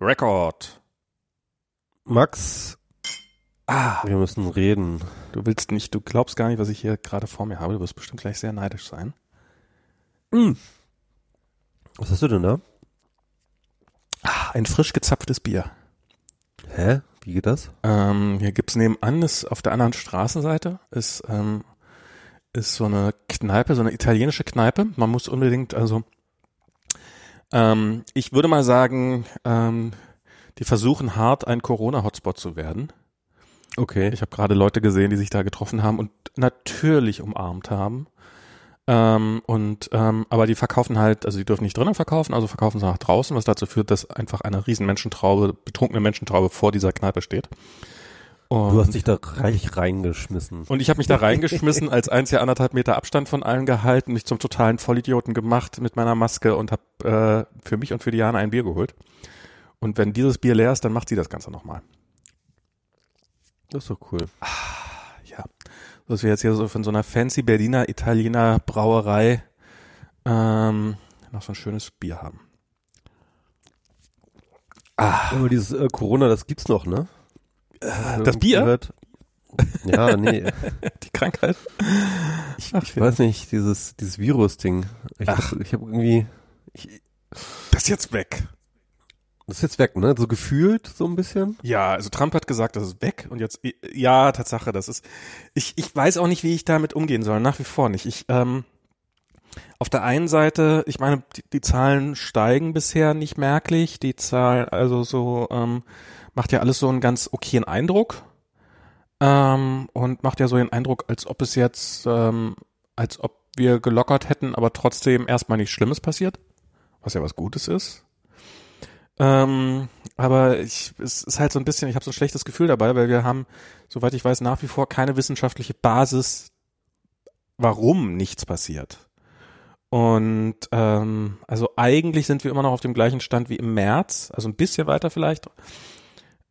Record. Max, Ah, wir müssen reden. du willst nicht, du glaubst gar nicht, was ich hier gerade vor mir habe. Du wirst bestimmt gleich sehr neidisch sein. Was hast du denn da? Ah, ein frisch gezapftes Bier. Hä? Wie geht das? Ähm, hier gibt's nebenan, ist auf der anderen Straßenseite, ist, ähm, ist so eine Kneipe, so eine italienische Kneipe. Man muss unbedingt, also, ähm, ich würde mal sagen, ähm, die versuchen hart, ein Corona-Hotspot zu werden. Okay. Ich habe gerade Leute gesehen, die sich da getroffen haben und natürlich umarmt haben. Ähm, und ähm, aber die verkaufen halt, also die dürfen nicht drinnen verkaufen, also verkaufen sie nach draußen, was dazu führt, dass einfach eine riesen Menschentraube, betrunkene Menschentraube vor dieser Kneipe steht. Und, Du hast dich da reich reingeschmissen. und ich habe mich da reingeschmissen, als eins ja anderthalb Meter Abstand von allen gehalten, mich zum totalen Vollidioten gemacht mit meiner Maske und habe äh, für mich und für Diana ein Bier geholt. Und wenn dieses Bier leer ist, dann macht sie das Ganze nochmal. Das ist doch cool. Ja, so dass wir jetzt hier so von so einer fancy Berliner Italiener Brauerei ähm, noch so ein schönes Bier haben. Ah, Aber dieses äh, Corona, das gibt's noch, ne? Das Bier? Gehört. Ja, nee. die Krankheit. Ich, Ach, ich weiß nicht, dieses, dieses Virus-Ding. Ich Ach. habe ich hab irgendwie, ich, Das ist jetzt weg. das ist jetzt weg, ne? So gefühlt, so ein bisschen. Ja, also Trump hat gesagt, das ist weg und jetzt, ja, Tatsache, das ist, ich, ich weiß auch nicht, wie ich damit umgehen soll, nach wie vor nicht. Ich, ähm, auf der einen Seite, ich meine, die, die Zahlen steigen bisher nicht merklich, die Zahl, also so, ähm, macht ja alles so einen ganz okayen Eindruck, ähm, und macht ja so den Eindruck, als ob es jetzt, ähm, als ob wir gelockert hätten, aber trotzdem erstmal nichts Schlimmes passiert, was ja was Gutes ist. Ähm, aber ich, es ist halt so ein bisschen, ich habe so ein schlechtes Gefühl dabei, weil wir haben, soweit ich weiß, nach wie vor keine wissenschaftliche Basis, warum nichts passiert. Und ähm, also eigentlich sind wir immer noch auf dem gleichen Stand wie im März, also ein bisschen weiter vielleicht.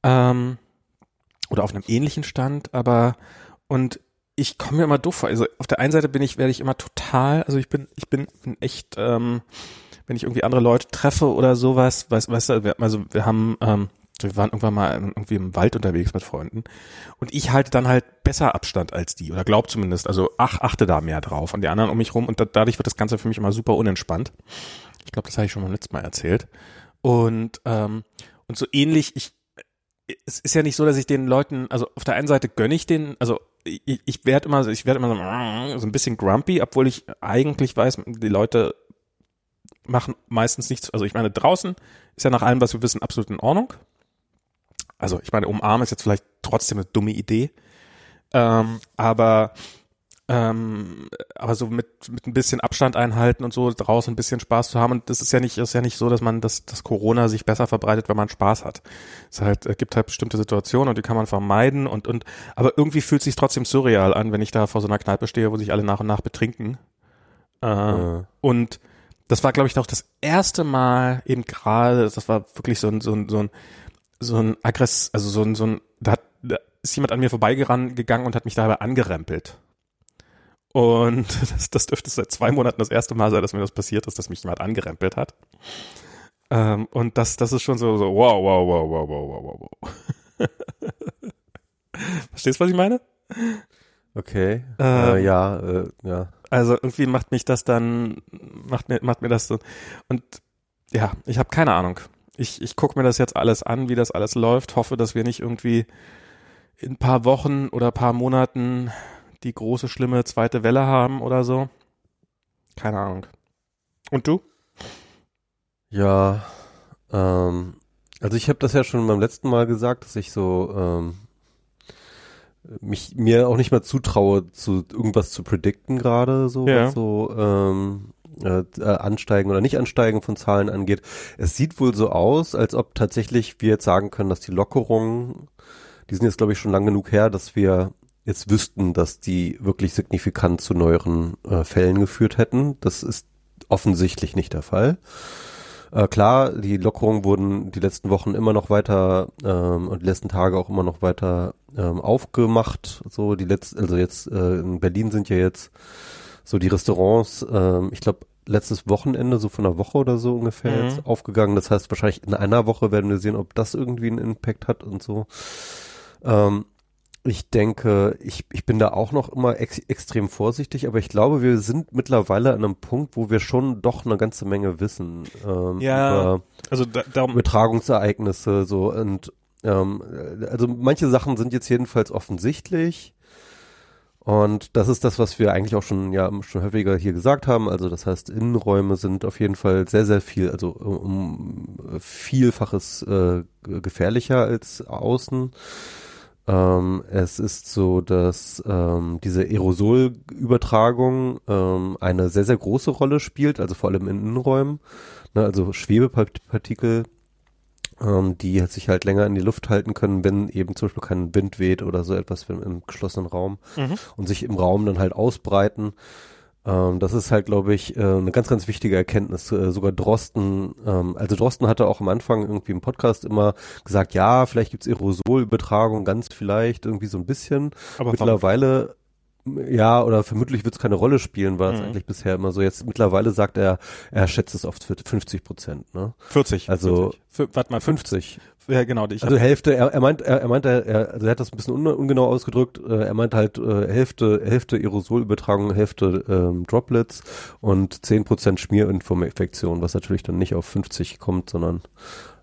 Ähm, oder auf einem ähnlichen Stand, aber und ich komme mir immer doof vor. Also auf der einen Seite bin ich, werde ich immer total, also ich bin, ich bin, bin echt, ähm, wenn ich irgendwie andere Leute treffe oder sowas, weißt, weißt du, wir, also wir haben, ähm, wir waren irgendwann mal irgendwie im Wald unterwegs mit Freunden und ich halte dann halt besser Abstand als die oder glaub zumindest, also ach, achte da mehr drauf und die anderen um mich rum und da, dadurch wird das Ganze für mich immer super unentspannt. Ich glaube, das habe ich schon beim letzten Mal erzählt. Und ähm, und so ähnlich, ich es ist ja nicht so, dass ich den Leuten, also auf der einen Seite gönne ich den, also ich, ich werde immer, ich werde immer so, so ein bisschen grumpy, obwohl ich eigentlich weiß, die Leute machen meistens nichts. Also ich meine, draußen ist ja nach allem, was wir wissen, absolut in Ordnung. Also ich meine, umarmen ist jetzt vielleicht trotzdem eine dumme Idee. Ähm, aber ähm, aber so mit mit ein bisschen Abstand einhalten und so draußen ein bisschen Spaß zu haben und das ist ja nicht ist ja nicht so, dass man das das Corona sich besser verbreitet, wenn man Spaß hat. Es halt es gibt halt bestimmte Situationen und die kann man vermeiden und und aber irgendwie fühlt es sich trotzdem surreal an, wenn ich da vor so einer Kneipe stehe, wo sich alle nach und nach betrinken. Äh, Ja. Und das war, glaube ich, auch das erste Mal eben gerade, das war wirklich so ein, so ein, so ein, so ein Aggress, also so ein, so ein, da, hat, da ist jemand an mir vorbeigegangen und hat mich dabei angerempelt. Und das, das dürfte seit zwei Monaten das erste Mal sein, dass mir das passiert ist, dass mich jemand angerempelt hat. Ähm, und das, das ist schon so, so wow, wow, wow, wow, wow, wow, wow. wow. Verstehst du, was ich meine? Okay. Äh, äh, ja, äh, ja. Also irgendwie macht mich das dann, macht mir, macht mir das so. Und ja, ich habe keine Ahnung. Ich, ich gucke mir das jetzt alles an, wie das alles läuft, hoffe, dass wir nicht irgendwie in ein paar Wochen oder paar Monaten die große, schlimme zweite Welle haben oder so. Keine Ahnung. Und du? Ja, ähm, also ich habe das ja schon beim letzten Mal gesagt, dass ich so ähm, mich mir auch nicht mehr zutraue, zu irgendwas zu predikten gerade, so Ja. was so ähm, äh, äh, Ansteigen oder nicht Ansteigen von Zahlen angeht. Es sieht wohl so aus, als ob tatsächlich wir jetzt sagen können, dass die Lockerungen, die sind jetzt glaube ich schon lang genug her, dass wir jetzt wüssten, dass die wirklich signifikant zu neueren äh, Fällen geführt hätten. Das ist offensichtlich nicht der Fall. Äh, klar, die Lockerungen wurden die letzten Wochen immer noch weiter ähm, und die letzten Tage auch immer noch weiter ähm, aufgemacht. So die letzten, also jetzt äh, in Berlin sind ja jetzt so die Restaurants. Ähm, ich glaube, letztes Wochenende, so von einer Woche oder so ungefähr Mhm. jetzt aufgegangen. Das heißt, wahrscheinlich in einer Woche werden wir sehen, ob das irgendwie einen Impact hat und so. Ähm, ich denke, ich, ich bin da auch noch immer ex extrem vorsichtig, aber ich glaube, wir sind mittlerweile an einem Punkt, wo wir schon doch eine ganze Menge wissen ähm, Ja. über Also da, darum, Übertragungsereignisse so und ähm, also manche Sachen sind jetzt jedenfalls offensichtlich und das ist das, was wir eigentlich auch schon ja schon häufiger hier gesagt haben. Also das heißt, Innenräume sind auf jeden Fall sehr sehr viel, also um um vielfaches äh, gefährlicher als außen. Ähm, es ist so, dass ähm, diese Aerosolübertragung ähm, eine sehr, sehr große Rolle spielt, also vor allem in Innenräumen. Ne, also Schwebepartikel, ähm, die sich halt länger in die Luft halten können, wenn eben zum Beispiel kein Wind weht oder so etwas im, im geschlossenen Raum Mhm. und sich im Raum dann halt ausbreiten. Ähm, das ist halt, glaube ich, äh, eine ganz, ganz wichtige Erkenntnis. Äh, sogar Drosten, ähm, also Drosten hatte auch am Anfang irgendwie im Podcast immer gesagt, ja, vielleicht gibt's Aerosolübertragung, ganz vielleicht, irgendwie so ein bisschen. aber Mittlerweile, ja, oder vermutlich wird's keine Rolle spielen, war es Mhm. eigentlich bisher immer so. Jetzt mittlerweile sagt er, er schätzt es auf 50 Prozent, ne? 40. Also- 40. Für, warte mal, 50. 50. Ja, genau. Ich Also Hälfte, er, er meint, er, er meint, er, er, also er hat das ein bisschen un, ungenau ausgedrückt, äh, er meint halt äh, Hälfte, Hälfte Aerosolübertragung, Hälfte ähm, Droplets und 10% Schmierinfektion, was natürlich dann nicht auf 50 kommt, sondern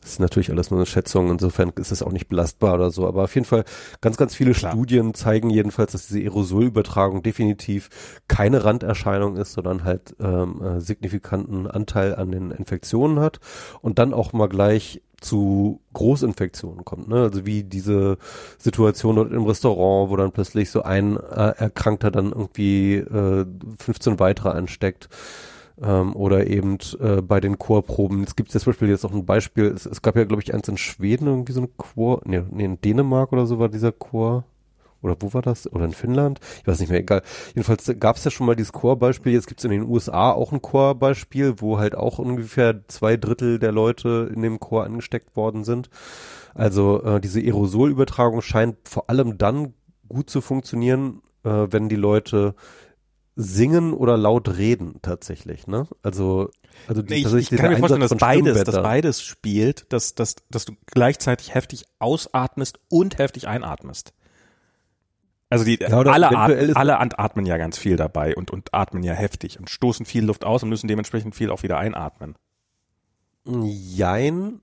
das ist natürlich alles nur eine Schätzung, insofern ist es auch nicht belastbar oder so, aber auf jeden Fall ganz, ganz viele Klar. Studien zeigen jedenfalls, dass diese Aerosolübertragung definitiv keine Randerscheinung ist, sondern halt ähm, äh, signifikanten Anteil an den Infektionen hat und dann auch mal gleich zu Großinfektionen kommt, ne? Also wie diese Situation dort im Restaurant, wo dann plötzlich so ein äh, Erkrankter dann irgendwie äh, 15 weitere ansteckt. Ähm, oder eben äh, bei den Chorproben. Es gibt zum Beispiel jetzt auch ein Beispiel, es, es gab ja, glaube ich, eins in Schweden, irgendwie so ein Chor, nee, nee, in Dänemark oder so war dieser Chor. Oder wo war das? Oder in Finnland? Ich weiß nicht mehr, egal. Jedenfalls gab es ja schon mal dieses Chorbeispiel. Jetzt gibt es in den USA auch ein Chorbeispiel, wo halt auch ungefähr zwei Drittel der Leute in dem Chor angesteckt worden sind. Also äh, diese Aerosolübertragung scheint vor allem dann gut zu funktionieren, äh, wenn die Leute singen oder laut reden tatsächlich, ne? Also also die, ich, ich kann mir vorstellen, dass beides, dass beides spielt, dass, dass, dass du gleichzeitig heftig ausatmest und heftig einatmest. Also die Ja, alle, atmen, alle atmen ja ganz viel dabei und, und atmen ja heftig und stoßen viel Luft aus und müssen dementsprechend viel auch wieder einatmen. Jein.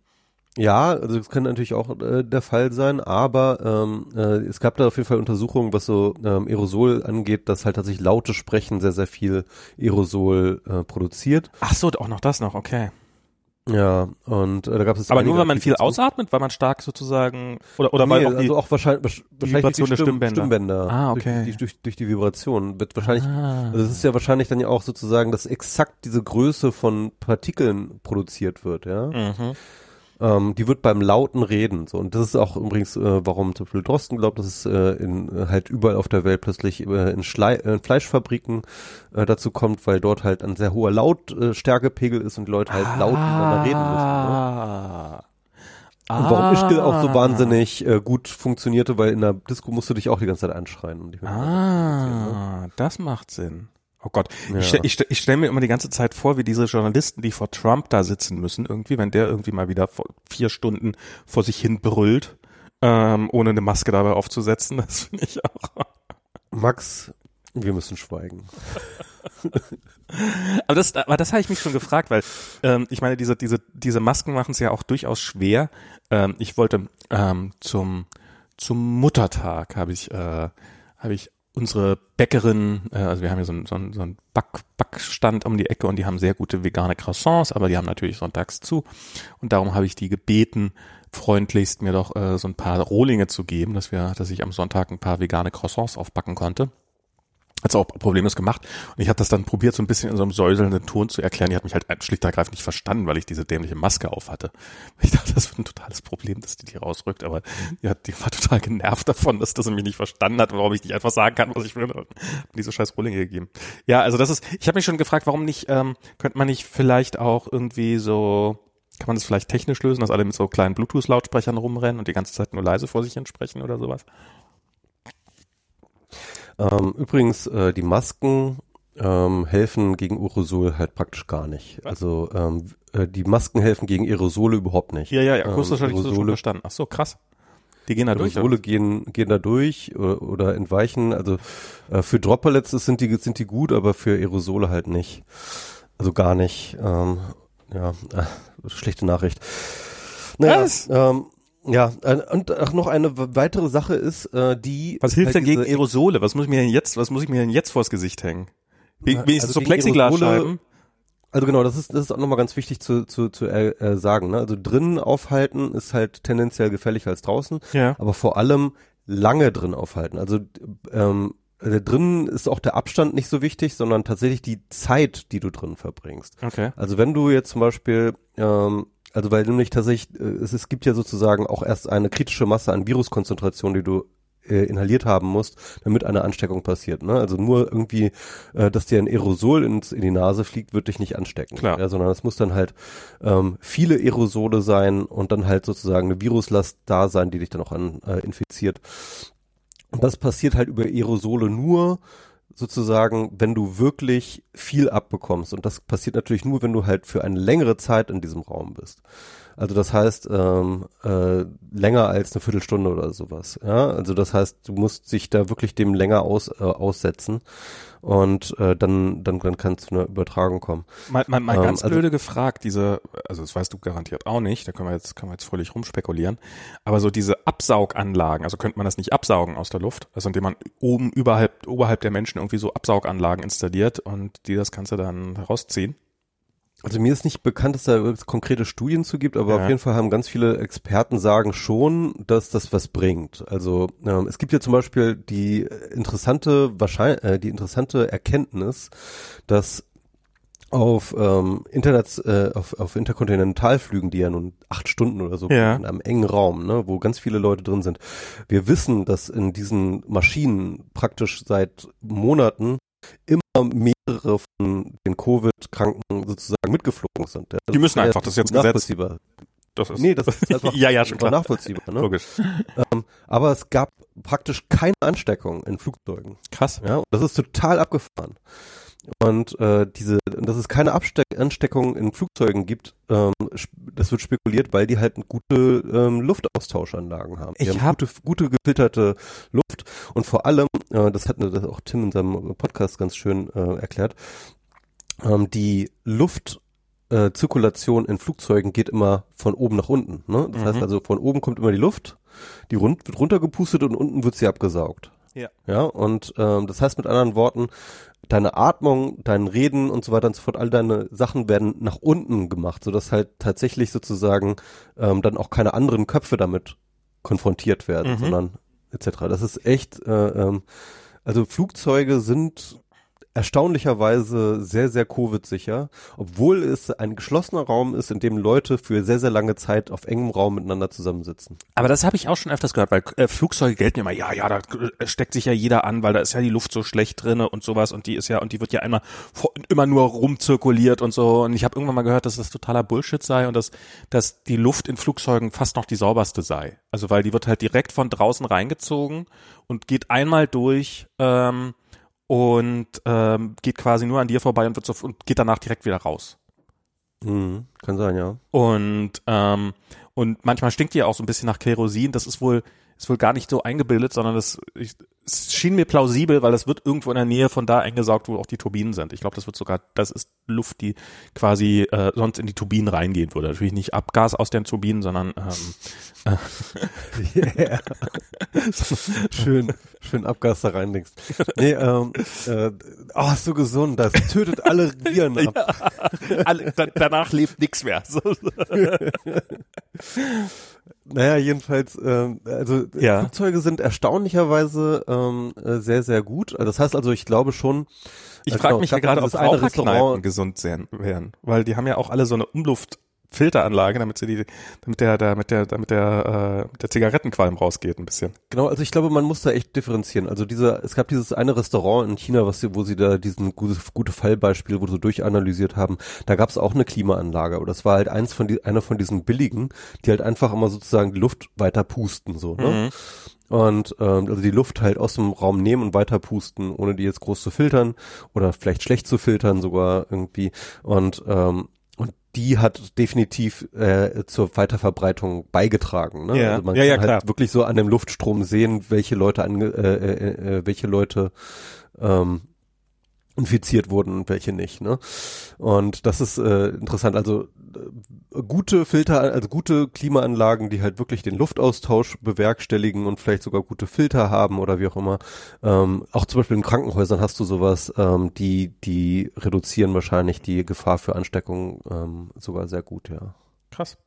Ja, also das kann natürlich auch äh, der Fall sein, aber ähm, äh, es gab da auf jeden Fall Untersuchungen, was so ähm, Aerosol angeht, dass halt tatsächlich lautes Sprechen sehr, sehr viel Aerosol äh, produziert. Ach so, auch noch das noch, okay. Ja, und äh, da gab es Aber nur, weil man viel ausatmet, weil man stark sozusagen, oder, oder nee, weil auch die, also auch wahrscheinlich, wahrscheinlich durch Vibration die der Stimm, Stimmbänder. Stimmbänder. Ah, Durch, okay. die, durch, durch die Vibration wird wahrscheinlich Ah. Also es ist ja wahrscheinlich dann ja auch sozusagen, dass exakt diese Größe von Partikeln produziert wird, ja. Mhm. Ähm, die wird beim lauten Reden so und das ist auch übrigens, äh, warum zum Beispiel Drosten glaubt, dass es äh, in äh, halt überall auf der Welt plötzlich äh, in, Schlei äh, in Fleischfabriken äh, dazu kommt, weil dort halt ein sehr hoher Lautstärkepegel ist und die Leute halt laut miteinander reden müssen. Ne? Ah. Und warum Ischgl auch so Ah. wahnsinnig äh, gut funktionierte, weil in der Disco musst du dich auch die ganze Zeit anschreien. Die Ah, das macht Sinn. Oh Gott, Ja. ich, ich, ich stelle mir immer die ganze Zeit vor, wie diese Journalisten, die vor Trump da sitzen müssen, irgendwie, wenn der irgendwie mal wieder vor vier Stunden vor sich hin brüllt, ähm, ohne eine Maske dabei aufzusetzen, das finde ich auch. Max, wir müssen schweigen. Aber das, aber das habe ich mich schon gefragt, weil ähm, ich meine, diese, diese, diese Masken machen es ja auch durchaus schwer. Ähm, ich wollte ähm, zum, zum Muttertag habe ich, äh, habe ich unsere Bäckerin, äh, also wir haben hier so einen so einen- so einen Back, Backstand um die Ecke und die haben sehr gute vegane Croissants, aber die haben natürlich sonntags zu. Und darum habe ich die gebeten, freundlichst mir doch äh, so ein paar Rohlinge zu geben, dass wir, dass ich am Sonntag ein paar vegane Croissants aufbacken konnte. Hat's auch problemlos gemacht. Und ich habe das dann probiert, so ein bisschen in so einem säuselnden Ton zu erklären. Die hat mich halt schlicht und ergreifend nicht verstanden, weil ich diese dämliche Maske auf hatte. Ich dachte, das wird ein totales Problem, dass die die rausrückt. Aber die, hat, die war total genervt davon, dass das mich nicht verstanden hat, warum ich nicht einfach sagen kann, was ich will. Und diese scheiß Rohlinge gegeben. Ja, also das ist, ich habe mich schon gefragt, warum nicht, ähm, könnte man nicht vielleicht auch irgendwie so, kann man das vielleicht technisch lösen, dass alle mit so kleinen Bluetooth-Lautsprechern rumrennen und die ganze Zeit nur leise vor sich hin sprechen oder sowas? Ähm, übrigens, äh, die Masken ähm, helfen gegen Aerosol halt praktisch gar nicht. Was? Also ähm, äh, die Masken helfen gegen Aerosole überhaupt nicht. Ja, ja, ja, akustisch Ähm, hatte ich das schon verstanden. Ach so, krass. Die gehen da durch. Aerosole gehen, gehen da durch oder, oder entweichen. Also äh, für Dropperlets sind die, sind die gut, aber für Aerosole halt nicht. Also gar nicht. Ähm, ja, äh, schlechte Nachricht. Naja, Was? Ähm, ja, äh, und ach, noch eine weitere Sache ist, äh, die. Was hilft halt denn gegen Aerosole? Was muss ich mir denn jetzt, was muss ich mir denn jetzt vors Gesicht hängen? Wenigstens also so Plexiglasscheiben? Also genau, das ist das ist auch nochmal ganz wichtig zu zu, zu äh, sagen. Ne? Also drinnen aufhalten ist halt tendenziell gefährlicher als draußen, Ja. aber vor allem lange drin aufhalten. Also ähm, äh, drinnen ist auch der Abstand nicht so wichtig, sondern tatsächlich die Zeit, die du drin verbringst. Okay. Also wenn du jetzt zum Beispiel, ähm, also weil nämlich tatsächlich, äh, es, es gibt ja sozusagen auch erst eine kritische Masse an Viruskonzentration, die du äh, inhaliert haben musst, damit eine Ansteckung passiert. Ne? Also nur irgendwie, äh, dass dir ein Aerosol ins, in die Nase fliegt, wird dich nicht anstecken. Klar. Ja, sondern es muss dann halt ähm, viele Aerosole sein und dann halt sozusagen eine Viruslast da sein, die dich dann auch an, äh, infiziert. Und das passiert halt über Aerosole nur sozusagen, wenn du wirklich viel abbekommst. Und das passiert natürlich nur, wenn du halt für eine längere Zeit in diesem Raum bist. Also das heißt, ähm, äh, länger als eine Viertelstunde oder sowas. Ja, also das heißt, du musst dich da wirklich dem länger aus, äh, aussetzen und äh, dann, dann, dann kann es zu einer Übertragung kommen. Mal, mal, mal Ähm, ganz also- blöde gefragt, diese, also das weißt du garantiert auch nicht, da können wir jetzt, können wir jetzt völlig rumspekulieren, aber so diese Absauganlagen, also könnte man das nicht absaugen aus der Luft, also indem man oben überhalb, oberhalb der Menschen irgendwie so Absauganlagen installiert und die das Ganze dann rausziehen? Also mir ist nicht bekannt, dass da konkrete Studien zu gibt, aber Ja. auf jeden Fall haben ganz viele Experten sagen schon, dass das was bringt. Also ähm, es gibt ja zum Beispiel die interessante wahrscheinlich äh, die interessante Erkenntnis, dass auf ähm, Internet, äh, auf, auf Interkontinentalflügen, die ja nun acht Stunden oder so Ja. in einem engen Raum, ne, wo ganz viele Leute drin sind. Wir wissen, dass in diesen Maschinen praktisch seit Monaten immer mehrere von den Covid-Kranken sozusagen mitgeflogen sind. Ja, Die müssen einfach, das ist jetzt Gesetz. nachvollziehbar. Das ist, Nee, das ist einfach ja, ja, schon klar. nachvollziehbar. Ne? Logisch. Ähm, aber es gab praktisch keine Ansteckung in Flugzeugen. Krass. Ja, das ist total abgefahren. Und äh, diese, dass es keine Absteck Ansteckung in Flugzeugen gibt, ähm, das wird spekuliert, weil die halt gute ähm, Luftaustauschanlagen haben. Die Ich haben hab- gute, gute gefilterte Luft und vor allem, äh, das hat das auch Tim in seinem Podcast ganz schön äh, erklärt, ähm, die Luft äh, Zirkulation in Flugzeugen geht immer von oben nach unten. Ne? Das Mhm. heißt also, von oben kommt immer die Luft, die rund, wird runtergepustet und unten wird sie abgesaugt. Ja. Ja, und ähm, das heißt mit anderen Worten, deine Atmung, dein Reden und so weiter und so fort, all deine Sachen werden nach unten gemacht, sodass halt tatsächlich sozusagen ähm, dann auch keine anderen Köpfe damit konfrontiert werden, Mhm. sondern etc. Das ist echt, äh, ähm, also Flugzeuge sind erstaunlicherweise sehr, sehr Covid-sicher, obwohl es ein geschlossener Raum ist, in dem Leute für sehr, sehr lange Zeit auf engem Raum miteinander zusammensitzen. Aber das habe ich auch schon öfters gehört, weil äh, Flugzeuge gelten immer, ja, ja, da äh, steckt sich ja jeder an, weil da ist ja die Luft so schlecht drinne und sowas und die ist ja und die wird ja vor- immer nur rumzirkuliert und so und ich habe irgendwann mal gehört, dass das totaler Bullshit sei und dass dass die Luft in Flugzeugen fast noch die sauberste sei. Also weil die wird halt direkt von draußen reingezogen und geht einmal durch ähm, und ähm, geht quasi nur an dir vorbei und wird so und geht danach direkt wieder raus. Mhm, kann sein, ja. Und, ähm, und manchmal stinkt die ja auch so ein bisschen nach Kerosin. Das ist wohl, ist wohl gar nicht so eingebildet, sondern das, ich, es schien mir plausibel, weil das wird irgendwo in der Nähe von da eingesaugt, wo auch die Turbinen sind. Ich glaube, das wird sogar, das ist Luft, die quasi äh, sonst in die Turbinen reingehen würde. Natürlich nicht Abgas aus den Turbinen, sondern ähm, Yeah. schön, schön Abgas da reinlegst. Nee, ähm, äh, oh, so gesund, das tötet alle Viren ab. alle, da, danach lebt nichts mehr. Naja, jedenfalls, ähm, also Ja. Flugzeuge sind erstaunlicherweise ähm, äh, sehr, sehr gut. Also Das heißt also, ich glaube schon. Ich äh, frage genau, mich ja gerade, ob Raucherkneipen gesund wären, weil die haben ja auch alle so eine Umluft Filteranlage, damit sie die, damit der, damit der, damit der, äh, der Zigarettenqualm rausgeht ein bisschen. Genau, also ich glaube, man muss da echt differenzieren. Also diese, es gab dieses eine Restaurant in China, was sie, wo sie da diesen gute, gute Fallbeispiel, wo sie durchanalysiert haben, da gab es auch eine Klimaanlage. Und das war halt eins von die, einer von diesen billigen, die halt einfach immer sozusagen die Luft weiter pusten, so, ne? Mhm und ähm, also die Luft halt aus dem Raum nehmen und weiter pusten, ohne die jetzt groß zu filtern oder vielleicht schlecht zu filtern sogar irgendwie und ähm, und die hat definitiv äh, zur Weiterverbreitung beigetragen. Ne? Ja. Also man ja, ja, kann klar. halt wirklich so an dem Luftstrom sehen, welche Leute an, äh, äh, äh, welche Leute ähm, infiziert wurden und welche nicht. Ne? Und das ist äh, interessant. Also äh, gute Filter, also gute Klimaanlagen, die halt wirklich den Luftaustausch bewerkstelligen und vielleicht sogar gute Filter haben oder wie auch immer. Ähm, auch zum Beispiel in Krankenhäusern hast du sowas, ähm, die die reduzieren wahrscheinlich die Gefahr für Ansteckung ähm, sogar sehr gut. Ja. Krass.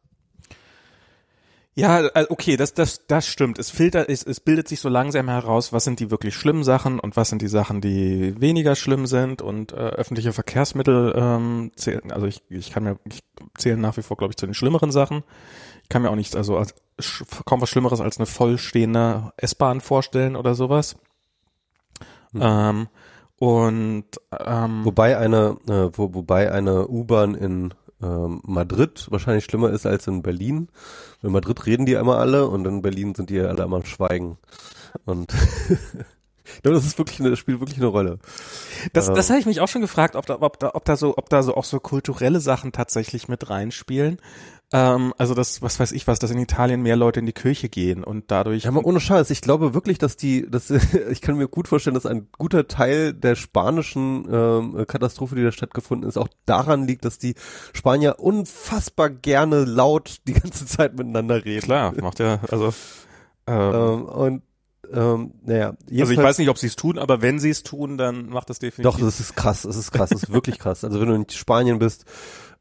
Ja, äh, okay, das, das, das stimmt. Es filtert, es, es bildet sich so langsam heraus, was sind die wirklich schlimmen Sachen und was sind die Sachen, die weniger schlimm sind und äh, öffentliche Verkehrsmittel ähm, zählen, also ich, ich kann mir, ich zähle nach wie vor, glaube ich, zu den schlimmeren Sachen. Ich kann mir auch nicht, also als, kaum was Schlimmeres als eine vollstehende S-Bahn vorstellen oder sowas. Hm. Ähm, und ähm, Wobei eine, äh, wo, wobei eine U-Bahn in ähm, Madrid wahrscheinlich schlimmer ist als in Berlin. In Madrid reden die immer alle und in Berlin sind die alle immer am Schweigen. Und ich glaube, das ist wirklich eine, das spielt wirklich eine Rolle. Das, das Ähm. habe ich mich auch schon gefragt, ob da, ob da, ob da so, ob da so auch so kulturelle Sachen tatsächlich mit reinspielen. Ähm, also das, was weiß ich was, dass in Italien mehr Leute in die Kirche gehen und dadurch. Ja, aber ohne Scheiß, ich glaube wirklich, dass die, dass, ich kann mir gut vorstellen, dass ein guter Teil der spanischen ähm, Katastrophe, die da stattgefunden ist, auch daran liegt, dass die Spanier unfassbar gerne laut die ganze Zeit miteinander reden. klar, macht ja, also. Ähm, Ähm, und ähm, naja, also ich weiß nicht, ob sie es tun, aber wenn sie es tun, dann macht das definitiv. Doch, das ist krass, das ist krass, das ist wirklich krass. Also wenn du in Spanien bist,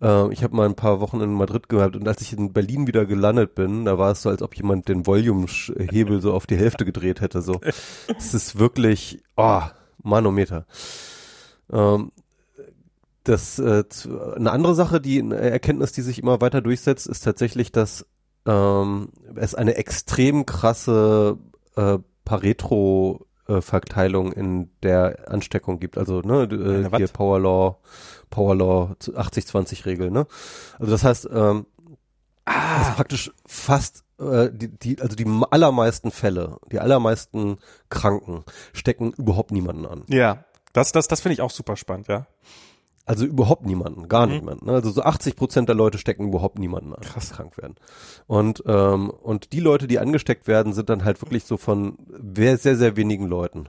äh, ich habe mal ein paar Wochen in Madrid gehabt und als ich in Berlin wieder gelandet bin, da war es so, als ob jemand den Volume-Hebel so auf die Hälfte gedreht hätte. So, es ist wirklich, oh, Manometer. Ähm, das äh, eine andere Sache, die eine Erkenntnis, die sich immer weiter durchsetzt, ist tatsächlich, dass ähm, es eine extrem krasse äh, Pareto äh, Verteilung in der Ansteckung gibt. Also ne, äh, hier Power Law, Power Law 80-20 Regel, ne? Also das heißt, ähm, dass praktisch fast äh, die, die, also die allermeisten Fälle, die allermeisten Kranken stecken überhaupt niemanden an. ja, das, das, das finde ich auch super spannend, ja. Also überhaupt niemanden, gar Mhm. niemanden. Ne? Also so 80 Prozent der Leute stecken überhaupt niemanden an, Krass. krank werden. Und ähm, und die Leute, die angesteckt werden, sind dann halt wirklich so von sehr sehr sehr wenigen Leuten.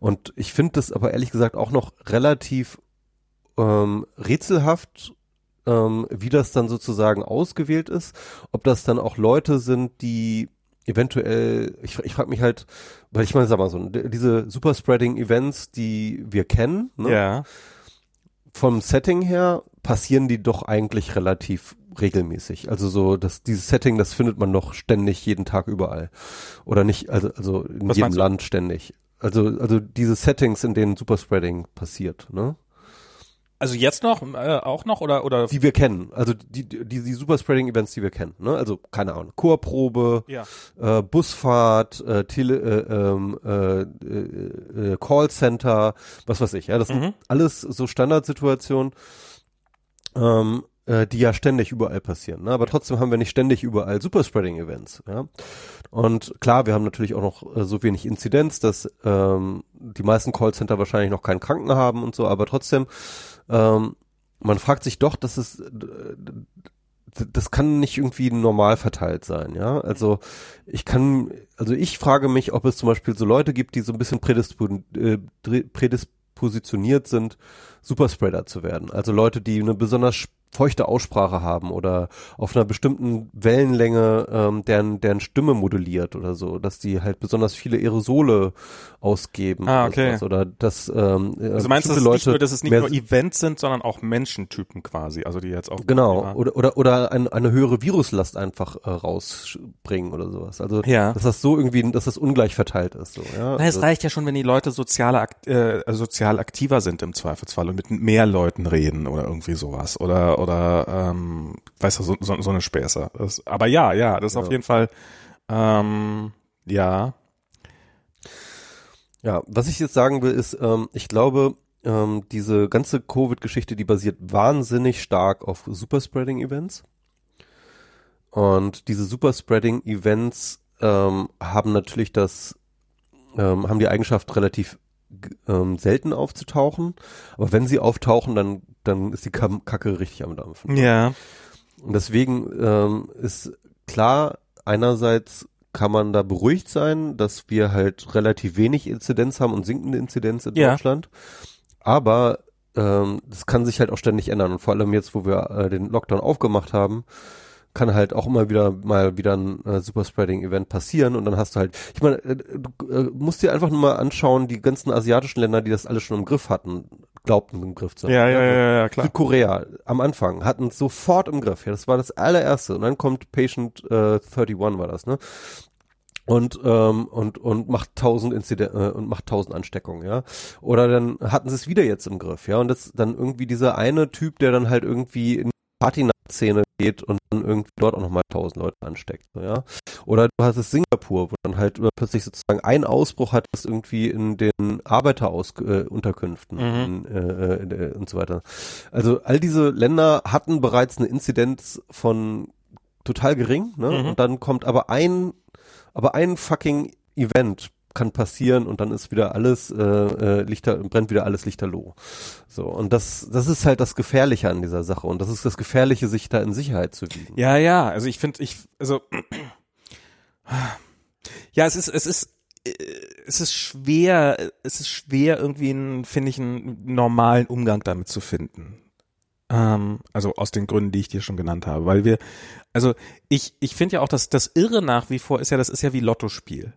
Und ich finde das aber ehrlich gesagt auch noch relativ ähm, rätselhaft, ähm, wie das dann sozusagen ausgewählt ist. Ob das dann auch Leute sind, die eventuell, ich, ich frage mich halt, weil ich meine, sag mal so, diese Superspreading-Events, die wir kennen, ne? Ja. vom Setting her passieren die doch eigentlich relativ regelmäßig. Also so, dass dieses Setting, das findet man doch ständig jeden Tag überall. Oder nicht, also, also in Was jedem? Land ständig. Also, also diese Settings, in denen Superspreading passiert, ne? Also jetzt noch, äh, auch noch oder, oder? Die wir kennen. Also die, die, die Superspreading-Events, die wir kennen, ne? Also, keine Ahnung, Chorprobe, Ja. äh, Busfahrt, äh, Tele, äh, ähm, äh, äh, äh, Callcenter, was weiß ich. Ja, das Mhm. sind alles so Standardsituationen, ähm, äh, die ja ständig überall passieren. Ne? Aber trotzdem haben wir nicht ständig überall Superspreading-Events. Ja? Und klar, wir haben natürlich auch noch äh, so wenig Inzidenz, dass ähm, die meisten Callcenter wahrscheinlich noch keinen Kranken haben und so, aber trotzdem, ähm, man fragt sich doch, dass es das kann nicht irgendwie normal verteilt sein, ja. Also ich kann, also ich frage mich, ob es zum Beispiel so Leute gibt, die so ein bisschen prädispo äh, prädispositioniert sind, Superspreader zu werden. Also Leute, die eine besonders feuchte Aussprache haben oder auf einer bestimmten Wellenlänge ähm, deren, deren Stimme moduliert oder so, dass die halt besonders viele Aerosole ausgeben Ah, oder okay. sowas. oder dass ähm, Also meinst du, dass bestimmte es nicht Leute nur, dass es nicht mehr nur Events sind, sondern auch Menschentypen quasi, also die jetzt auch Genau, oder oder oder ein, eine höhere Viruslast einfach äh, rausbringen oder sowas. Also Ja. dass das so irgendwie, dass das ungleich verteilt ist. So, ja? Na, es also, reicht ja schon, wenn die Leute soziale, äh, sozial aktiver sind im Zweifelsfall und mit mehr Leuten reden oder irgendwie sowas oder oder ähm, weißt du, so, so, so eine Späße. Das, aber ja, ja, das ist Ja. auf jeden Fall ähm, ja. Ja, was ich jetzt sagen will, ist, ähm, ich glaube, ähm, diese ganze Covid-Geschichte, die basiert wahnsinnig stark auf Superspreading-Events. Und diese Superspreading-Events ähm, haben natürlich das, ähm, haben die Eigenschaft, relativ ähm, selten aufzutauchen. Aber wenn sie auftauchen, dann, dann ist die Kacke richtig am Dampfen. Ja. Und deswegen ähm, ist klar, einerseits kann man da beruhigt sein, dass wir halt relativ wenig Inzidenz haben und sinkende Inzidenz in Ja. Deutschland. Aber ähm, das kann sich halt auch ständig ändern. Und vor allem jetzt, wo wir äh, den Lockdown aufgemacht haben, kann halt auch immer wieder mal wieder ein äh, Superspreading-Event passieren und dann hast du halt, ich meine, äh, du äh, musst dir einfach nur mal anschauen, die ganzen asiatischen Länder, die das alles schon im Griff hatten, glaubten im Griff zu haben. Ja, ja, ja, ja, klar. Südkorea am Anfang hatten es sofort im Griff. Ja, das war das allererste. Und dann kommt Patient äh, 31 war das, ne? Und ähm, und und macht tausend Inziden äh, und macht tausend Ansteckungen, ja. Oder dann hatten sie es wieder jetzt im Griff, ja. Und das dann irgendwie dieser eine Typ, der dann halt irgendwie in die Party-Szene geht und dann irgendwie dort auch nochmal tausend Leute ansteckt, so, ja. Oder du hast es Singapur, wo dann halt plötzlich sozusagen ein Ausbruch hat, das irgendwie in den Arbeiterunterkünften äh, Mhm. in, äh, in, äh, und so weiter. Also all diese Länder hatten bereits eine Inzidenz von total gering, ne? Mhm. Und dann kommt aber ein, aber ein fucking Event kann passieren und dann ist wieder alles äh, äh, Lichter brennt wieder alles lichterloh. So und das das ist halt das Gefährliche an dieser Sache und das ist das Gefährliche, sich da in Sicherheit zu wiegen. Ja, ja, also ich finde, ich, also, ja, es ist, es ist, äh, es ist schwer, es ist schwer irgendwie, einen, finde ich, einen normalen Umgang damit zu finden. Ähm, also aus den Gründen, die ich dir schon genannt habe, weil wir, also ich, ich finde ja auch, dass das Irre nach wie vor ist ja, das ist ja wie Lottospiel.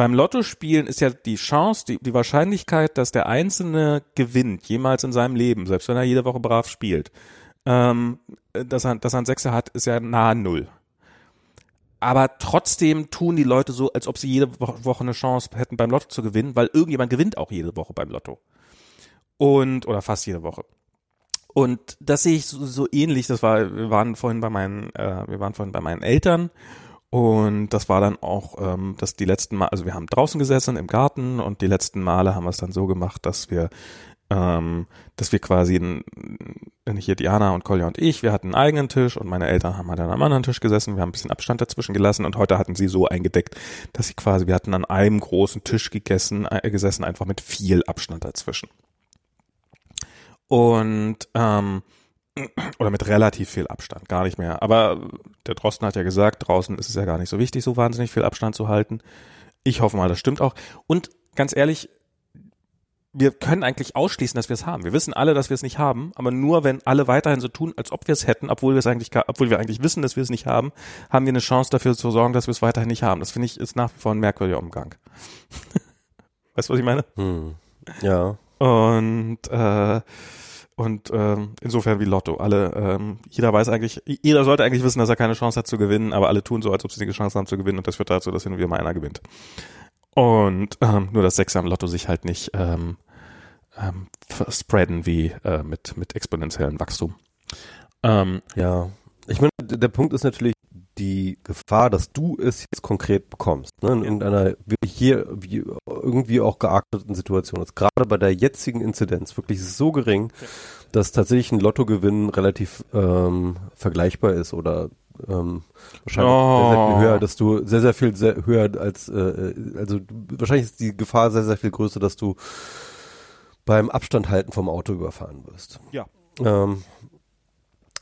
Beim Lottospielen ist ja die Chance, die, die Wahrscheinlichkeit, dass der Einzelne gewinnt, jemals in seinem Leben, selbst wenn er jede Woche brav spielt, ähm, dass er, dass er einen Sechser hat, ist ja nahe Null. Aber trotzdem tun die Leute so, als ob sie jede Wo- Woche eine Chance hätten, beim Lotto zu gewinnen, weil irgendjemand gewinnt auch jede Woche beim Lotto. Und, oder fast jede Woche. Und das sehe ich so, so ähnlich. Das war, wir waren vorhin bei meinen, äh, wir waren vorhin bei meinen Eltern und das war dann auch, ähm, dass die letzten Mal, also wir haben draußen gesessen im Garten und die letzten Male haben wir es dann so gemacht, dass wir, ähm, dass wir quasi, ein, hier Diana und Kolja und ich, wir hatten einen eigenen Tisch und meine Eltern haben halt an einem anderen Tisch gesessen. Wir haben ein bisschen Abstand dazwischen gelassen und heute hatten sie so eingedeckt, dass sie quasi, wir hatten an einem großen Tisch gegessen, äh, gesessen, einfach mit viel Abstand dazwischen. Und ähm, oder mit relativ viel Abstand, gar nicht mehr. Aber der Drosten hat ja gesagt, draußen ist es ja gar nicht so wichtig, so wahnsinnig viel Abstand zu halten. Ich hoffe mal, das stimmt auch. Und ganz ehrlich, wir können eigentlich ausschließen, dass wir es haben. Wir wissen alle, dass wir es nicht haben, aber nur wenn alle weiterhin so tun, als ob wir es hätten, obwohl wir es eigentlich, obwohl wir eigentlich wissen, dass wir es nicht haben, haben wir eine Chance dafür zu sorgen, dass wir es weiterhin nicht haben. Das finde ich ist nach wie vor ein merkwürdiger Umgang. weißt du, was ich meine? Hm. Ja. Und äh, und ähm, insofern wie Lotto. Alle, ähm, jeder weiß eigentlich, jeder sollte eigentlich wissen, dass er keine Chance hat zu gewinnen, aber alle tun so, als ob sie eine Chance haben zu gewinnen und das führt dazu, dass hin und wieder mal einer gewinnt. Und ähm, nur das Sechser am Lotto sich halt nicht ähm, ähm, spreaden wie äh, mit mit exponentiellem Wachstum. Ähm, Ja. Ich meine, der Punkt ist natürlich die Gefahr, dass du es jetzt konkret bekommst, ne, in irgendeiner wirklich hier wie irgendwie auch gearteten Situation ist. Gerade bei der jetzigen Inzidenz wirklich so gering, dass tatsächlich ein Lottogewinn relativ ähm, vergleichbar ist oder ähm, wahrscheinlich sehr, sehr Oh. höher, dass du sehr, sehr viel sehr höher als, äh, also du, wahrscheinlich ist die Gefahr sehr, sehr viel größer, dass du beim Abstand halten vom Auto überfahren wirst. Ja. Ähm,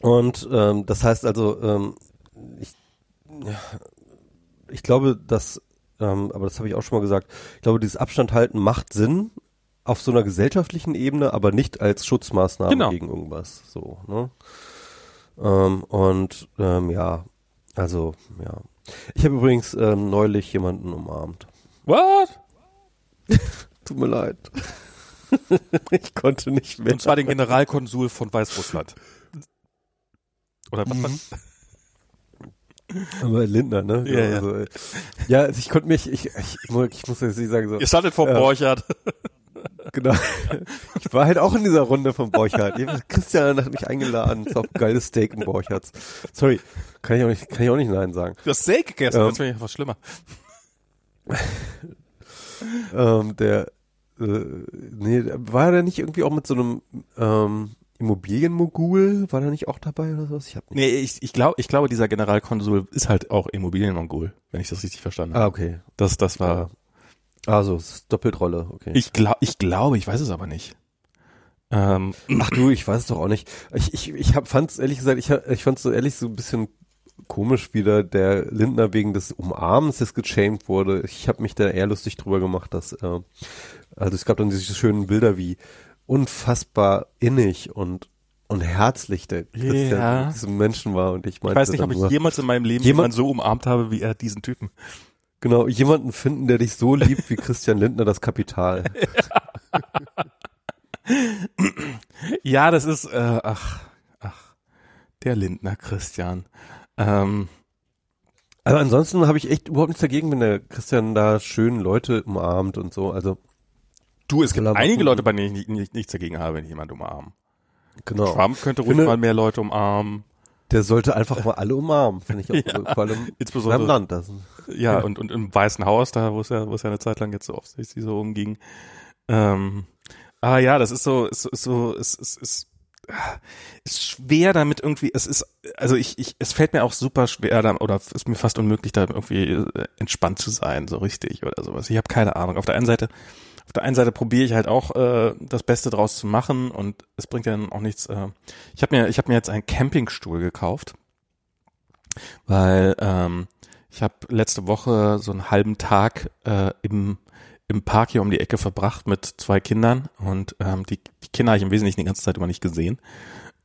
und ähm, das heißt also, ähm, ich, ich glaube, dass, ähm, aber das habe ich auch schon mal gesagt, ich glaube, dieses Abstand halten macht Sinn auf so einer gesellschaftlichen Ebene, aber nicht als Schutzmaßnahme Genau. gegen irgendwas. So, ne? Ähm, und ähm, ja, also ja. Ich habe übrigens ähm, neulich jemanden umarmt. what? Tut mir leid. ich konnte nicht mehr. Und zwar den Generalkonsul von Weißrussland. Oder was? was? Aber Lindner, ne? Ja, ja. Also, äh, ja, also ich konnte mich, ich, ich, ich, muss- ich muss jetzt nicht sagen so. Ihr standet vor Ja. Borchert. Genau. Ich war halt auch in dieser Runde von Borchardt. Christian hat mich eingeladen. Es ist auch ein geiles Steak in Borchardt. Sorry, kann ich auch nicht, kann ich auch nicht Nein sagen. Du hast Steak gegessen, Ähm. das finde ich einfach schlimmer. Ähm, der, äh, nee, war der nicht irgendwie auch mit so einem ähm, Immobilienmogul? War der nicht auch dabei oder sowas? Ich hab nicht. Nee, ich, ich glaube, ich glaube, dieser Generalkonsul ist halt auch Immobilienmongol, wenn ich das richtig verstanden habe. Ah, okay. Das, das war, Also, es ist Doppeltrolle, okay. ich glaube, ich glaube, ich weiß es aber nicht. Ähm, Ach du, ich weiß es doch auch nicht. Ich, ich, ich hab, fand's ehrlich gesagt, ich, ich fand's so ehrlich so ein bisschen komisch wieder, der Lindner wegen des Umarmens jetzt gechampt wurde. Ich habe mich da eher lustig drüber gemacht, dass, äh, also es gab dann diese schönen Bilder wie unfassbar innig und und herzlich der Christian Ja. diesem Menschen war und ich ich meinte weiß nicht, ob ich jemals in meinem Leben Jemand- jemanden so umarmt habe, wie er diesen Typen. genau, jemanden finden, der dich so liebt wie Christian Lindner das Kapital. Ja, das ist, äh, ach, ach, der Lindner Christian. Ähm, Also ansonsten habe ich echt überhaupt nichts dagegen, wenn der Christian da schön Leute umarmt und so. Also du, es gibt einige. Leute, bei denen ich nicht, nicht, nichts dagegen habe, wenn ich jemanden umarmen. genau. Trump könnte ruhig Finde- mal mehr Leute umarmen. Der sollte einfach mal alle umarmen, finde ich auch. Ja, vor allem in insbesondere- seinem Land. Das. Ja, und, und im Weißen Haus, da, wo es ja, wo es ja eine Zeit lang jetzt so offensichtlich so umging. Ähm, aber ja, das ist so, ist, ist so, ist, ist, ist, ist schwer damit irgendwie, es ist, also ich, ich, es fällt mir auch super schwer, da, oder es ist mir fast unmöglich, da irgendwie äh, entspannt zu sein, so richtig oder sowas. Ich habe keine Ahnung. Auf der einen Seite, auf der einen Seite probiere ich halt auch äh, das Beste draus zu machen und es bringt ja dann auch nichts. Äh, ich habe mir, ich habe mir jetzt einen Campingstuhl gekauft, weil ähm, ich habe letzte Woche so einen halben Tag äh, im im Park hier um die Ecke verbracht mit zwei Kindern und ähm, die, die Kinder habe ich im Wesentlichen die ganze Zeit immer nicht gesehen.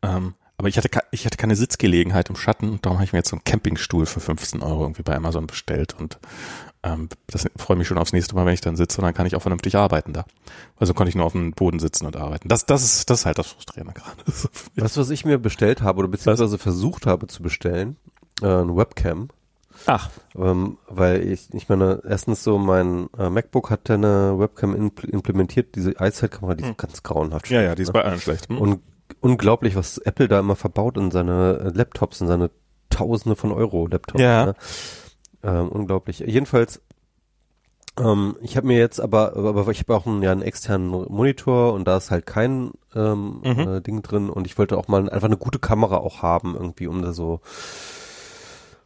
Ähm, aber ich hatte, ich hatte keine Sitzgelegenheit im Schatten und darum habe ich mir jetzt so einen Campingstuhl für 15 Euro irgendwie bei Amazon bestellt und ähm, das freue mich schon aufs nächste Mal, wenn ich dann sitze und dann kann ich auch vernünftig arbeiten da. Also konnte ich nur auf dem Boden sitzen und arbeiten. Das, das ist, das ist halt das Frustrierende gerade. Weißt du, was ich mir bestellt habe oder beziehungsweise versucht habe zu bestellen? Äh, ein Webcam. Ach, Ähm, weil ich, ich meine, erstens so mein äh, MacBook hat ja eine Webcam impl implementiert, diese iSight-Kamera, die ist ganz grauenhaft. ja, ja, die ist ne? bei allen schlecht. Hm? Und unglaublich, was Apple da immer verbaut in seine äh, Laptops, in seine Tausende von Euro Laptops. Ja. Ne? Ähm, unglaublich. Jedenfalls, ähm, ich habe mir jetzt aber, aber ich habe auch einen, ja, einen externen Monitor und da ist halt kein ähm, Mhm. äh, Ding drin und ich wollte auch mal einfach eine gute Kamera auch haben, irgendwie, um da so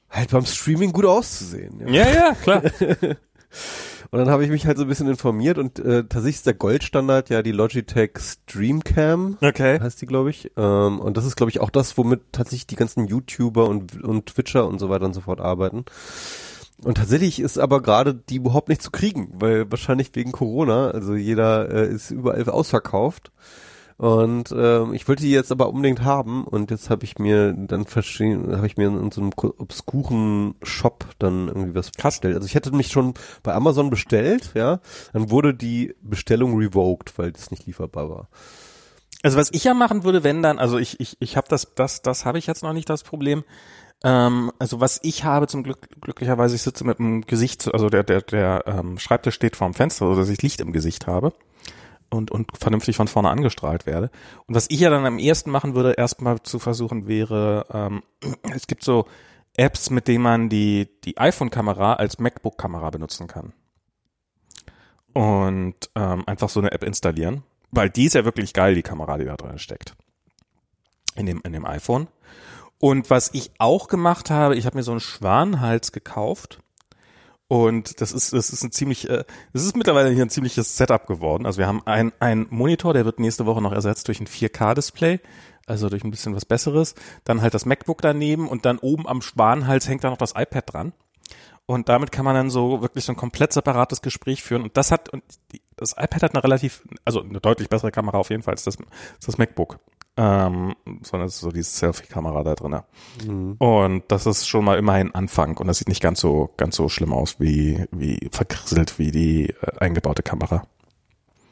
halt beim Streaming gut auszusehen. Ja. ja, ja, klar. Und dann habe ich mich halt so ein bisschen informiert und äh, tatsächlich ist der Goldstandard ja die Logitech Streamcam Okay. heißt die, glaube ich. Ähm, und das ist, glaube ich, auch das, womit tatsächlich die ganzen YouTuber und, und Twitcher und so weiter und so fort arbeiten. Und tatsächlich ist aber gerade die überhaupt nicht zu kriegen, weil wahrscheinlich wegen Corona, also jeder äh, ist überall ausverkauft. Und ähm, ich wollte die jetzt aber unbedingt haben und jetzt habe ich mir dann verschieden, habe ich mir in so einem obskuren Shop dann irgendwie was bestellt. Also ich hätte mich schon bei Amazon bestellt, ja, dann wurde die Bestellung revoked, weil das nicht lieferbar war. Also was ich ja machen würde, wenn dann, also ich, ich, ich habe das, das, das habe ich jetzt noch nicht das Problem. Ähm, also was ich habe zum Glück, glücklicherweise, ich sitze mit dem Gesicht, also der, der, der ähm, Schreibtisch steht vorm Fenster, so dass ich Licht im Gesicht habe und, und vernünftig von vorne angestrahlt werde. Und was ich ja dann am ersten machen würde, erstmal zu versuchen wäre, ähm, es gibt so Apps, mit denen man die, die iPhone-Kamera als MacBook-Kamera benutzen kann. Und ähm, einfach so eine App installieren. Weil die ist ja wirklich geil, die Kamera, die da drin steckt. In dem, in dem iPhone. Und was ich auch gemacht habe, ich habe mir so einen Schwanenhals gekauft. Und das ist, das ist ein ziemlich, äh, das ist mittlerweile hier ein ziemliches Setup geworden. Also wir haben ein, ein Monitor, der wird nächste Woche noch ersetzt durch ein 4K-Display, also durch ein bisschen was Besseres. Dann halt das MacBook daneben und dann oben am Schwanenhals hängt da noch das iPad dran. Und damit kann man dann so wirklich so ein komplett separates Gespräch führen. Und das hat, und das iPad hat eine relativ, also eine deutlich bessere Kamera auf jeden Fall als das, das MacBook. Ähm, sondern es ist so diese Selfie-Kamera da drin. Und das ist schon mal immerhin Anfang. Und das sieht nicht ganz so, ganz so schlimm aus wie, wie verkrisselt wie die äh, eingebaute Kamera.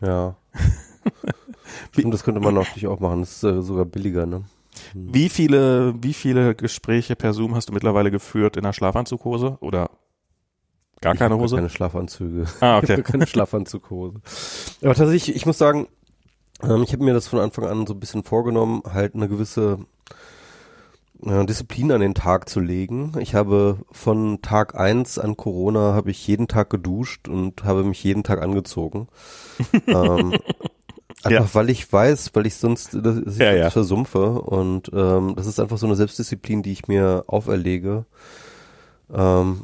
Ja. Stimmt, das könnte man natürlich auch machen. Das ist äh, sogar billiger, ne? Wie viele, wie viele Gespräche per Zoom hast du mittlerweile geführt in der Schlafanzughose? Oder gar ich keine Hose? Keine Schlafanzüge. Ah, okay. keine Schlafanzughose. Aber tatsächlich, ich muss sagen, ähm, ich habe mir das von Anfang an so ein bisschen vorgenommen, halt eine gewisse äh, Disziplin an den Tag zu legen. Ich habe von Tag eins an Corona habe ich jeden Tag geduscht und habe mich jeden Tag angezogen. ähm, einfach Ja. weil ich weiß, weil ich sonst das, ich Ja, ja. versumpfe und ähm, das ist einfach so eine Selbstdisziplin, die ich mir auferlege. Ähm,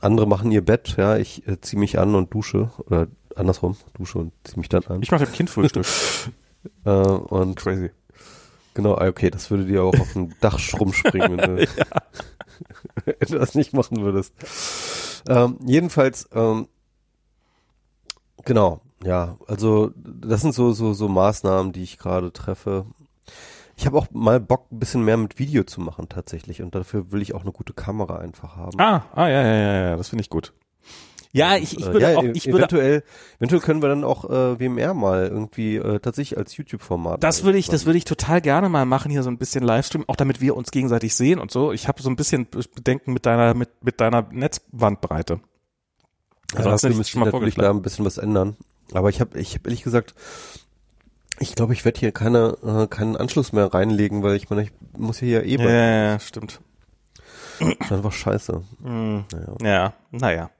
andere machen ihr Bett, ja, ich äh, ziehe mich an und dusche oder andersrum, dusche und ziehe mich dann an. Ich mache dem Kind Frühstück. Äh, und Crazy. genau, ah, okay, das würde dir auch auf dem Dach rumspringen, wenn du, wenn du das nicht machen würdest. Ähm, jedenfalls, ähm, genau, ja, also das sind so so so Maßnahmen, die ich gerade treffe. Ich habe auch mal Bock, ein bisschen mehr mit Video zu machen tatsächlich und dafür will ich auch eine gute Kamera einfach haben. Ah, ah, ja, ja, ja, ja, das finde ich gut. Ja, ich, ich Äh, würde ja, auch, e- ich würde, eventuell, eventuell können wir dann auch äh, WMR mal irgendwie äh, tatsächlich als YouTube-Format. das würde ich, das würde ich total gerne mal machen, hier so ein bisschen Livestream, auch damit wir uns gegenseitig sehen und so. Ich habe so ein bisschen Bedenken mit deiner, mit, mit deiner Netzbandbreite. Also hast du müsste schon mal natürlich da ein bisschen was ändern. Aber ich habe, ich habe ehrlich gesagt, ich glaube, ich werde hier keine, äh, keinen Anschluss mehr reinlegen, weil ich meine, ich muss hier ja eh Ja, ja, ja, stimmt. Das ist einfach scheiße. Hm, Naja. ja, naja.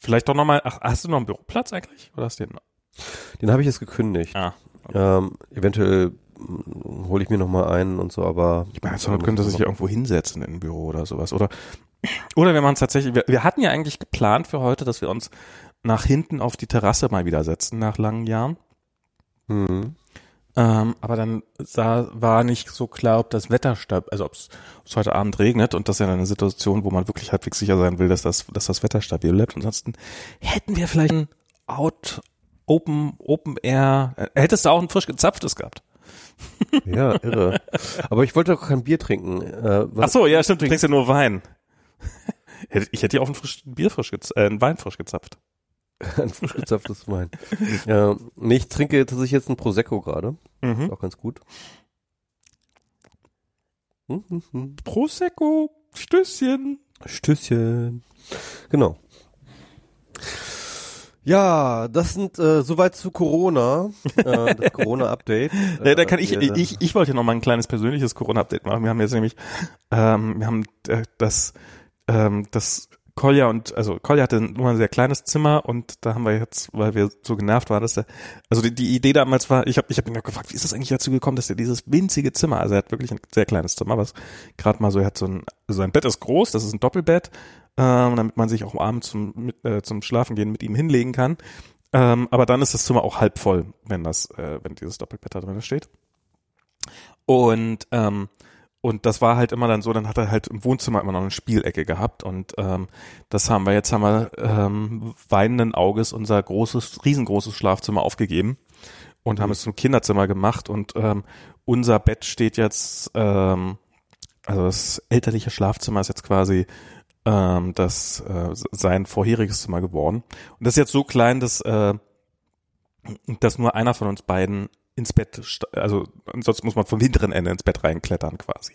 Vielleicht doch nochmal, ach, hast du noch einen Büroplatz eigentlich? Oder hast du den? Den habe ich jetzt gekündigt. Ah. Ähm, eventuell hole ich mir noch mal einen und so, aber Ich meine, man könnte sich ja irgendwo hinsetzen in ein Büro oder sowas. Oder, oder wir machen es tatsächlich, wir, wir hatten ja eigentlich geplant für heute, dass wir uns nach hinten auf die Terrasse mal wieder setzen nach langen Jahren. Mhm. Ähm, aber dann sah, war nicht so klar, ob das Wetter stab, also ob es heute Abend regnet und das ist ja eine Situation, wo man wirklich halbwegs sicher sein will, dass das, dass das Wetter stabil bleibt. Ansonsten hätten wir vielleicht ein Out, Open, Open Air, äh, hättest du auch ein frisch gezapftes gehabt. Ja, irre. aber ich wollte doch kein Bier trinken. Äh, Ach so, ja, stimmt, du trinkst ja nur Wein. Ich hätte dir auch ein, frisch, ein Bier frisch gez äh, ein Wein frisch gezapft. Ein frisch gezapftes Wein. ja, nee, ich trinke tatsächlich jetzt ein Prosecco gerade. Mhm. Ist auch ganz gut. Mhm. Prosecco, Stößchen. Stößchen. Genau. Ja, das sind äh, soweit zu Corona, äh, das Corona-Update. Äh, da kann ich, wir- ich, ich wollte noch mal ein kleines persönliches Corona-Update machen. Wir haben jetzt nämlich, ähm, wir haben äh, das, ähm, das Kolja und, also Kolja hatte nur ein sehr kleines Zimmer und da haben wir jetzt, weil wir so genervt waren, dass der, also die, die Idee damals war, ich habe ich hab ihn auch gefragt, wie ist das eigentlich dazu gekommen, dass er dieses winzige Zimmer, also er hat wirklich ein sehr kleines Zimmer, was gerade mal so, er hat so ein, also sein Bett ist groß, das ist ein Doppelbett, ähm, damit man sich auch abends zum, mit, äh, zum Schlafen gehen mit ihm hinlegen kann. Ähm, aber dann ist das Zimmer auch halb voll, wenn das, äh, wenn dieses Doppelbett da drin steht. Und ähm, und das war halt immer dann so, dann hat er halt im Wohnzimmer immer noch eine Spielecke gehabt. Und ähm, das haben wir jetzt haben wir ähm, weinenden Auges unser großes, riesengroßes Schlafzimmer aufgegeben und haben es zum Kinderzimmer gemacht. Und ähm, unser Bett steht jetzt, ähm, also das elterliche Schlafzimmer ist jetzt quasi ähm, das äh, sein vorheriges Zimmer geworden. Und das ist jetzt so klein, dass äh, dass nur einer von uns beiden ins Bett, also sonst muss man vom hinteren Ende ins Bett reinklettern quasi.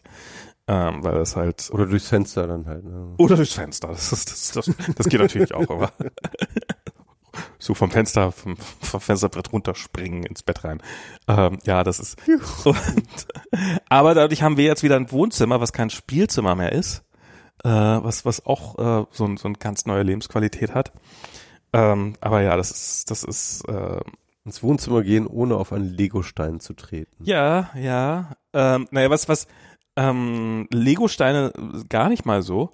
Ähm, weil das halt Oder durchs Fenster dann halt. Ne? oder durchs Fenster. Das, ist, das, das, das geht natürlich auch, aber so vom Fenster, vom, vom Fensterbrett runterspringen ins Bett rein. Ähm, ja, das ist. Und, aber dadurch haben wir jetzt wieder ein Wohnzimmer, was kein Spielzimmer mehr ist, äh, was was auch äh, so, ein, so eine ganz neue Lebensqualität hat. Ähm, aber ja, das ist das ist äh, Ins Wohnzimmer gehen, ohne auf einen Legostein zu treten. Ja, ja. Ähm, naja, was, was, ähm, Lego-Steine gar nicht mal so.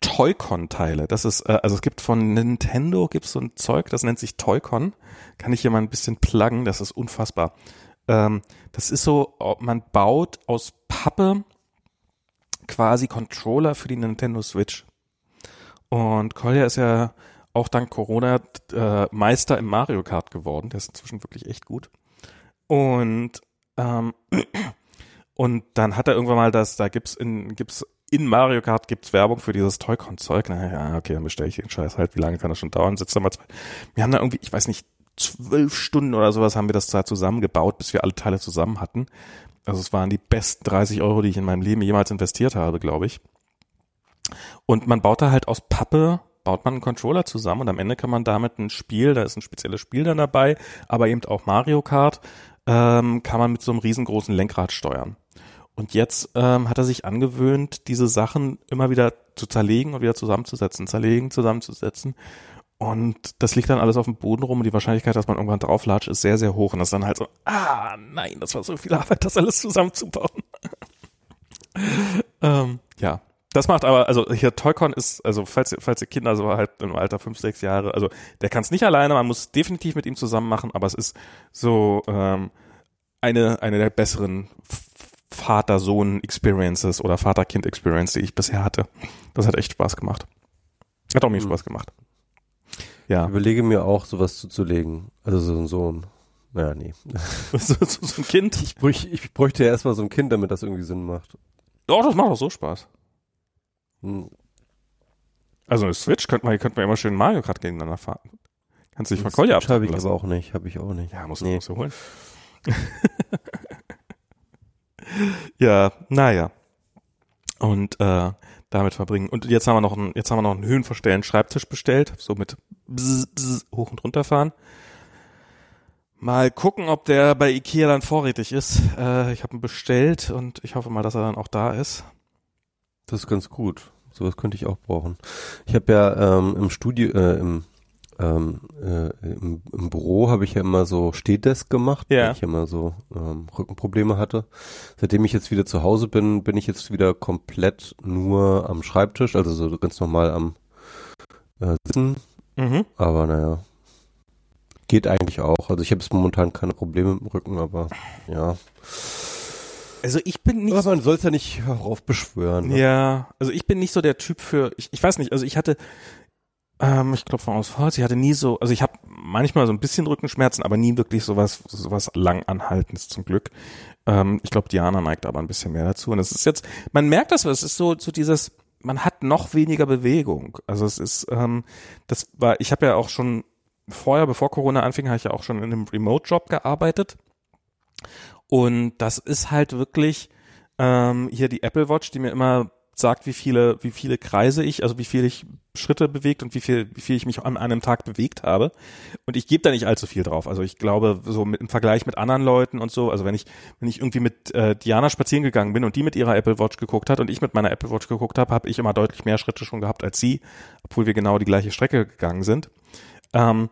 Toy-Con-Teile. Das ist, äh, also es gibt von Nintendo gibt's so ein Zeug, das nennt sich Toy-Con. Kann ich hier mal ein bisschen pluggen, das ist unfassbar. Ähm, das ist so, man baut aus Pappe quasi Controller für die Nintendo Switch. Und Kolja ist ja auch dank Corona äh, Meister im Mario Kart geworden. Der ist inzwischen wirklich echt gut. Und ähm, und dann hat er irgendwann mal das, da gibt's in gibt's in Mario Kart gibt's Werbung für dieses Toy-Con-Zeug. Na ja, okay, dann bestelle ich den Scheiß halt. Wie lange kann das schon dauern? Sitzt da mal zwei. Wir haben da irgendwie, ich weiß nicht, zwölf Stunden oder sowas haben wir das da zusammengebaut, bis wir alle Teile zusammen hatten. Also es waren die besten 30 Euro, die ich in meinem Leben jemals investiert habe, glaube ich. Und man baut da halt aus Pappe, baut man einen Controller zusammen und am Ende kann man damit ein Spiel, da ist ein spezielles Spiel dann dabei, aber eben auch Mario Kart, ähm, kann man mit so einem riesengroßen Lenkrad steuern. Und jetzt ähm, hat er sich angewöhnt, diese Sachen immer wieder zu zerlegen und wieder zusammenzusetzen, zerlegen, zusammenzusetzen. Und das liegt dann alles auf dem Boden rum und die Wahrscheinlichkeit, dass man irgendwann drauflatscht, ist sehr, sehr hoch. Und das ist dann halt so, ah, nein, das war so viel Arbeit, das alles zusammenzubauen. ähm, ja, das macht aber, also hier Toycon ist, also falls, falls ihr Kinder so halt im Alter fünf, sechs Jahre, also der kann es nicht alleine, man muss definitiv mit ihm zusammen machen, aber es ist so ähm, eine, eine der besseren Vater-Sohn-Experiences oder Vater-Kind-Experience, die ich bisher hatte. Das hat echt Spaß gemacht. Hat auch mir mhm. Spaß gemacht. Ja. Ich überlege mir auch, sowas zuzulegen. Also so ein Sohn. Naja, nee. so, so, so, ein Kind? Ich, bräuch, ich bräuchte ja erstmal so ein Kind, damit das irgendwie Sinn macht. Doch, das macht auch so Spaß. Hm. Also eine Switch könnte man, könnte man immer schön Mario Kart gegeneinander fahren. Kannst du dich von Kolja abschalten habe ich lassen. aber auch nicht, habe ich auch nicht. Ja, musst du, nee. musst du holen. ja, naja. Und äh, damit verbringen. Und jetzt haben wir noch einen, jetzt haben wir noch einen höhenverstellenden Schreibtisch bestellt, so mit bzz, bzz, hoch und runter fahren. Mal gucken, ob der bei Ikea dann vorrätig ist. Äh, ich habe ihn bestellt und ich hoffe mal, dass er dann auch da ist. Das ist ganz gut. Sowas könnte ich auch brauchen. Ich habe ja ähm, im Studio, äh, im ähm, äh, im, im Büro habe ich ja immer so Stehdesk gemacht, ja. weil ich immer so ähm, Rückenprobleme hatte. Seitdem ich jetzt wieder zu Hause bin, bin ich jetzt wieder komplett nur am Schreibtisch, also so ganz normal am äh, Sitzen. Mhm. Aber naja, geht eigentlich auch. Also ich habe jetzt momentan keine Probleme mit dem Rücken, aber ja. Also ich bin nicht. Aber man soll es ja nicht heraufbeschwören. Ne? Ja, also ich bin nicht so der Typ für. Ich, ich weiß nicht. Also ich hatte ähm, ich glaube von aus Holz. Ich hatte nie so, also ich habe manchmal so ein bisschen Rückenschmerzen, aber nie wirklich sowas, sowas lang anhaltendes zum Glück. Ähm, ich glaube, Diana neigt aber ein bisschen mehr dazu. Und es ist jetzt, man merkt das, es ist so, so dieses, man hat noch weniger Bewegung. Also es ist, ähm, das war, ich habe ja auch schon vorher, bevor Corona anfing, habe ich ja auch schon in einem Remote-Job gearbeitet. Und das ist halt wirklich ähm, hier die Apple Watch, die mir immer sagt, wie viele, wie viele Kreise ich, also wie viel ich Schritte bewegt und wie viel, wie viel ich mich an einem Tag bewegt habe. Und ich gebe da nicht allzu viel drauf. Also ich glaube, so mit, im Vergleich mit anderen Leuten und so, also wenn ich, wenn ich irgendwie mit äh, Diana spazieren gegangen bin und die mit ihrer Apple Watch geguckt hat und ich mit meiner Apple Watch geguckt habe, habe ich immer deutlich mehr Schritte schon gehabt als sie, obwohl wir genau die gleiche Strecke gegangen sind. Ähm,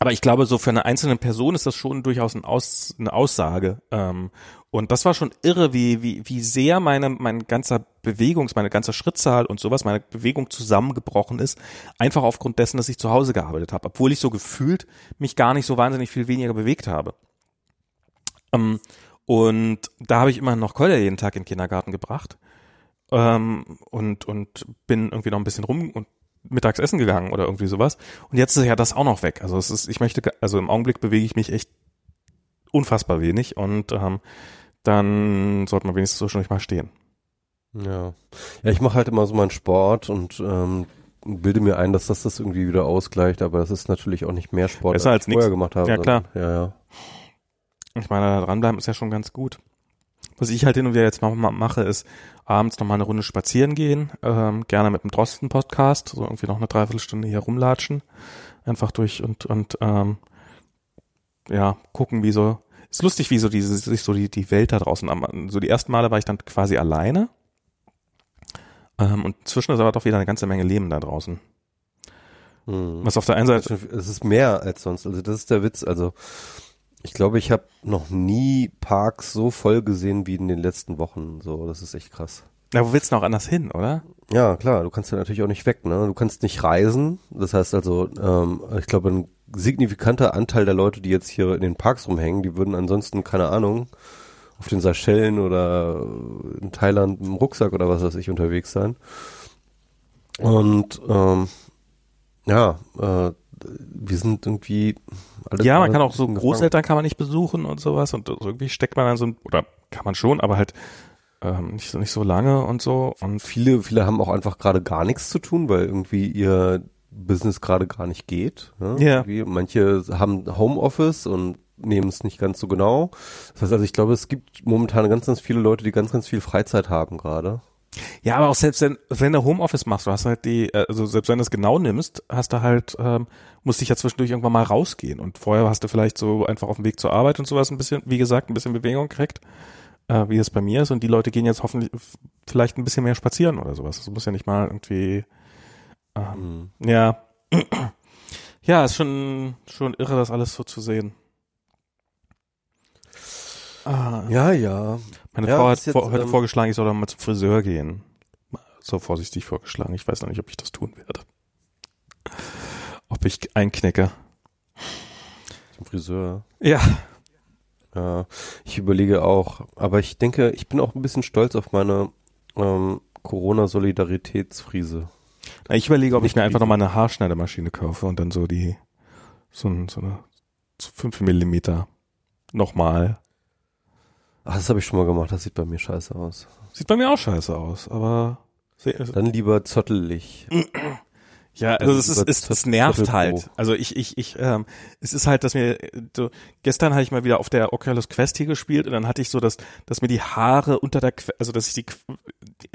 aber ich glaube, so für eine einzelne Person ist das schon durchaus ein Aus, eine Aussage. Ähm, und das war schon irre, wie, wie, wie sehr meine, mein ganzer Bewegungs-, meine ganze Schrittzahl und sowas, meine Bewegung zusammengebrochen ist. Einfach aufgrund dessen, dass ich zu Hause gearbeitet habe. Obwohl ich so gefühlt mich gar nicht so wahnsinnig viel weniger bewegt habe. Ähm, und da habe ich immer noch Kolja jeden Tag in den Kindergarten gebracht. Ähm, und, und bin irgendwie noch ein bisschen rum und mittags essen gegangen oder irgendwie sowas. Und jetzt ist ja das auch noch weg. Also es ist, ich möchte, also im Augenblick bewege ich mich echt unfassbar wenig und ähm, dann sollte man wenigstens so schon nicht mal stehen. Ja. Ja, ich mache halt immer so meinen Sport und ähm, bilde mir ein, dass das das irgendwie wieder ausgleicht, aber das ist natürlich auch nicht mehr Sport, Besser als, als ich vorher gemacht habe. Ja, klar. Ja, ja. Ich meine, dranbleiben ist ja schon ganz gut. Was ich halt hin und wieder jetzt noch mal mache, ist abends noch mal eine Runde spazieren gehen, ähm, gerne mit dem Drosten-Podcast, so irgendwie noch eine Dreiviertelstunde hier rumlatschen, einfach durch und und ähm, ja gucken, wie so ist lustig, wie so diese, sich so die, die Welt da draußen, so die ersten Male war ich dann quasi alleine. Ähm, und zwischen ist aber doch wieder eine ganze Menge Leben da draußen. Hm. Was auf der einen Seite. Es ist mehr als sonst. Also das ist der Witz. Also ich glaube, ich habe noch nie Parks so voll gesehen wie in den letzten Wochen. So, das ist echt krass. Na, wo willst du noch anders hin, oder? Ja, klar, du kannst ja natürlich auch nicht weg, ne? Du kannst nicht reisen. Das heißt also, ähm, ich glaube, ein signifikanter Anteil der Leute, die jetzt hier in den Parks rumhängen, die würden ansonsten, keine Ahnung, auf den Seychellen oder in Thailand im Rucksack oder was weiß ich unterwegs sein. Und ähm, ja, äh, wir sind irgendwie alle Ja, man kann auch so Großeltern kann man nicht besuchen und sowas und irgendwie steckt man dann so oder kann man schon, aber halt ähm, nicht so nicht so lange und so und viele viele haben auch einfach gerade gar nichts zu tun, weil irgendwie ihr Business gerade gar nicht geht. Ne? Ja. Irgendwie. Manche haben Homeoffice und nehmen es nicht ganz so genau. Das heißt also, ich glaube, es gibt momentan ganz, ganz viele Leute, die ganz, ganz viel Freizeit haben gerade. Ja, aber auch selbst wenn, wenn du Homeoffice machst, du hast halt die, äh, also selbst wenn du es genau nimmst, hast du halt, ähm, musst dich ja zwischendurch irgendwann mal rausgehen. Und vorher hast du vielleicht so einfach auf dem Weg zur Arbeit und sowas ein bisschen, wie gesagt, ein bisschen Bewegung gekriegt, äh, wie es bei mir ist. Und die Leute gehen jetzt hoffentlich vielleicht ein bisschen mehr spazieren oder sowas. Das muss ja nicht mal irgendwie, ähm, mhm. ja. Ja, ist schon, schon irre, das alles so zu sehen. Ah. Ja, ja. Meine ja, Frau hat jetzt, vor, heute ähm, vorgeschlagen, ich soll doch mal zum Friseur gehen. So vorsichtig vorgeschlagen. Ich weiß noch nicht, ob ich das tun werde. Ob ich einknicke. Zum Friseur? Ja. Ja, ich überlege auch. Aber ich denke, ich bin auch ein bisschen stolz auf meine ähm, Corona-Solidaritätsfriese. Ich überlege, ob ich mir einfach nochmal eine Haarschneidemaschine kaufe und dann so die, so, so eine so fünf Millimeter nochmal. Ach, das habe ich schon mal gemacht, das sieht bei mir scheiße aus. Sieht bei mir auch scheiße aus, aber. Dann lieber zottelig. Ja, also es ist, es, es nervt halt. Also ich, ich, ich, ähm, es ist halt, dass mir, so, gestern hatte ich mal wieder auf der Oculus Quest hier gespielt und dann hatte ich so, dass, dass mir die Haare unter der, also dass ich die,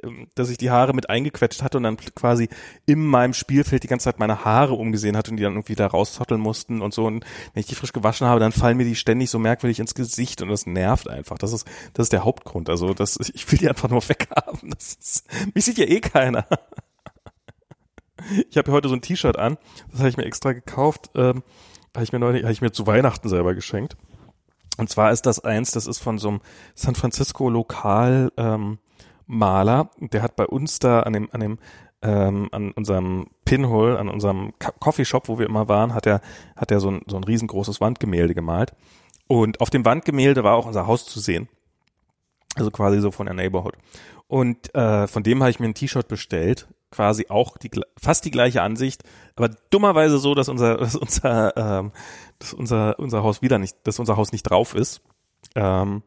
ähm, dass ich die Haare mit eingequetscht hatte und dann quasi in meinem Spielfeld die ganze Zeit meine Haare umgesehen hatte und die dann irgendwie da rauszotteln mussten und so. Und wenn ich die frisch gewaschen habe, dann fallen mir die ständig so merkwürdig ins Gesicht und das nervt einfach. Das ist, das ist der Hauptgrund. Also das, ich will die einfach nur weghaben. Das ist, mich sieht ja eh keiner. Ich habe heute so ein T-Shirt an, das habe ich mir extra gekauft, ähm, habe ich mir neulich, habe ich mir zu Weihnachten selber geschenkt. Und zwar ist das eins, das ist von so einem San Francisco Lokal ähm, Maler, der hat bei uns da an dem an dem ähm, an unserem Pinhole, an unserem Coffeeshop, wo wir immer waren, hat er hat er so ein so ein riesengroßes Wandgemälde gemalt. Und auf dem Wandgemälde war auch unser Haus zu sehen. Also quasi so von der Neighborhood. Und äh, von dem habe ich mir ein T-Shirt bestellt, quasi auch die fast die gleiche Ansicht, aber dummerweise so, dass unser dass unser ähm, dass unser unser Haus wieder nicht, dass unser Haus nicht drauf ist. Ähm,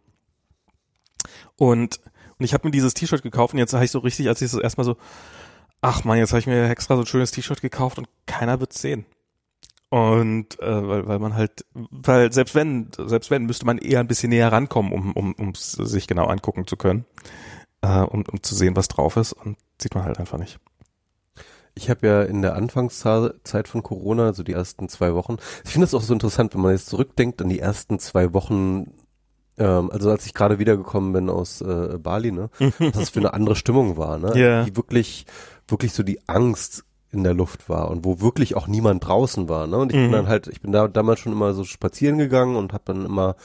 und und ich habe mir dieses T-Shirt gekauft und jetzt habe ich so richtig, als ich so erstmal so, ach man, jetzt habe ich mir extra so ein schönes T-Shirt gekauft und keiner wird's sehen. Und äh, weil, weil man halt, weil selbst wenn, selbst wenn, müsste man eher ein bisschen näher rankommen, um um um sich genau angucken zu können, äh, um, um zu sehen, was drauf ist. Und sieht man halt einfach nicht. Ich habe ja in der Anfangszeit von Corona, also die ersten zwei Wochen, ich finde es auch so interessant, wenn man jetzt zurückdenkt an die ersten zwei Wochen, ähm, also als ich gerade wiedergekommen bin aus äh, Bali, ne, was das für eine andere Stimmung war, ne, yeah. die wirklich, wirklich so die Angst in der Luft war und wo wirklich auch niemand draußen war, ne? Und ich mhm. bin dann halt, ich bin da damals schon immer so spazieren gegangen und habe dann immer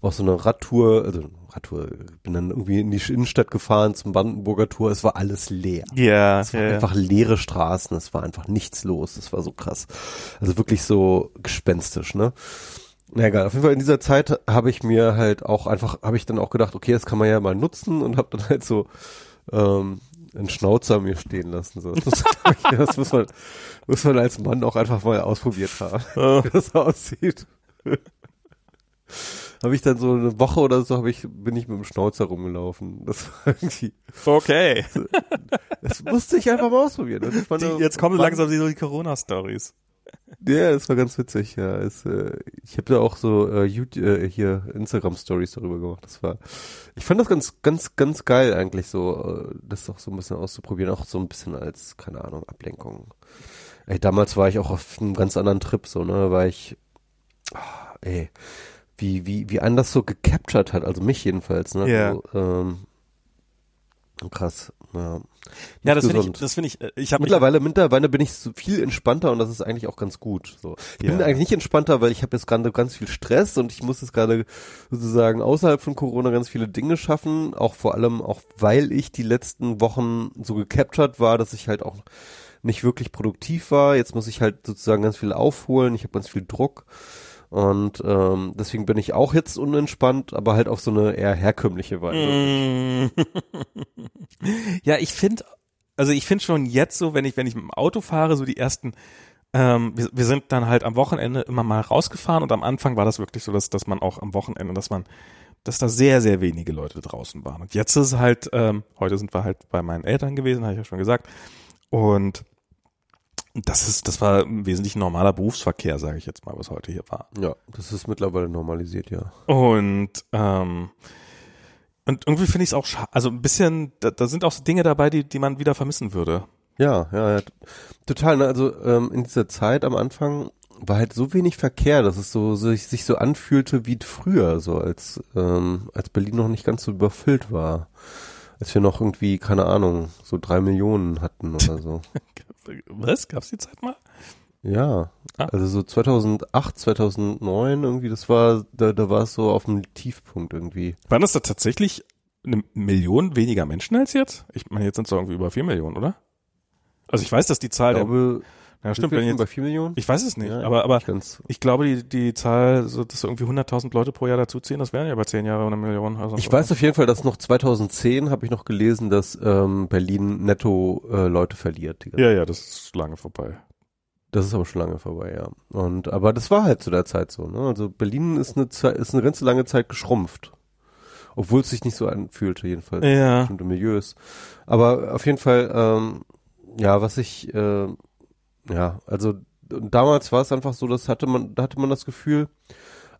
auch so eine Radtour, also Radtour, bin dann irgendwie in die Innenstadt gefahren zum Brandenburger Tor, es war alles leer. Ja. Yeah, es war yeah. einfach leere Straßen, es war einfach nichts los, es war so krass. Also wirklich so gespenstisch, ne? Na egal, auf jeden Fall in dieser Zeit habe ich mir halt auch einfach, habe ich dann auch gedacht, okay, das kann man ja mal nutzen und habe dann halt so ähm, einen Schnauzer mir stehen lassen. So. Das, das muss, man, muss man als Mann auch einfach mal ausprobiert haben, wie das aussieht. Habe ich dann so eine Woche oder so habe ich bin ich mit dem Schnauzer rumgelaufen. Das war irgendwie okay. Das musste ich einfach mal ausprobieren. Die, jetzt kommen langsam so die Corona Stories. Ja, es war ganz witzig, ja. Es, äh, ich habe da auch so äh, YouTube, äh, hier Instagram-Stories darüber gemacht. Das war, ich fand das ganz, ganz, ganz geil eigentlich so, äh, das auch so ein bisschen auszuprobieren, auch so ein bisschen als, keine Ahnung, Ablenkung. Ey, damals war ich auch auf einem ganz anderen Trip, so, ne, war ich, oh, ey, wie, wie, wie einen das so gecaptured hat, also mich jedenfalls, ne, ja. so, ähm, krass, ja. Ja, das finde ich, das finde ich, äh, ich habe mittlerweile, mittlerweile bin ich so viel entspannter und das ist eigentlich auch ganz gut. So, ich ja. bin eigentlich nicht entspannter, weil ich habe jetzt gerade ganz viel Stress und ich muss jetzt gerade sozusagen außerhalb von Corona ganz viele Dinge schaffen, auch vor allem auch, weil ich die letzten Wochen so gecaptured war, dass ich halt auch nicht wirklich produktiv war. Jetzt muss ich halt sozusagen ganz viel aufholen. Ich habe ganz viel Druck. Und ähm, deswegen bin ich auch jetzt unentspannt, aber halt auf so eine eher herkömmliche Weise. ja, ich finde, also ich finde schon jetzt so, wenn ich, wenn ich mit dem Auto fahre, so die ersten, ähm, wir, wir sind dann halt am Wochenende immer mal rausgefahren und am Anfang war das wirklich so, dass, dass man auch am Wochenende, dass man, dass da sehr, sehr wenige Leute draußen waren. Und jetzt ist halt, ähm, heute sind wir halt bei meinen Eltern gewesen, habe ich ja schon gesagt. Und das ist, das war ein wesentlich normaler Berufsverkehr, sage ich jetzt mal, was heute hier war. Ja, das ist mittlerweile normalisiert, ja. Und ähm, Und irgendwie finde ich es auch, also ein bisschen, da, da sind auch so Dinge dabei, die, die man wieder vermissen würde. Ja, ja, ja. Total, ne? Also ähm, in dieser Zeit am Anfang war halt so wenig Verkehr, dass es so, so sich, sich so anfühlte wie früher, so als ähm, als Berlin noch nicht ganz so überfüllt war. Als wir noch irgendwie, keine Ahnung, so drei Millionen hatten oder so. Was? Gab's die Zeit mal? Ja, Ah. also so 2008, 2009 irgendwie, das war, da, da war es so auf dem Tiefpunkt irgendwie. Waren das da tatsächlich eine Million weniger Menschen als jetzt? Ich meine, jetzt sind es irgendwie über vier Millionen, oder? Also ich weiß, dass die Zahl Ich der, glaube, ja stimmt, wenn schon bei jetzt, vier Millionen? ich weiß es nicht, Ja, aber, aber ganz. ich glaube, die, die Zahl, so, dass irgendwie 100.000 Leute pro Jahr dazuziehen, das wären ja über zehn Jahre eine Million. Also Ich weiß auf jeden Fall, dass noch 2010 habe ich noch gelesen, dass ähm, Berlin netto äh, Leute verliert. Ja, ja, das ist lange vorbei. Das ist aber schon lange vorbei, ja. Und aber das war halt zu der Zeit so. Ne? Also Berlin ist eine Zeit, ist eine ganze lange Zeit geschrumpft, obwohl es sich nicht so anfühlte jedenfalls Ja. bestimmte Milieus. Aber auf jeden Fall, ähm, ja, was ich, äh, ja, also damals war es einfach so, das hatte man, da hatte man das Gefühl,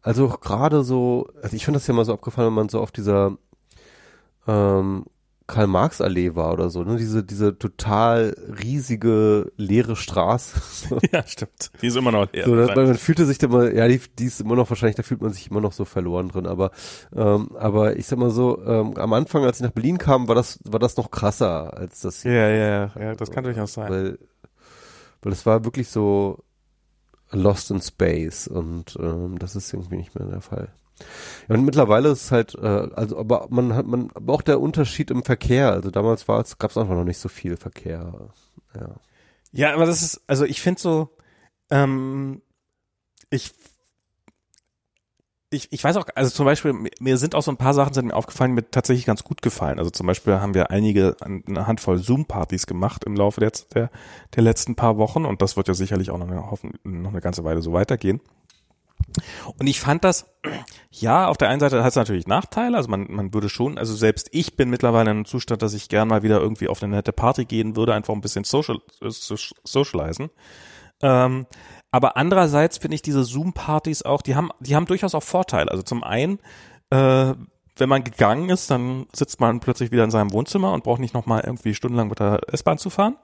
also gerade so, also ich finde das ja mal so abgefallen, wenn man so auf dieser ähm, Karl-Marx-Allee war oder so, ne? Diese, diese total riesige leere Straße. Ja, stimmt. Die ist immer noch leer. So, man, man fühlte sich da mal, ja, die, die ist immer noch wahrscheinlich, da fühlt man sich immer noch so verloren drin, aber, ähm, aber ich sag mal so, ähm, am Anfang, als ich nach Berlin kam, war das, war das noch krasser als das ja, ja, ja, ja, das kann durchaus sein. weil, weil es war wirklich so lost in space und ähm, das ist irgendwie nicht mehr der Fall. Ja, und mittlerweile ist es halt, äh, also aber man hat man, aber auch der Unterschied im Verkehr, also damals war es, gab es einfach noch nicht so viel Verkehr. Ja. Ja, aber das ist, also ich finde so, ähm, ich, ich, ich weiß auch, also zum Beispiel, mir- sind auch so ein paar Sachen sind mir aufgefallen, mir tatsächlich ganz gut gefallen. Also zum Beispiel haben wir einige, eine Handvoll Zoom-Partys gemacht im Laufe der, der, der letzten paar Wochen und das wird ja sicherlich auch noch eine, hoffen, noch eine ganze Weile so weitergehen. Und ich fand das, ja, auf der einen Seite hat es natürlich Nachteile, also man, man würde schon, also selbst ich bin mittlerweile in einem Zustand, dass ich gern mal wieder irgendwie auf eine nette Party gehen würde, einfach ein bisschen social, äh, so- socialisen. Ähm, aber andererseits finde ich diese Zoom-Partys auch, die haben, die haben durchaus auch Vorteile. Also zum einen, äh, wenn man gegangen ist, dann sitzt man plötzlich wieder in seinem Wohnzimmer und braucht nicht nochmal irgendwie stundenlang mit der S-Bahn zu fahren.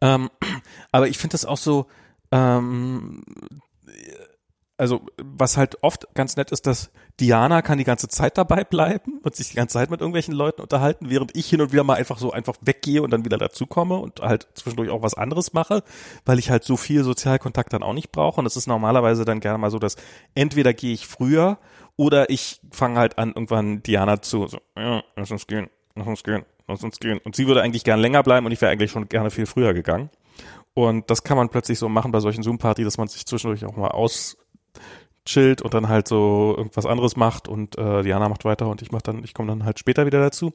Ähm, aber ich finde das auch so, ähm, also was halt oft ganz nett ist, dass Diana kann die ganze Zeit dabei bleiben und sich die ganze Zeit mit irgendwelchen Leuten unterhalten, während ich hin und wieder mal einfach so einfach weggehe und dann wieder dazukomme und halt zwischendurch auch was anderes mache, weil ich halt so viel Sozialkontakt dann auch nicht brauche. Und es ist normalerweise dann gerne mal so, dass entweder gehe ich früher oder ich fange halt an, irgendwann Diana zu, so, ja, lass uns gehen, lass uns gehen, lass uns gehen. Und sie würde eigentlich gern länger bleiben und ich wäre eigentlich schon gerne viel früher gegangen. Und das kann man plötzlich so machen bei solchen Zoom-Party, dass man sich zwischendurch auch mal aus chillt und dann halt so irgendwas anderes macht und äh, Diana macht weiter und ich mach dann, ich komme dann halt später wieder dazu.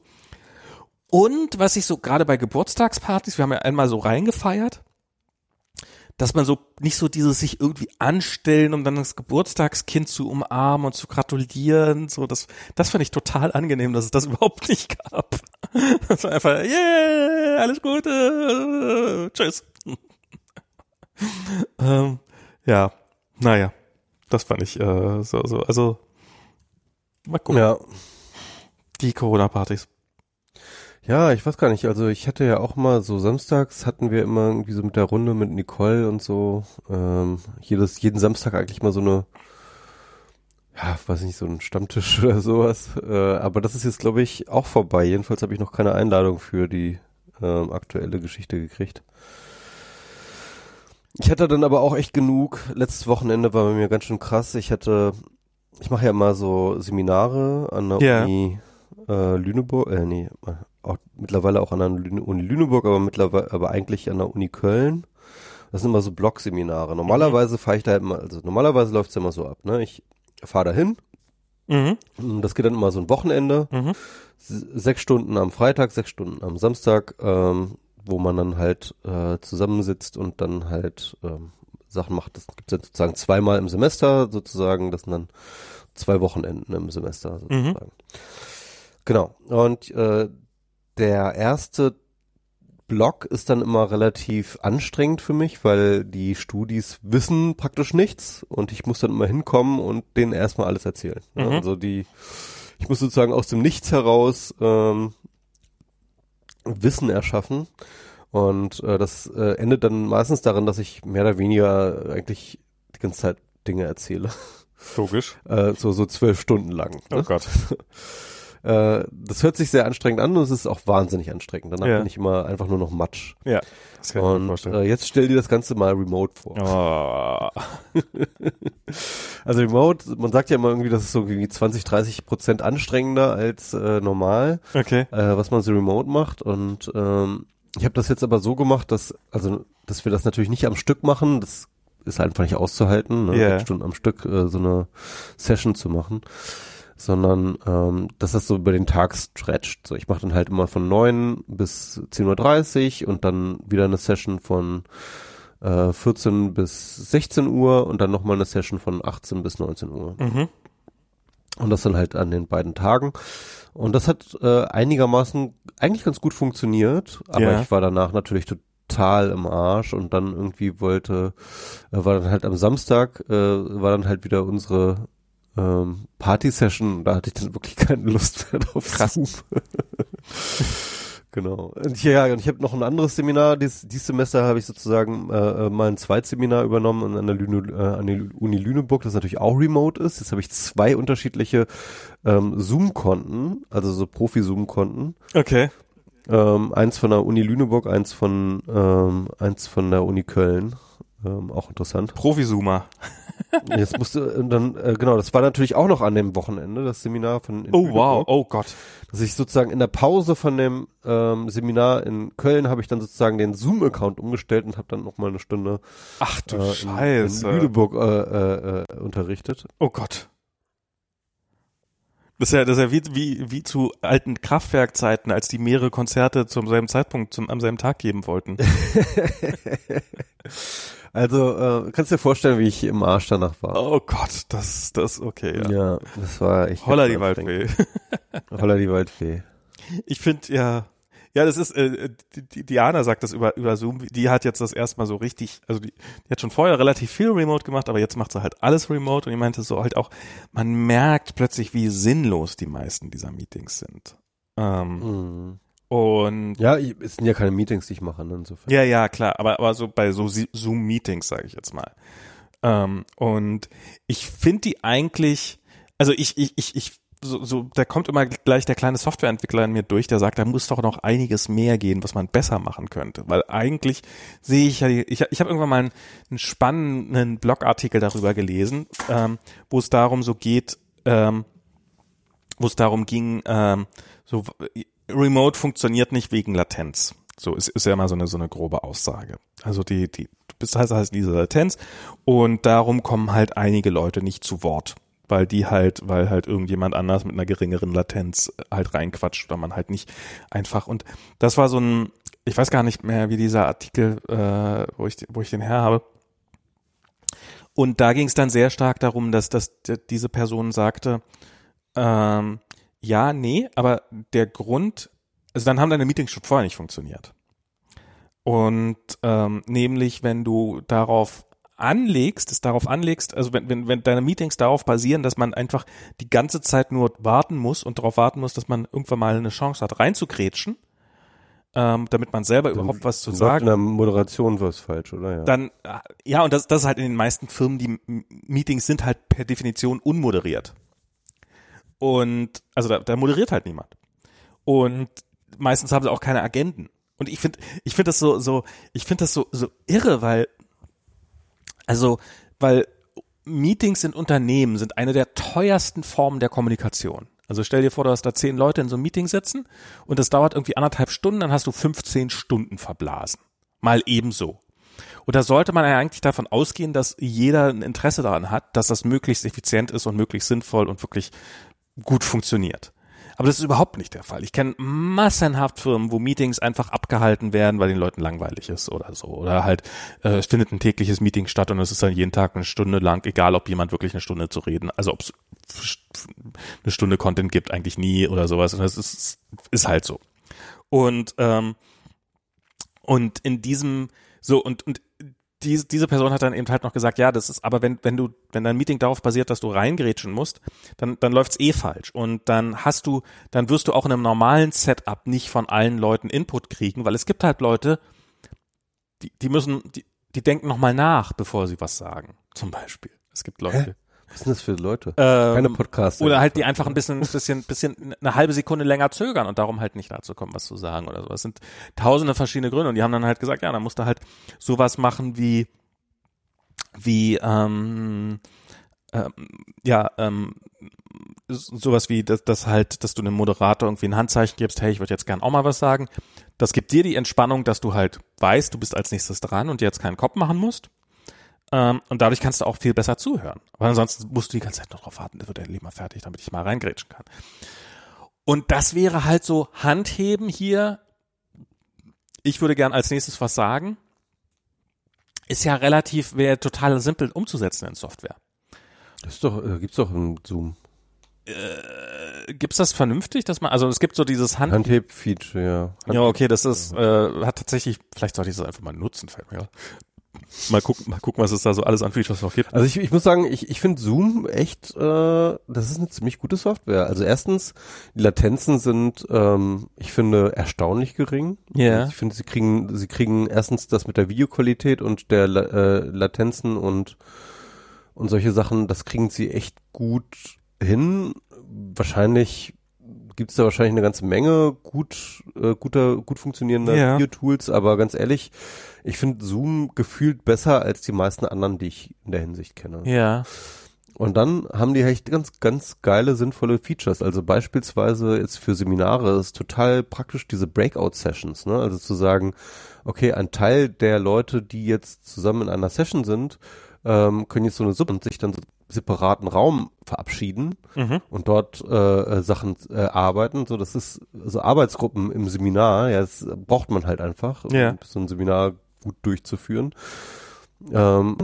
Und was ich so gerade bei Geburtstagspartys, wir haben ja einmal so reingefeiert, dass man so nicht so dieses sich irgendwie anstellen, um dann das Geburtstagskind zu umarmen und zu gratulieren, so das, das fand ich total angenehm, dass es das überhaupt nicht gab. Das war einfach, yeah, alles Gute, tschüss. ähm, ja, naja, das fand ich äh, so, so, also mal gucken, Ja. die Corona-Partys. Ja, ich weiß gar nicht. Also ich hatte ja auch mal so samstags hatten wir immer irgendwie so mit der Runde mit Nicole und so ähm, jedes jeden Samstag eigentlich mal so eine ja, weiß nicht, so ein Stammtisch oder sowas. Äh, aber das ist jetzt glaube ich auch vorbei. Jedenfalls habe ich noch keine Einladung für die ähm, aktuelle Geschichte gekriegt. Ich hatte dann aber auch echt genug. Letztes Wochenende war bei mir ganz schön krass. Ich hatte ich mache ja immer so Seminare an der Ja. Uni äh, Lüneburg, äh, nee, auch, mittlerweile auch an der Uni Lüneburg, aber mittlerweile, aber eigentlich an der Uni Köln. Das sind immer so Blog-Seminare. Normalerweise fahre ich da immer, also normalerweise läuft's ja immer so ab, ne? Ich fahre da hin, Mhm, das geht dann immer so ein Wochenende, mhm, sechs Stunden am Freitag, sechs Stunden am Samstag, ähm, wo man dann halt äh, zusammensitzt und dann halt ähm, Sachen macht. Das gibt's dann sozusagen zweimal im Semester, sozusagen, das sind dann zwei Wochenenden im Semester sozusagen. Genau. Und äh, der erste Block ist dann immer relativ anstrengend für mich, weil die Studis wissen praktisch nichts und ich muss dann immer hinkommen und denen erstmal alles erzählen. Mhm. Also die, ich muss sozusagen aus dem Nichts heraus ähm, Wissen erschaffen. Und äh, das äh, endet dann meistens darin, dass ich mehr oder weniger eigentlich die ganze Zeit Dinge erzähle. Logisch. Äh, so, so zwölf Stunden lang. Oh Ne? Gott. Äh, das hört sich sehr anstrengend an und es ist auch wahnsinnig anstrengend. Danach Ja. bin ich immer einfach nur noch Matsch. Ja, das kann ich mir Und vorstellen. äh, jetzt stell dir das Ganze mal remote vor. Oh. Also remote, man sagt ja immer irgendwie, das ist so irgendwie 20, 30 Prozent anstrengender als äh, normal, Okay. äh, was man so remote macht. Und ähm, ich habe das jetzt aber so gemacht, dass also dass wir das natürlich nicht am Stück machen. Das ist einfach nicht auszuhalten, ne? Sechs Stunden am Stück äh, so eine Session zu machen, sondern ähm, dass das so über den Tag stretcht. So, ich mache dann halt immer von 9 bis 10.30 Uhr und dann wieder eine Session von äh, 14 bis 16 Uhr und dann nochmal eine Session von 18 bis 19 Uhr. Mhm. Und das dann halt an den beiden Tagen. Und das hat äh, einigermaßen eigentlich ganz gut funktioniert, aber Ja. ich war danach natürlich total im Arsch und dann irgendwie wollte, äh, war dann halt am Samstag, äh, war dann halt wieder unsere ähm, Party-Session, da hatte ich dann wirklich keine Lust mehr drauf. Krass. Zoom. Genau. Und ja, und ich habe noch ein anderes Seminar. Dies, dieses Semester habe ich sozusagen äh, äh, mal ein Zweitseminar übernommen an der, Lüne, äh, an der Uni Lüneburg, das natürlich auch remote ist. Jetzt habe ich zwei unterschiedliche ähm, Zoom-Konten, also so Profi-Zoom-Konten. Okay. Ähm, eins von der Uni Lüneburg, eins von ähm, eins von der Uni Köln. Ähm, auch interessant. Profizoomer. Jetzt musste äh, dann äh, genau, das war natürlich auch noch an dem Wochenende das Seminar von in Oh Lüneburg. wow. Oh Gott. dass ich sozusagen in der Pause von dem ähm, Seminar in Köln habe ich dann sozusagen den Zoom-Account umgestellt und habe dann noch mal eine Stunde Ach du äh, in, in Scheiße. Lüneburg äh, äh, äh, unterrichtet. Oh Gott. Das ist ja, das ist ja wie, wie, wie zu alten Kraftwerkzeiten, als die mehrere Konzerte zum selben Zeitpunkt, zum, am selben Tag geben wollten. Also äh, kannst dir vorstellen, wie ich im Arsch danach war. Oh Gott, das, das, okay, ja. Ja, das war echt. Holla die. Waldfee. Holla die Waldfee. Ich finde, ja, ja, das ist, äh, die, die Diana sagt das über, über Zoom, die hat jetzt das erstmal so richtig, also die, die hat schon vorher relativ viel Remote gemacht, aber jetzt macht sie halt alles Remote und ich meinte so halt auch, man merkt plötzlich, wie sinnlos die meisten dieser Meetings sind. Ähm, Mhm. Und Ja, es sind ja keine Meetings, die ich mache, ne, insofern. Ja, ja, klar, aber, aber so bei so Zoom-Meetings, sage ich jetzt mal. Ähm, und ich finde die eigentlich, also ich, ich, ich, ich, so, so, da kommt immer gleich der kleine Softwareentwickler in mir durch, der sagt, da muss doch noch einiges mehr gehen, was man besser machen könnte. Weil eigentlich sehe ich ja, ich, ich habe irgendwann mal einen, einen spannenden Blogartikel darüber gelesen, ähm, wo es darum so geht, ähm, wo es darum ging, ähm, so Remote funktioniert nicht wegen Latenz. So ist, ist ja immer so eine so eine grobe Aussage. Also die die du bist halt halt diese Latenz und darum kommen halt einige Leute nicht zu Wort, weil die halt weil halt irgendjemand anders mit einer geringeren Latenz halt reinquatscht oder man halt nicht einfach und das war so ein ich weiß gar nicht mehr wie dieser Artikel äh, wo ich wo ich den her habe und da ging es dann sehr stark darum, dass, dass diese Person sagte, ähm, ja, nee, aber der Grund, also dann haben deine Meetings schon vorher nicht funktioniert. Und ähm, nämlich, wenn du darauf anlegst, es darauf anlegst, also wenn, wenn, wenn deine Meetings darauf basieren, dass man einfach die ganze Zeit nur warten muss und darauf warten muss, dass man irgendwann mal eine Chance hat, reinzukretschen, ähm, damit man selber überhaupt was zu Dann sagen In der Moderation war es falsch, oder? Ja. dann, äh, ja, und das, das ist halt in den meisten Firmen, die Meetings sind halt per Definition unmoderiert. Und, also da, da moderiert halt niemand. Und meistens haben sie auch keine Agenten. Und ich finde, ich finde das so, so, ich finde das so, so irre, weil, also, weil Meetings in Unternehmen sind eine der teuersten Formen der Kommunikation. Also stell dir vor, du hast da zehn Leute in so einem Meeting sitzen und das dauert irgendwie anderthalb Stunden, dann hast du 15 Stunden verblasen. Mal ebenso. Und da sollte man eigentlich davon ausgehen, dass jeder ein Interesse daran hat, dass das möglichst effizient ist und möglichst sinnvoll und wirklich gut funktioniert. Aber das ist überhaupt nicht der Fall. Ich kenne massenhaft Firmen, wo Meetings einfach abgehalten werden, weil den Leuten langweilig ist oder so. Oder halt, äh, es findet ein tägliches Meeting statt und es ist dann jeden Tag eine Stunde lang, egal ob jemand wirklich eine Stunde zu reden, also ob es eine Stunde Content gibt, eigentlich nie oder sowas. Und das ist, ist halt so. Und, ähm, und in diesem, so, und, und die, diese Person hat dann eben halt noch gesagt, ja, das ist, aber wenn, wenn du, wenn dein Meeting darauf basiert, dass du reingrätschen musst, dann, dann läuft's eh falsch. Und dann hast du, dann wirst du auch in einem normalen Setup nicht von allen Leuten Input kriegen, weil es gibt halt Leute, die, die müssen, die, die denken nochmal nach, bevor sie was sagen. Zum Beispiel. Es gibt Leute. Hä? Was sind das für Leute? Ähm, Keine Podcasts. Oder halt die einfach ein bisschen, bisschen, bisschen eine halbe Sekunde länger zögern und darum halt nicht dazu kommen, was zu sagen oder so. Es sind tausende verschiedene Gründe und die haben dann halt gesagt, ja, dann musst du halt sowas machen wie, wie, ähm, ähm, ja, ähm, sowas wie, dass, dass halt, dass du einem Moderator irgendwie ein Handzeichen gibst, hey, ich würde jetzt gern auch mal was sagen. Das gibt dir die Entspannung, dass du halt weißt, du bist als nächstes dran und dir jetzt keinen Kopf machen musst. Ähm, und dadurch kannst du auch viel besser zuhören. Weil ansonsten musst du die ganze Zeit noch drauf warten, das wird endlich mal fertig, damit ich mal reingrätschen kann. Und das wäre halt so Handheben hier. Ich würde gern als nächstes was sagen. Ist ja relativ, wäre total simpel umzusetzen in Software. Das ist doch, äh, gibt's doch im Zoom. Äh, gibt's das vernünftig, dass man, also es gibt so dieses Hand, Handheb-Feature, ja. Hand ja, okay, das ist, äh, hat tatsächlich, vielleicht sollte ich das einfach mal nutzen, fällt mir. Mal gucken, mal gucken, was es da so alles an Features noch gibt. Also ich, ich muss sagen, ich, ich finde Zoom echt, äh, das ist eine ziemlich gute Software. Also erstens, die Latenzen sind, ähm, ich finde, erstaunlich gering. Ja. Ich finde, sie kriegen, sie kriegen erstens das mit der Videoqualität und der äh, Latenzen und und solche Sachen, das kriegen sie echt gut hin. Wahrscheinlich gibt es da wahrscheinlich eine ganze Menge gut, äh, guter, gut funktionierender Ja. Video-Tools, aber ganz ehrlich, ich finde Zoom gefühlt besser als die meisten anderen, die ich in der Hinsicht kenne. Ja. Und dann haben die echt ganz, ganz geile, sinnvolle Features. Also beispielsweise jetzt für Seminare ist total praktisch diese Breakout-Sessions, ne? Also zu sagen, okay, ein Teil der Leute, die jetzt zusammen in einer Session sind, ähm, können jetzt so eine Suppe und sich dann so separaten Raum verabschieden Mhm. und dort äh, äh, Sachen äh, arbeiten. So, das ist so Arbeitsgruppen im Seminar, ja, das braucht man halt einfach, Ja. um so ein Seminar gut durchzuführen. Ähm,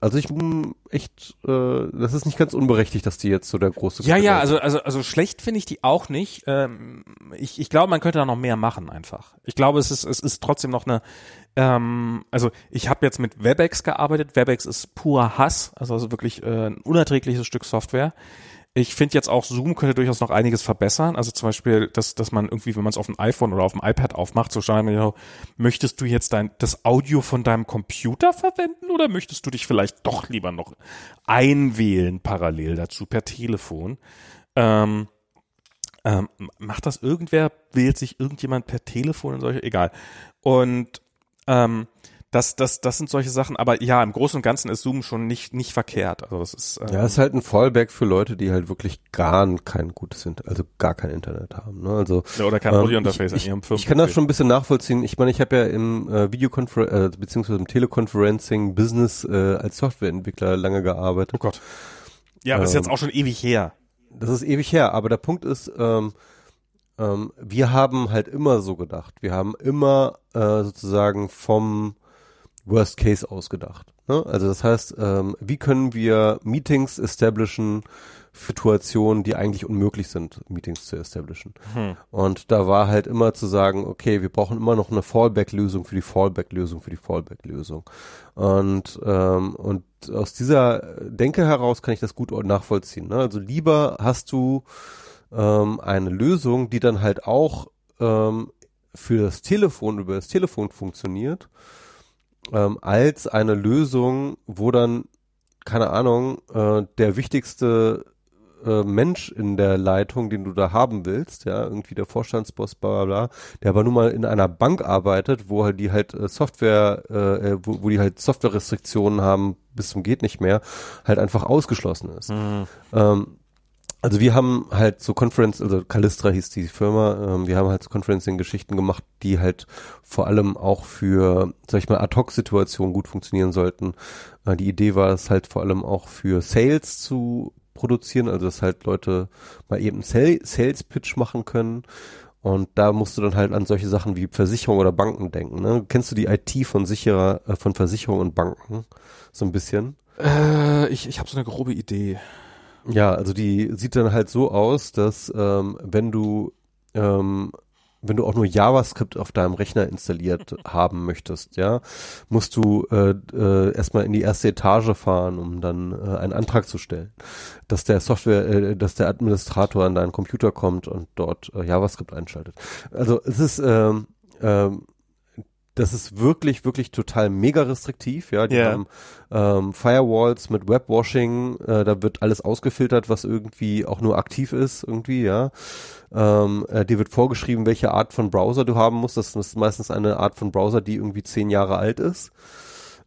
also ich bin echt, äh, das ist nicht ganz unberechtigt, dass die jetzt so der große Ja, ja, also, also, also schlecht finde ich die auch nicht. Ähm, ich, ich glaube, man könnte da noch mehr machen einfach. Ich glaube, es ist, es ist trotzdem noch eine, ähm, also ich habe jetzt mit WebEx gearbeitet. WebEx ist purer Hass, also, also wirklich äh, ein unerträgliches Stück Software. Ich finde jetzt auch Zoom könnte durchaus noch einiges verbessern. Also zum Beispiel, dass, dass man irgendwie, wenn man es auf dem iPhone oder auf dem iPad aufmacht, so schauen wir, möchtest du jetzt dein, das Audio von deinem Computer verwenden oder möchtest du dich vielleicht doch lieber noch einwählen parallel dazu per Telefon? Ähm, ähm, macht das irgendwer? Wählt sich irgendjemand per Telefon in solche? Egal. Und ähm, das, das, das sind solche Sachen, aber ja, im Großen und Ganzen ist Zoom schon nicht, nicht verkehrt. Also das ist, ähm, Ja, ist halt ein Fallback für Leute, die halt wirklich gar kein gutes sind, also gar kein Internet haben. Ne? Also Ja, oder kein ähm, Audiointerface ich, an ihrem Firmen. ich kann das schon ein bisschen nachvollziehen. Ich meine, ich habe ja im äh, Videokonfer äh, beziehungsweise im Teleconferencing Business äh, als Softwareentwickler lange gearbeitet. Oh Gott. Ja, aber ist Ähm, jetzt auch schon ewig her. Das ist ewig her, aber der Punkt ist, ähm, ähm, wir haben halt immer so gedacht. Wir haben immer äh, sozusagen vom Worst Case ausgedacht. Ne? Also das heißt, ähm, wie können wir Meetings establishen, Situationen, die eigentlich unmöglich sind, Meetings zu establishen. Hm. Und da war halt immer zu sagen, okay, wir brauchen immer noch eine Fallback-Lösung für die Fallback-Lösung für die Fallback-Lösung. Und, ähm, und aus dieser Denke heraus kann ich das gut nachvollziehen. Ne? Also lieber hast du ähm, eine Lösung, die dann halt auch ähm, für das Telefon, über das Telefon funktioniert, ähm, als eine Lösung, wo dann, keine Ahnung, äh, der wichtigste äh, Mensch in der Leitung, den du da haben willst, ja, irgendwie der Vorstandsboss, bla bla bla, der aber nun mal in einer Bank arbeitet, wo halt die halt äh, Software, äh, äh, wo, wo die halt Softwarerestriktionen haben bis zum geht nicht mehr, halt einfach ausgeschlossen ist. Hm. Ähm, also wir haben halt so Conference, also Callistra hieß die Firma, ähm, wir haben halt so Conferencing-Geschichten gemacht, die halt vor allem auch für, sag ich mal, Ad-Hoc-Situationen gut funktionieren sollten. Äh, die Idee war es halt vor allem auch für Sales zu produzieren, also dass halt Leute mal eben Sal- Sales-Pitch machen können. Und da musst du dann halt an solche Sachen wie Versicherung oder Banken denken. Ne? Kennst du die IT von sicherer, äh, von Versicherung und Banken? So ein bisschen. Äh, ich ich habe so eine grobe Idee. Ja, also die sieht dann halt so aus, dass ähm, wenn du ähm, wenn du auch nur JavaScript auf deinem Rechner installiert haben möchtest, ja, musst du äh, äh, erstmal in die erste Etage fahren, um dann äh, einen Antrag zu stellen, dass der Software, äh, dass der Administrator an deinen Computer kommt und dort äh, JavaScript einschaltet. Also es ist ähm, ähm, das ist wirklich, wirklich total mega restriktiv, ja. Die Ja. haben ähm, Firewalls mit Webwashing, äh, da wird alles ausgefiltert, was irgendwie auch nur aktiv ist, irgendwie, ja. Ähm, äh, dir wird vorgeschrieben, welche Art von Browser du haben musst. Das ist meistens eine Art von Browser, die irgendwie zehn Jahre alt ist.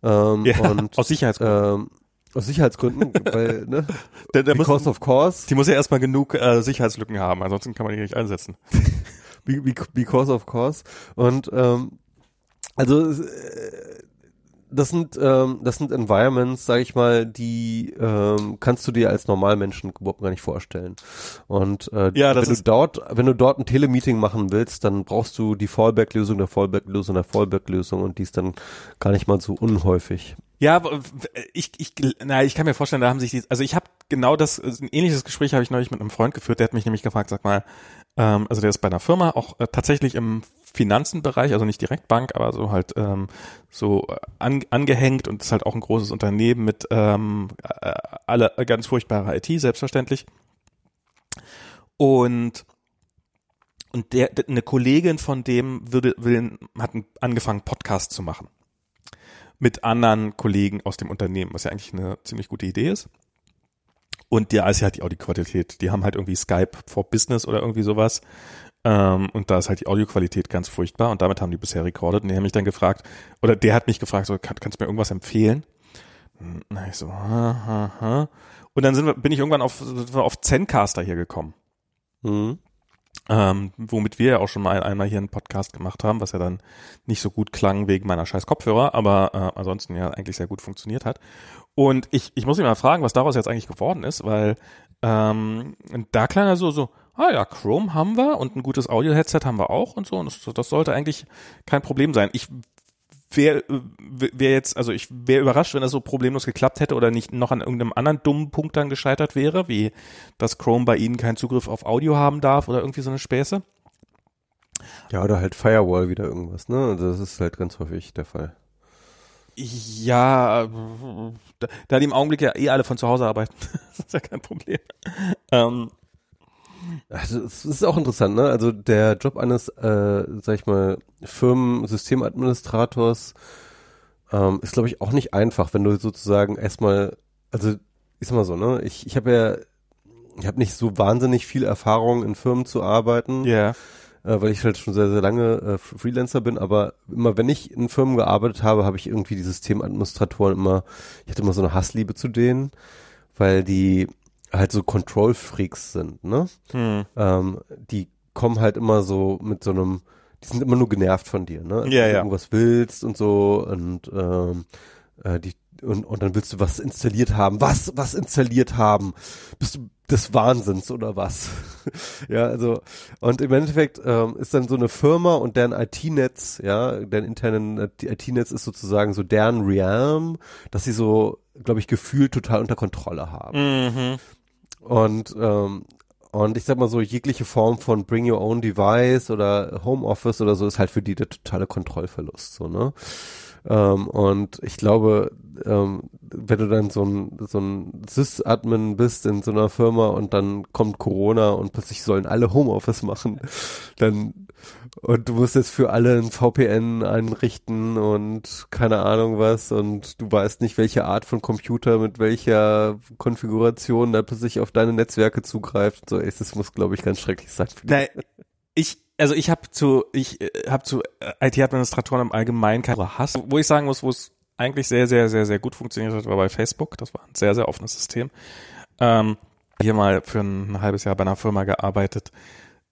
Ähm, Ja, und aus Sicherheitsgründen. ähm, aus Sicherheitsgründen, weil, ne? Der, der muss, Because of course. die muss ja erstmal genug äh, Sicherheitslücken haben, ansonsten kann man die nicht einsetzen. Be- be- Because of course. Und ähm, also äh, das sind ähm, das sind Environments, sag ich mal, die ähm, kannst du dir als Normalmenschen überhaupt gar nicht vorstellen. Und äh, Ja, wenn du dort, wenn du dort ein Telemeeting machen willst, dann brauchst du die Fallback-Lösung der Fallback-Lösung der Fallback-Lösung und die ist dann gar nicht mal so unhäufig. Ja, aber ich, ich, na, ich kann mir vorstellen, da haben sich die, also ich habe genau das, ein ähnliches Gespräch habe ich neulich mit einem Freund geführt, der hat mich nämlich gefragt, sag mal, ähm, also der ist bei einer Firma, auch äh, tatsächlich im Finanzenbereich, also nicht direkt Bank, aber so halt ähm, so äh, an, angehängt und ist halt auch ein großes Unternehmen mit ähm, äh, alle ganz furchtbare IT, selbstverständlich. Und und der, eine Kollegin von dem würde, will, hat angefangen, Podcast zu machen mit anderen Kollegen aus dem Unternehmen, was ja eigentlich eine ziemlich gute Idee ist. Und da ist ja halt die Audioqualität. Die haben halt irgendwie Skype for Business oder irgendwie sowas. Ähm, und da ist halt die Audioqualität ganz furchtbar. Und damit haben die bisher recorded. Und die haben mich dann gefragt, oder der hat mich gefragt, so, kann, kannst du mir irgendwas empfehlen? Hm, Na, ich so, ha, ha, ha. Und dann wir, bin ich irgendwann auf, auf Zencaster hier gekommen Mhm. ähm, womit wir ja auch schon mal einmal hier einen Podcast gemacht haben, was ja dann nicht so gut klang wegen meiner scheiß Kopfhörer, aber äh, ansonsten ja eigentlich sehr gut funktioniert hat. Und ich, ich muss ihn mal fragen, was daraus jetzt eigentlich geworden ist, weil ähm, da klang er so, so, ah ja, Chrome haben wir und ein gutes Audio-Headset haben wir auch und so. Und das, das sollte eigentlich kein Problem sein. Ich wäre wär jetzt, also ich wäre überrascht, wenn das so problemlos geklappt hätte oder nicht noch an irgendeinem anderen dummen Punkt dann gescheitert wäre, wie dass Chrome bei Ihnen keinen Zugriff auf Audio haben darf oder irgendwie so eine Späße. Ja, oder halt Firewall wieder irgendwas, ne? Das ist halt ganz häufig der Fall. Ja, da, da die im Augenblick ja eh alle von zu Hause arbeiten, das ist ja kein Problem. Ähm, Also es ist auch interessant, ne? Also der Job eines, äh, sag ich mal, Firmensystemadministrators ähm, ist, glaube ich, auch nicht einfach, wenn du sozusagen erstmal, also ich sag mal so, ne? Ich, ich habe ja, ich habe nicht so wahnsinnig viel Erfahrung in Firmen zu arbeiten, ja, äh, weil ich halt schon sehr, sehr lange äh, Freelancer bin, aber immer wenn ich in Firmen gearbeitet habe, habe ich irgendwie die Systemadministratoren immer, ich hatte immer so eine Hassliebe zu denen, weil die halt so Control-Freaks sind, ne? hm. ähm, die kommen halt immer so mit so einem, die sind immer nur genervt von dir, ne? Ja, Wenn du ja. irgendwas willst und so und ähm, äh, die und, und dann willst du was installiert haben. Was, was installiert haben? Bist du des Wahnsinns oder was? ja, also und im Endeffekt ähm, ist dann so eine Firma und deren IT-Netz, ja, deren internen IT-Netz ist sozusagen so deren Realm, dass sie so, glaube ich, gefühlt total unter Kontrolle haben. mhm. Und, ähm, und ich sag mal so, jegliche Form von Bring Your Own Device oder Homeoffice oder so ist halt für die der totale Kontrollverlust, so, ne? Ähm, und ich glaube, ähm, wenn du dann so ein, so ein Sys-Admin bist in so einer Firma und dann kommt Corona und plötzlich sollen alle Homeoffice machen, dann und du musst jetzt für alle ein VPN einrichten und keine Ahnung was und du weißt nicht, welche Art von Computer mit welcher Konfiguration da plötzlich auf deine Netzwerke zugreift. So, ey, das muss, glaube ich, ganz schrecklich sein. Na, ich, also ich habe zu, ich äh, habe zu äh, IT-Administratoren im Allgemeinen keinen Hass. Wo ich sagen muss, wo es eigentlich sehr, sehr, sehr, sehr gut funktioniert hat, war bei Facebook. Das war ein sehr, sehr offenes System. Ähm, hier mal für ein halbes Jahr bei einer Firma gearbeitet,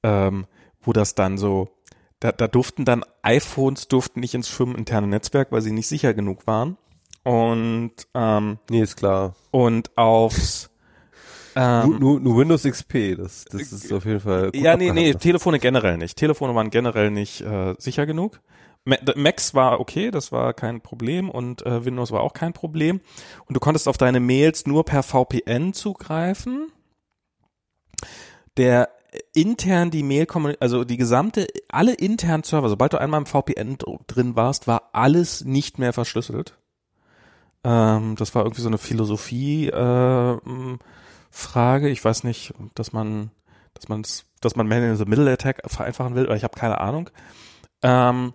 ähm, wo das dann so, da, da durften dann iPhones durften nicht ins firmeninterne Netzwerk, weil sie nicht sicher genug waren. Und ähm, Nee, ist klar. und aufs ähm, nur, nur, nur Windows XP, das, das ist auf jeden Fall. Ja, nee, nee. Telefone generell nicht. Telefone waren generell nicht äh, sicher genug. Ma- Macs war okay, das war kein Problem und äh, Windows war auch kein Problem. Und du konntest auf deine Mails nur per VPN zugreifen. Der intern die Mail also die gesamte, alle internen Server, sobald du einmal im VPN drin warst, war alles nicht mehr verschlüsselt. Ähm, das war irgendwie so eine Philosophie äh, Frage. Ich weiß nicht, dass man, dass man, dass man Man in the Middle Attack vereinfachen will, oder ich habe keine Ahnung. Ähm,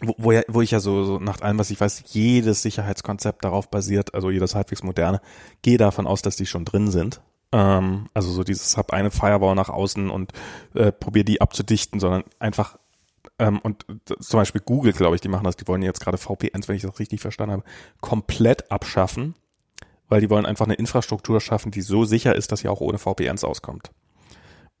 wo, wo, ja, wo ich ja so, so nach allem, was ich weiß, jedes Sicherheitskonzept darauf basiert, also jedes halbwegs moderne, gehe davon aus, dass die schon drin sind. Ähm, also so dieses, hab eine Firewall nach außen und äh, probiere die abzudichten, sondern einfach ähm, und zum Beispiel Google, glaube ich, die machen das, die wollen jetzt gerade VPNs, wenn ich das richtig verstanden habe, komplett abschaffen, weil die wollen einfach eine Infrastruktur schaffen, die so sicher ist, dass sie auch ohne VPNs auskommt.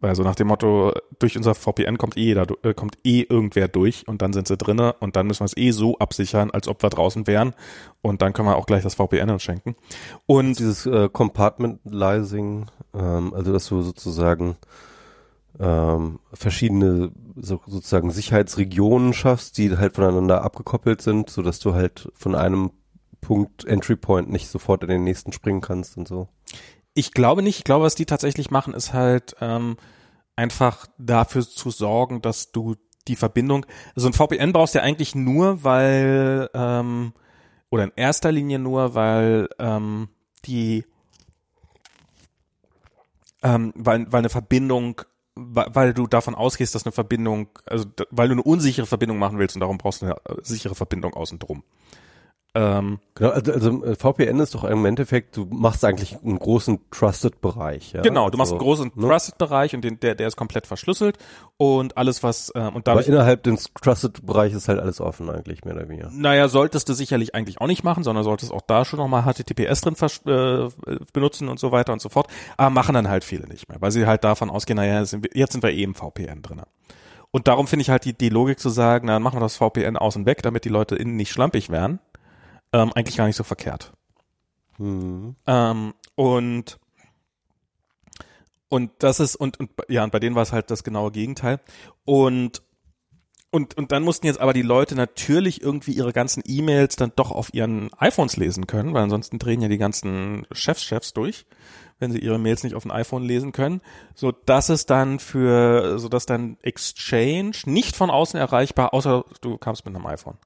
Also nach dem Motto, durch unser VPN kommt eh jeder, äh, kommt eh irgendwer durch und dann sind sie drinne und dann müssen wir es eh so absichern, als ob wir draußen wären und dann können wir auch gleich das VPN uns schenken. Und dieses äh, Compartmentalizing, ähm, also dass du sozusagen ähm, verschiedene so, sozusagen Sicherheitsregionen schaffst, die halt voneinander abgekoppelt sind, so dass du halt von einem Punkt Entry Point nicht sofort in den nächsten springen kannst und so. Ich glaube nicht. Ich glaube, was die tatsächlich machen, ist halt ähm, einfach dafür zu sorgen, dass du die Verbindung, also ein VPN brauchst du ja eigentlich nur, weil ähm, oder in erster Linie nur, weil ähm, die ähm, weil, weil eine Verbindung, weil, du davon ausgehst, dass eine Verbindung, also weil du eine unsichere Verbindung machen willst und darum brauchst du eine äh, sichere Verbindung außen drum. Ähm, genau, also, also äh, VPN ist doch im Endeffekt, du machst eigentlich einen großen Trusted-Bereich. Ja? Genau, du machst also, einen großen ne? Trusted-Bereich und den, der, der ist komplett verschlüsselt und alles was äh, und dadurch, Aber innerhalb des Trusted-Bereichs ist halt alles offen eigentlich mehr oder weniger. Naja, solltest du sicherlich eigentlich auch nicht machen, sondern solltest auch da schon nochmal HTTPS drin äh, benutzen und so weiter und so fort. Aber machen dann halt viele nicht mehr, weil sie halt davon ausgehen, naja, sind wir, jetzt sind wir eh im VPN drin. Und darum finde ich halt die, die Logik zu sagen, na, dann machen wir das VPN außen weg, damit die Leute innen nicht schlampig werden ähm, eigentlich gar nicht so verkehrt. Mhm. Ähm, und und das ist und, und ja und bei denen war es halt das genaue Gegenteil und und und dann mussten jetzt aber die Leute natürlich irgendwie ihre ganzen E-Mails dann doch auf ihren iPhones lesen können, weil ansonsten drehen ja die ganzen Chefschefs durch, wenn sie ihre Mails nicht auf dem iPhone lesen können, so dass es dann für so dass dann Exchange nicht von außen erreichbar, außer du kamst mit einem iPhone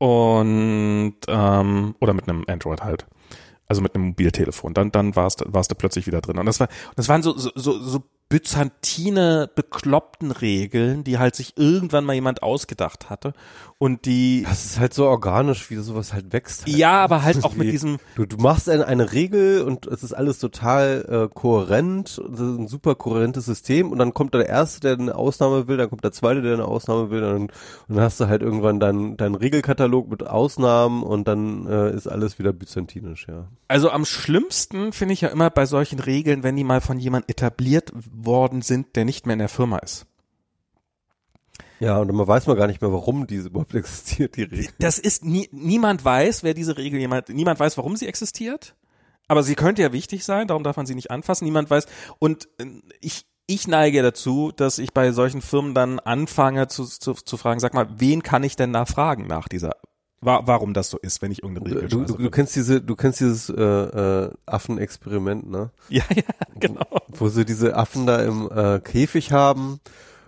und ähm, oder mit einem Android halt. Also mit einem Mobiltelefon. Dann, dann warst, warst du plötzlich wieder drin. Und das war, das waren so, so, so, so byzantine, bekloppten Regeln, die halt sich irgendwann mal jemand ausgedacht hatte und die. Das ist halt so organisch, wie sowas halt wächst. Halt. Ja, aber halt auch mit diesem. Du, du machst eine, eine Regel und es ist alles total äh, kohärent, das ist ein super kohärentes System und dann kommt der Erste, der eine Ausnahme will, dann kommt der Zweite, der eine Ausnahme will und, und dann hast du halt irgendwann deinen dein Regelkatalog mit Ausnahmen und dann äh, ist alles wieder byzantinisch, ja. Also am schlimmsten finde ich ja immer bei solchen Regeln, wenn die mal von jemand etabliert worden sind, der nicht mehr in der Firma ist. Ja, und man weiß mal gar nicht mehr, warum diese überhaupt existiert, die Regel. Das ist nie, niemand weiß, wer diese Regel jemand, niemand weiß, warum sie existiert. Aber sie könnte ja wichtig sein, darum darf man sie nicht anfassen. Niemand weiß. Und äh, ich, ich neige dazu, dass ich bei solchen Firmen dann anfange zu, zu, zu fragen, sag mal, wen kann ich denn nachfragen nach dieser Wa warum das so ist, wenn ich irgendeine Regel du, du, du kennst diese, du kennst dieses äh, äh, Affenexperiment, ne? Ja, ja, genau. Wo, wo sie diese Affen da im äh, Käfig haben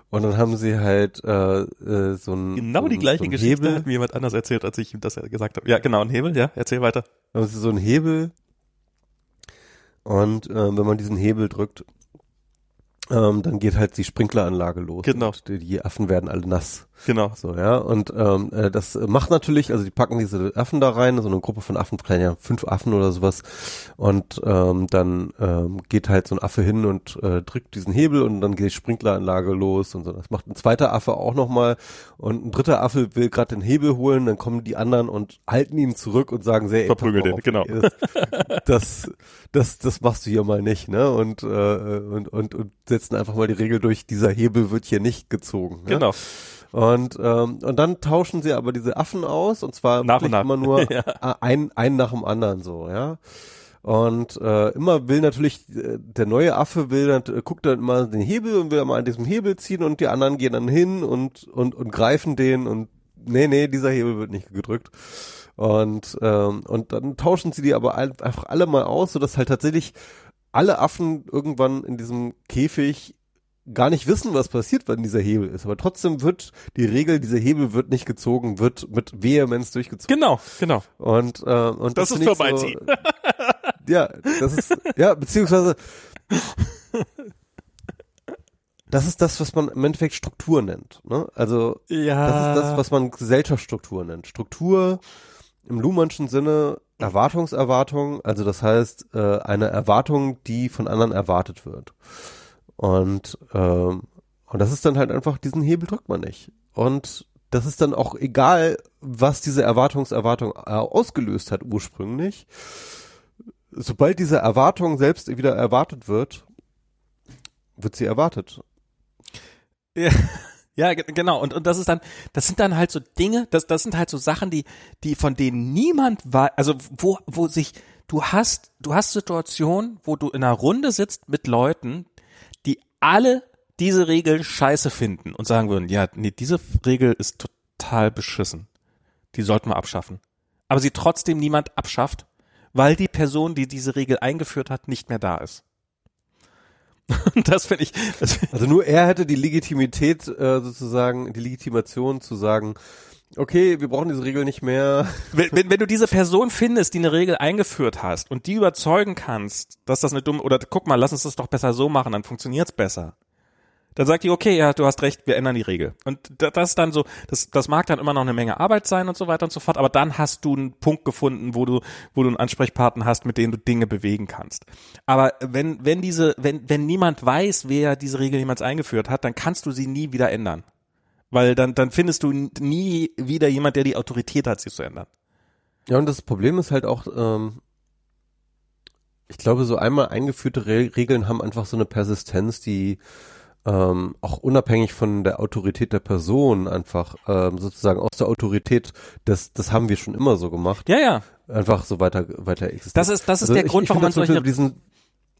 und dann haben sie halt äh, äh, so ein genau die gleiche so Geschichte Hebel. hat mir jemand anders erzählt, als ich ihm das gesagt habe. Ja, genau, ein Hebel. Ja, erzähl weiter. Dann haben sie so ein Hebel und äh, wenn man diesen Hebel drückt, ähm, dann geht halt die Sprinkleranlage los. Genau. Die, die, Affen werden alle nass. Genau. So, ja. Und ähm, äh, das macht natürlich, also die packen diese Affen da rein, so eine Gruppe von Affen, vielleicht ja fünf Affen oder sowas. Und ähm, dann ähm, geht halt so ein Affe hin und äh, drückt diesen Hebel und dann geht die Sprinkleranlage los und so. Das macht ein zweiter Affe auch nochmal. Und ein dritter Affe will gerade den Hebel holen, dann kommen die anderen und halten ihn zurück und sagen sehr, Verprügel den, genau. Das, das, das machst du hier mal nicht, ne? Und, äh, und, und, und setzen einfach mal die Regel durch, dieser Hebel wird hier nicht gezogen. Ne? Genau. Und, ähm, und dann tauschen sie aber diese Affen aus und zwar nach und nach. immer nur ja. ein, ein nach dem anderen so, ja. Und äh, immer will natürlich, äh, der neue Affe will dann, äh, guckt dann immer den Hebel und will mal an diesem Hebel ziehen und die anderen gehen dann hin und, und, und greifen den und nee, nee, dieser Hebel wird nicht gedrückt. Und, ähm, und dann tauschen sie die aber einfach alle mal aus, sodass halt tatsächlich alle Affen irgendwann in diesem Käfig gar nicht wissen, was passiert, wenn dieser Hebel ist. Aber trotzdem wird die Regel, dieser Hebel wird nicht gezogen, wird mit Vehemenz durchgezogen. Genau, genau. Und, äh, und Das das, ist Firma so, ja, das ist, ja, beziehungsweise, das ist das, was man im Endeffekt Struktur nennt. Ne? Also, Ja. das ist das, was man Gesellschaftsstruktur nennt. Struktur im Luhmannschen Sinne Erwartungserwartung, also das heißt äh, eine Erwartung, die von anderen erwartet wird. Und ähm, und das ist dann halt einfach diesen Hebel drückt man nicht. Und das ist dann auch egal, was diese Erwartungserwartung äh, ausgelöst hat ursprünglich. Sobald diese Erwartung selbst wieder erwartet wird, wird sie erwartet. Ja, ja, ge- genau. Und, und das ist dann, das sind dann halt so Dinge, das, das sind halt so Sachen, die, die von denen niemand weiß, also wo, wo sich, du hast, du hast Situationen, wo du in einer Runde sitzt mit Leuten, alle diese Regel scheiße finden und sagen würden, ja, nee, diese Regel ist total beschissen. Die sollten wir abschaffen. Aber sie trotzdem niemand abschafft, weil die Person, die diese Regel eingeführt hat, nicht mehr da ist. Und das finde ich, das, Also nur er hätte die Legitimität äh, sozusagen, die Legitimation zu sagen, okay, wir brauchen diese Regel nicht mehr. wenn, wenn, wenn du diese Person findest, die eine Regel eingeführt hast und die überzeugen kannst, dass das eine dumme, oder guck mal, lass uns das doch besser so machen, dann funktioniert's besser. Dann sagt die, okay, ja, du hast recht, wir ändern die Regel. Und da- das ist dann so, das, das mag dann immer noch eine Menge Arbeit sein und so weiter und so fort, aber dann hast du einen Punkt gefunden, wo du, wo du einen Ansprechpartner hast, mit dem du Dinge bewegen kannst. Aber wenn, wenn diese, wenn, wenn niemand weiß, wer diese Regel jemals eingeführt hat, dann kannst du sie nie wieder ändern. Weil dann, dann findest du nie wieder jemand, der die Autorität hat, sie zu ändern. Ja, und das Problem ist halt auch, ähm, ich glaube, so einmal eingeführte Re Regeln haben einfach so eine Persistenz, die ähm, auch unabhängig von der Autorität der Person einfach ähm, sozusagen aus der Autorität, das, das haben wir schon immer so gemacht, Ja, ja. einfach so weiter, weiter existiert. Das ist, das ist Also der ich, Grund, ich warum man solche, diesen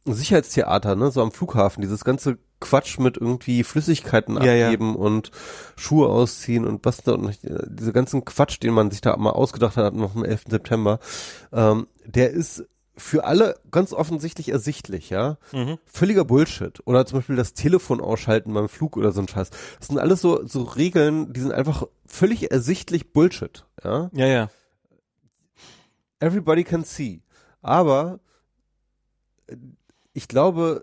Sicherheitstheater, ne, so am Flughafen, dieses ganze Quatsch mit irgendwie Flüssigkeiten Ja, ja. abgeben und Schuhe ausziehen und was da und äh, diese ganzen Quatsch, den man sich da mal ausgedacht hat, noch am 11. September, ähm, der ist für alle ganz offensichtlich ersichtlich, ja. Mhm. Völliger Bullshit. Oder zum Beispiel das Telefon ausschalten beim Flug oder so ein Scheiß. Das sind alles so, so Regeln, die sind einfach völlig ersichtlich Bullshit, ja. ja, ja. Everybody can see. Aber äh, ich glaube,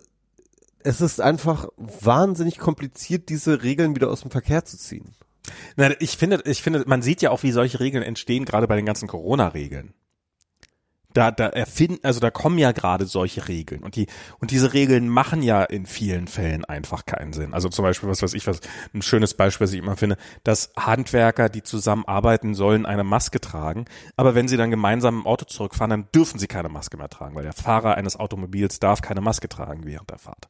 es ist einfach wahnsinnig kompliziert, diese Regeln wieder aus dem Verkehr zu ziehen. Na, ich finde, ich finde, man sieht ja auch, wie solche Regeln entstehen, gerade bei den ganzen Corona-Regeln. Da, da erfinden, also da kommen ja gerade solche Regeln und die und diese Regeln machen ja in vielen Fällen einfach keinen Sinn. Also zum Beispiel, was weiß ich, was ein schönes Beispiel, was ich immer finde, dass Handwerker, die zusammenarbeiten sollen, eine Maske tragen, aber wenn sie dann gemeinsam im Auto zurückfahren, dann dürfen sie keine Maske mehr tragen, weil der Fahrer eines Automobils darf keine Maske tragen während der Fahrt.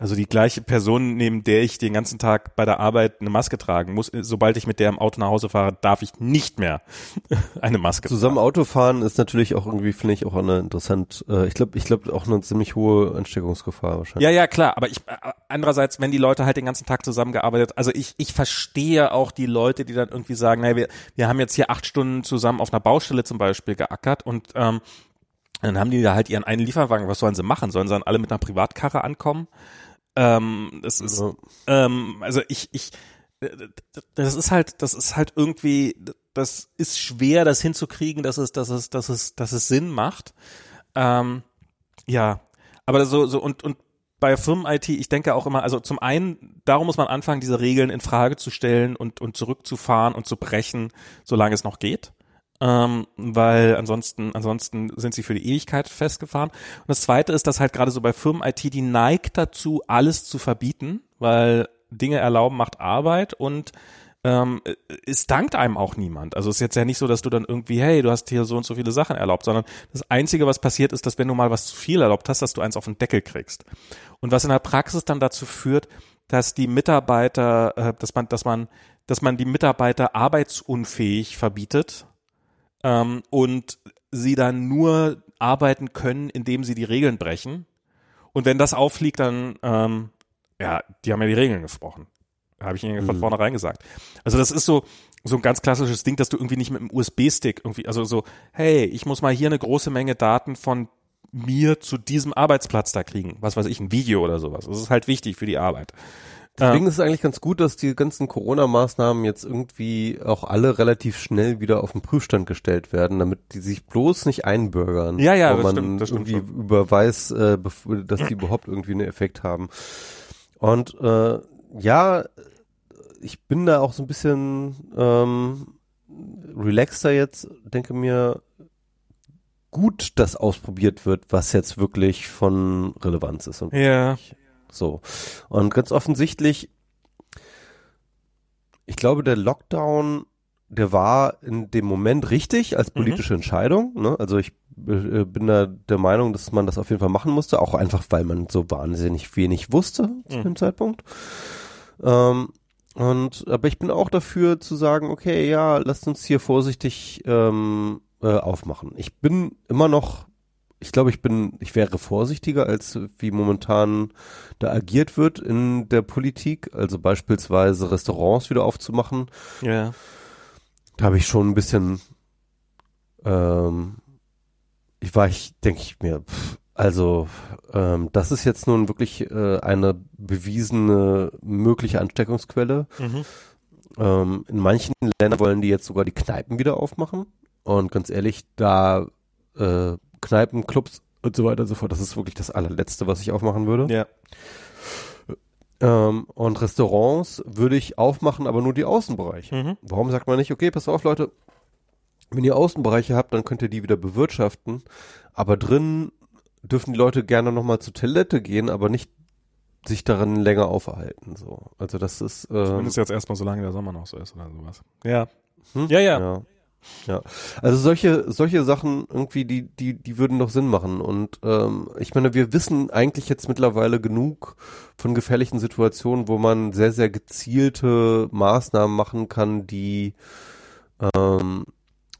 Also die gleiche Person, neben der ich den ganzen Tag bei der Arbeit eine Maske tragen muss, sobald ich mit der im Auto nach Hause fahre, darf ich nicht mehr eine Maske Zusammen Auto fahren ist natürlich auch irgendwie, finde ich, auch eine interessant, äh, ich glaube, ich glaube auch eine ziemlich hohe Ansteckungsgefahr wahrscheinlich. Ja, ja, klar, aber ich äh, andererseits, wenn die Leute halt den ganzen Tag zusammengearbeitet, also ich ich verstehe auch die Leute, die dann irgendwie sagen, naja, wir wir haben jetzt hier acht Stunden zusammen auf einer Baustelle zum Beispiel geackert und ähm, dann haben die da halt ihren einen Lieferwagen, was sollen sie machen? Sollen sie dann alle mit einer Privatkarre ankommen? Ähm, das ist, Ja. ähm, also ich, ich, äh, das ist halt, das ist halt irgendwie, das ist schwer, das hinzukriegen, dass es, dass es, dass es, dass es Sinn macht. Ähm, ja, aber so, so und und bei Firmen-IT, ich denke auch immer, also zum einen, darum muss man anfangen, diese Regeln in Frage zu stellen und und zurückzufahren und zu brechen, solange es noch geht. Ähm, weil ansonsten, ansonsten sind sie für die Ewigkeit festgefahren. Und das zweite ist, dass halt gerade so bei Firmen-IT, die neigt dazu, alles zu verbieten, weil Dinge erlauben macht Arbeit und ähm, es dankt einem auch niemand. Also es ist jetzt ja nicht so, dass du dann irgendwie, hey, du hast hier so und so viele Sachen erlaubt, sondern das Einzige, was passiert, ist, dass wenn du mal was zu viel erlaubt hast, dass du eins auf den Deckel kriegst. Und was in der Praxis dann dazu führt, dass die Mitarbeiter, äh, dass man, dass man, dass man die Mitarbeiter arbeitsunfähig verbietet ähm, und sie dann nur arbeiten können, indem sie die Regeln brechen. Und wenn das auffliegt, dann, ähm, ja, die haben ja die Regeln gesprochen. Habe ich ihnen von Mhm. vornherein gesagt. Also das ist so, so ein ganz klassisches Ding, dass du irgendwie nicht mit einem USB-Stick irgendwie, also so, hey, ich muss mal hier eine große Menge Daten von mir zu diesem Arbeitsplatz da kriegen. Was weiß ich, ein Video oder sowas. Das ist halt wichtig für die Arbeit. Deswegen ist es eigentlich ganz gut, dass die ganzen Corona-Maßnahmen jetzt irgendwie auch alle relativ schnell wieder auf den Prüfstand gestellt werden, damit die sich bloß nicht einbürgern. Ja, ja, wo das man stimmt, das stimmt irgendwie überweist, äh, bef- dass die überhaupt irgendwie einen Effekt haben. Und äh, ja, ich bin da auch so ein bisschen ähm, relaxter jetzt, denke mir, gut, dass ausprobiert wird, was jetzt wirklich von Relevanz ist und Ja. So. Und ganz offensichtlich, ich glaube, der Lockdown, der war in dem Moment richtig als politische Entscheidung. Ne? Also ich äh, bin da der Meinung, dass man das auf jeden Fall machen musste, auch einfach, weil man so wahnsinnig wenig wusste zu Mhm. dem Zeitpunkt. Ähm, und aber ich bin auch dafür zu sagen, okay, ja, lasst uns hier vorsichtig ähm, äh, aufmachen. Ich bin immer noch, ich glaube, ich bin, ich wäre vorsichtiger als wie momentan da agiert wird in der Politik. Also beispielsweise Restaurants wieder aufzumachen. Ja. Da habe ich schon ein bisschen, ähm, ich war, ich denke ich mir, pff, also ähm, das ist jetzt nun wirklich äh, eine bewiesene mögliche Ansteckungsquelle. Mhm. Ähm, in manchen Ländern wollen die jetzt sogar die Kneipen wieder aufmachen. Und ganz ehrlich, da äh, Kneipen, Clubs und so weiter und so fort, das ist wirklich das allerletzte, was ich aufmachen würde. Ja. Ähm, und Restaurants würde ich aufmachen, aber nur die Außenbereiche. Mhm. Warum sagt man nicht, okay, pass auf, Leute, wenn ihr Außenbereiche habt, dann könnt ihr die wieder bewirtschaften, aber drin dürfen die Leute gerne nochmal zur Toilette gehen, aber nicht sich darin länger aufhalten. So. Also das ist ähm, Zumindest jetzt erstmal, solange der Sommer noch so ist oder sowas. Ja. Hm? Ja, ja. Ja. Ja. Also solche, solche Sachen irgendwie, die, die, die würden doch Sinn machen. Und ähm, ich meine, wir wissen eigentlich jetzt mittlerweile genug von gefährlichen Situationen, wo man sehr, sehr gezielte Maßnahmen machen kann, die ähm,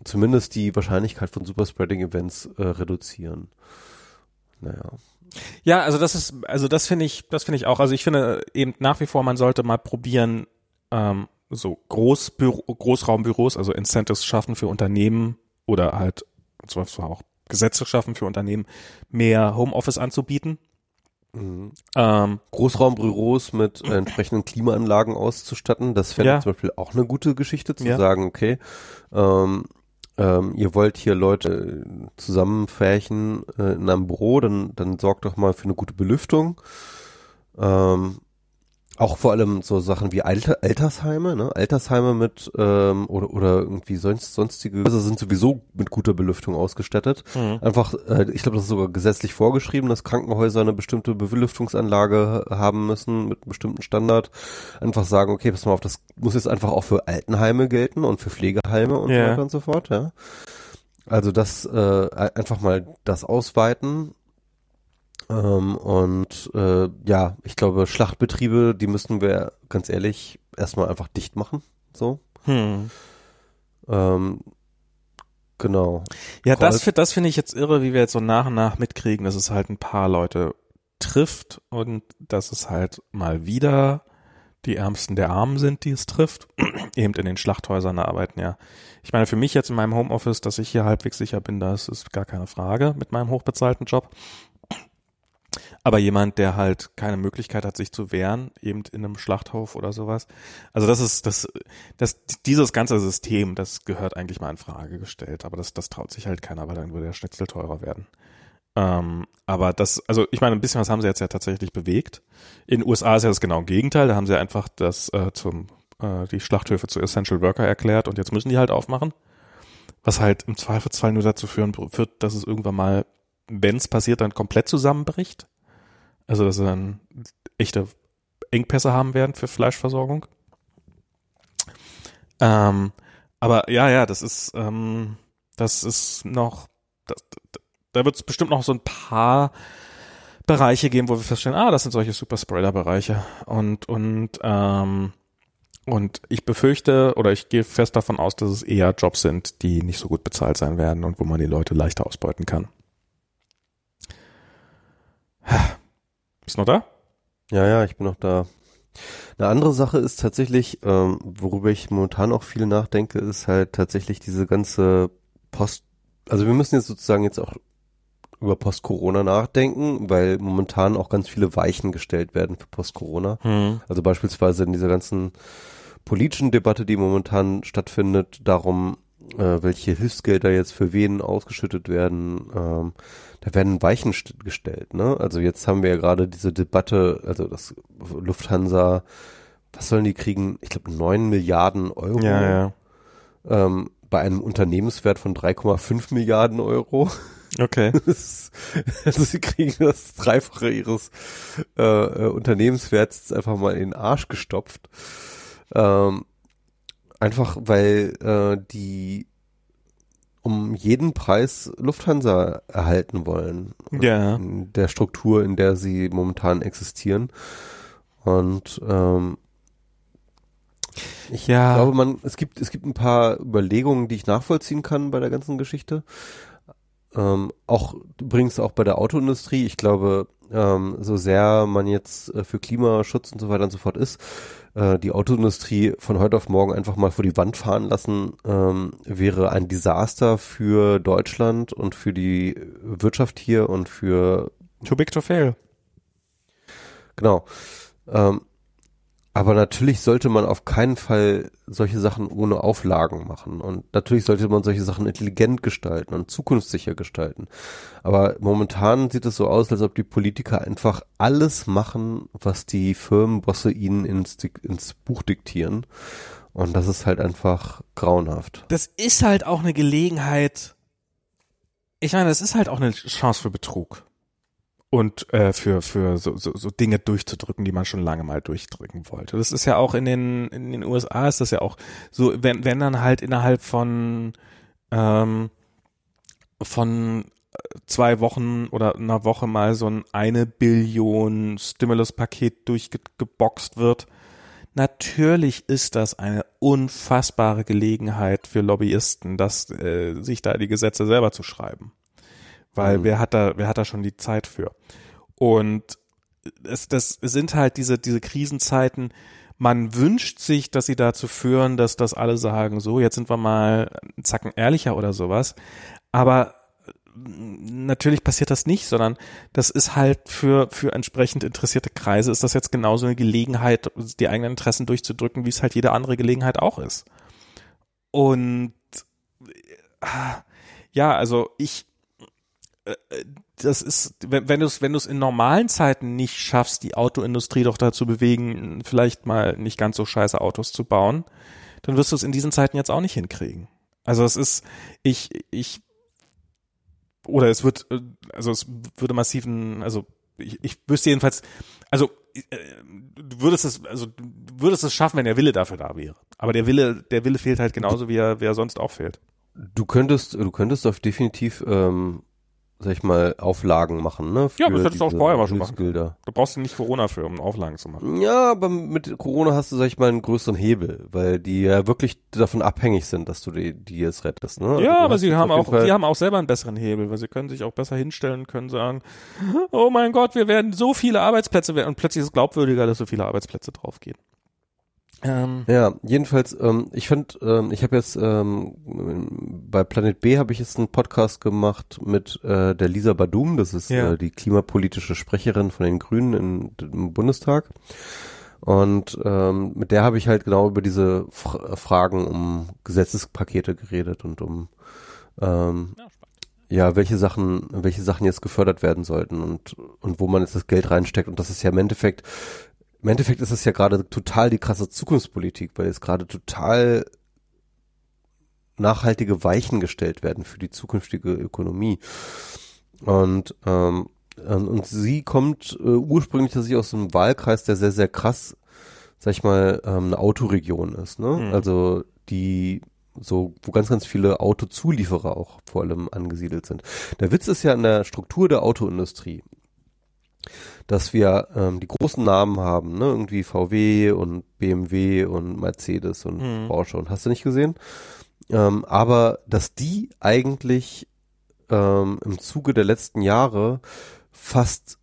zumindest die Wahrscheinlichkeit von Superspreading-Events äh, reduzieren. Naja. Ja, also das ist, also das finde ich, das finde ich auch. Also ich finde eben nach wie vor, man sollte mal probieren, ähm, so Großbüro, Großraumbüros, also Incentives schaffen für Unternehmen oder halt zwar auch Gesetze schaffen für Unternehmen, mehr Homeoffice anzubieten. Mhm. Ähm, Großraumbüros mit äh, entsprechenden Klimaanlagen auszustatten. Das fände Ja. ich zum Beispiel auch eine gute Geschichte, zu Ja. sagen, okay, ähm, ähm, ihr wollt hier Leute zusammenfärchen äh, in einem Büro, dann, dann sorgt doch mal für eine gute Belüftung. Ähm, auch vor allem so Sachen wie Alter, Altersheime, ne? Altersheime mit ähm, oder oder irgendwie sonst sonstige Häuser sind sowieso mit guter Belüftung ausgestattet. Mhm. Einfach, äh, ich glaube, das ist sogar gesetzlich vorgeschrieben, dass Krankenhäuser eine bestimmte Belüftungsanlage haben müssen mit einem bestimmten Standard. Einfach sagen, okay, pass mal auf, das muss jetzt einfach auch für Altenheime gelten und für Pflegeheime und Ja. so weiter und so fort, ja. Also das äh, einfach mal das ausweiten. Ähm, und äh, ja, ich glaube, Schlachtbetriebe, die müssen wir ganz ehrlich erstmal einfach dicht machen. So. hm. Ähm, genau. Ja, das, Kreuz- fi- das finde ich jetzt irre, wie wir jetzt so nach und nach mitkriegen, dass es halt ein paar Leute trifft und dass es halt mal wieder die Ärmsten der Armen sind, die es trifft, eben in den Schlachthäusern arbeiten, ja. Ich meine, für mich jetzt in meinem Homeoffice, dass ich hier halbwegs sicher bin, das ist gar keine Frage mit meinem hochbezahlten Job. Aber jemand, der halt keine Möglichkeit hat, sich zu wehren, eben in einem Schlachthof oder sowas. Also das ist, das, das, dieses ganze System, das gehört eigentlich mal in Frage gestellt. Aber das, das traut sich halt keiner, weil dann würde der Schnitzel teurer werden. Ähm, aber das, also ich meine, ein bisschen was haben sie jetzt ja tatsächlich bewegt. In den USA ist ja das genau im Gegenteil. Da haben sie einfach das äh, zum äh, die Schlachthöfe zu Essential Worker erklärt und jetzt müssen die halt aufmachen. Was halt im Zweifelsfall nur dazu führen wird, dass es irgendwann mal, wenn es passiert, dann komplett zusammenbricht. Also dass sie dann echte Engpässe haben werden für Fleischversorgung. Ähm, aber ja, ja, das ist, ähm, das ist noch, das, da wird es bestimmt noch so ein paar Bereiche geben, wo wir feststellen, ah, das sind solche Super-Spreader-Bereiche. Und, und, ähm, und ich befürchte oder ich gehe fest davon aus, dass es eher Jobs sind, die nicht so gut bezahlt sein werden und wo man die Leute leichter ausbeuten kann. Bist du noch da? Ja, ja, ich bin noch da. Eine andere Sache ist tatsächlich, ähm, worüber ich momentan auch viel nachdenke, ist halt tatsächlich diese ganze Post. Also wir müssen jetzt sozusagen jetzt auch über Post-Corona nachdenken, weil momentan auch ganz viele Weichen gestellt werden für Post-Corona. Hm. Also beispielsweise in dieser ganzen politischen Debatte, die momentan stattfindet, darum, äh, welche Hilfsgelder jetzt für wen ausgeschüttet werden. Ähm, da werden Weichen gestellt. Ne? Also jetzt haben wir ja gerade diese Debatte, also das Lufthansa, was sollen die kriegen? Ich glaube neun Milliarden Euro. Ja, ja. Ähm, bei einem Unternehmenswert von 3,5 Milliarden Euro. Okay. also sie kriegen das Dreifache ihres äh, äh, Unternehmenswerts einfach mal in den Arsch gestopft. Ähm, einfach weil äh, die um jeden Preis Lufthansa erhalten wollen. Ja. In der Struktur, in der sie momentan existieren. Und ähm, ich Ja. glaube, man, es gibt, es gibt ein paar Überlegungen, die ich nachvollziehen kann bei der ganzen Geschichte. Ähm, auch übrigens auch bei der Autoindustrie. Ich glaube, ähm, so sehr man jetzt äh, für Klimaschutz und so weiter und so fort ist, äh, die Autoindustrie von heute auf morgen einfach mal vor die Wand fahren lassen, ähm, wäre ein Desaster für Deutschland und für die Wirtschaft hier und für Too big to fail. Genau. Ähm, aber natürlich sollte man auf keinen Fall solche Sachen ohne Auflagen machen. Und natürlich sollte man solche Sachen intelligent gestalten und zukunftssicher gestalten. Aber momentan sieht es so aus, als ob die Politiker einfach alles machen, was die Firmenbosse ihnen ins, ins Buch diktieren. Und das ist halt einfach grauenhaft. Das ist halt auch eine Gelegenheit. Ich meine, das ist halt auch eine Chance für Betrug. Und äh, für, für so, so, so Dinge durchzudrücken, die man schon lange mal durchdrücken wollte. Das ist ja auch in den, in den USA ist das ja auch so, wenn, wenn dann halt innerhalb von ähm, von äh, zwei Wochen oder einer Woche mal so ein eine Billion Stimulus-Paket durchgeboxt wird. Natürlich ist das eine unfassbare Gelegenheit für Lobbyisten, das, äh, sich da die Gesetze selber zu schreiben. Weil Mhm. wer hat da, wer hat da schon die Zeit für? Und es, das sind halt diese, diese Krisenzeiten, man wünscht sich, dass sie dazu führen, dass das alle sagen, so, jetzt sind wir mal einen Zacken ehrlicher oder sowas. Aber natürlich passiert das nicht, sondern das ist halt für, für entsprechend interessierte Kreise ist das jetzt genauso eine Gelegenheit, die eigenen Interessen durchzudrücken, wie es halt jede andere Gelegenheit auch ist. Und ah, ja, also ich, äh, das ist, wenn, du es, wenn du es in normalen Zeiten nicht schaffst, die Autoindustrie doch dazu bewegen, vielleicht mal nicht ganz so scheiße Autos zu bauen, dann wirst du es in diesen Zeiten jetzt auch nicht hinkriegen. Also es ist, ich, ich, oder es wird, also es würde massiven, also ich, ich wüsste jedenfalls, also äh, du würdest es, also du würdest es schaffen, wenn der Wille dafür da wäre. Aber der Wille, der Wille fehlt halt genauso, wie er, wie er sonst auch fehlt. Du könntest, du könntest auf definitiv, ähm, sag ich mal, Auflagen machen, ne? Ja, das hättest du auch vorher mal schon machen Hilfsgelder. Du brauchst nicht Corona für, um Auflagen zu machen. Ja, aber mit Corona hast du, sag ich mal, einen größeren Hebel, weil die ja wirklich davon abhängig sind, dass du die, die jetzt rettest, ne? Also ja, du aber sie haben auch, die haben auch selber einen besseren Hebel, weil sie können sich auch besser hinstellen und können sagen, oh mein Gott, wir werden so viele Arbeitsplätze werden und plötzlich ist es glaubwürdiger, dass so viele Arbeitsplätze draufgehen. Ähm, Ja, jedenfalls, ähm, ich fand, ähm, ich habe jetzt ähm, bei Planet B habe ich jetzt einen Podcast gemacht mit äh, der Lisa Badum, das ist Ja. äh, die klimapolitische Sprecherin von den Grünen in, im Bundestag. Und ähm, mit der habe ich halt genau über diese Fra Fragen um Gesetzespakete geredet und um ähm, ja, welche Sachen, welche Sachen jetzt gefördert werden sollten und, und wo man jetzt das Geld reinsteckt. Und das ist ja im Endeffekt, im Endeffekt ist es ja gerade total die krasse Zukunftspolitik, weil jetzt gerade total nachhaltige Weichen gestellt werden für die zukünftige Ökonomie. Und, ähm, und sie kommt äh, ursprünglich tatsächlich aus einem Wahlkreis, der sehr, sehr krass, sag ich mal, ähm, eine Autoregion ist, ne? Mhm. Also die so, wo ganz, ganz viele Autozulieferer auch vor allem angesiedelt sind. Der Witz ist ja in der Struktur der Autoindustrie, dass wir ähm, die großen Namen haben, ne? Irgendwie VW und BMW und Mercedes und Mhm. Porsche und hast du nicht gesehen? Ähm, aber dass die eigentlich ähm, im Zuge der letzten Jahre fast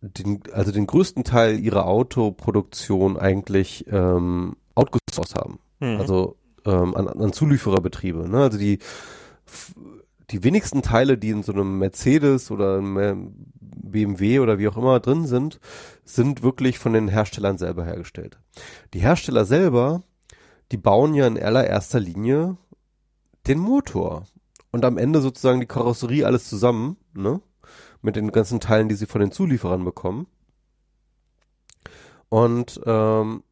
den, also den größten Teil ihrer Autoproduktion eigentlich ähm, outgesourced haben. Mhm. Also ähm, an, an Zuliefererbetriebe. Ne? Also die die wenigsten Teile, die in so einem Mercedes oder einem BMW oder wie auch immer drin sind, sind wirklich von den Herstellern selber hergestellt. Die Hersteller selber, die bauen ja in allererster Linie den Motor und am Ende sozusagen die Karosserie alles zusammen, ne? Mit den ganzen Teilen, die sie von den Zulieferern bekommen. Und ähm,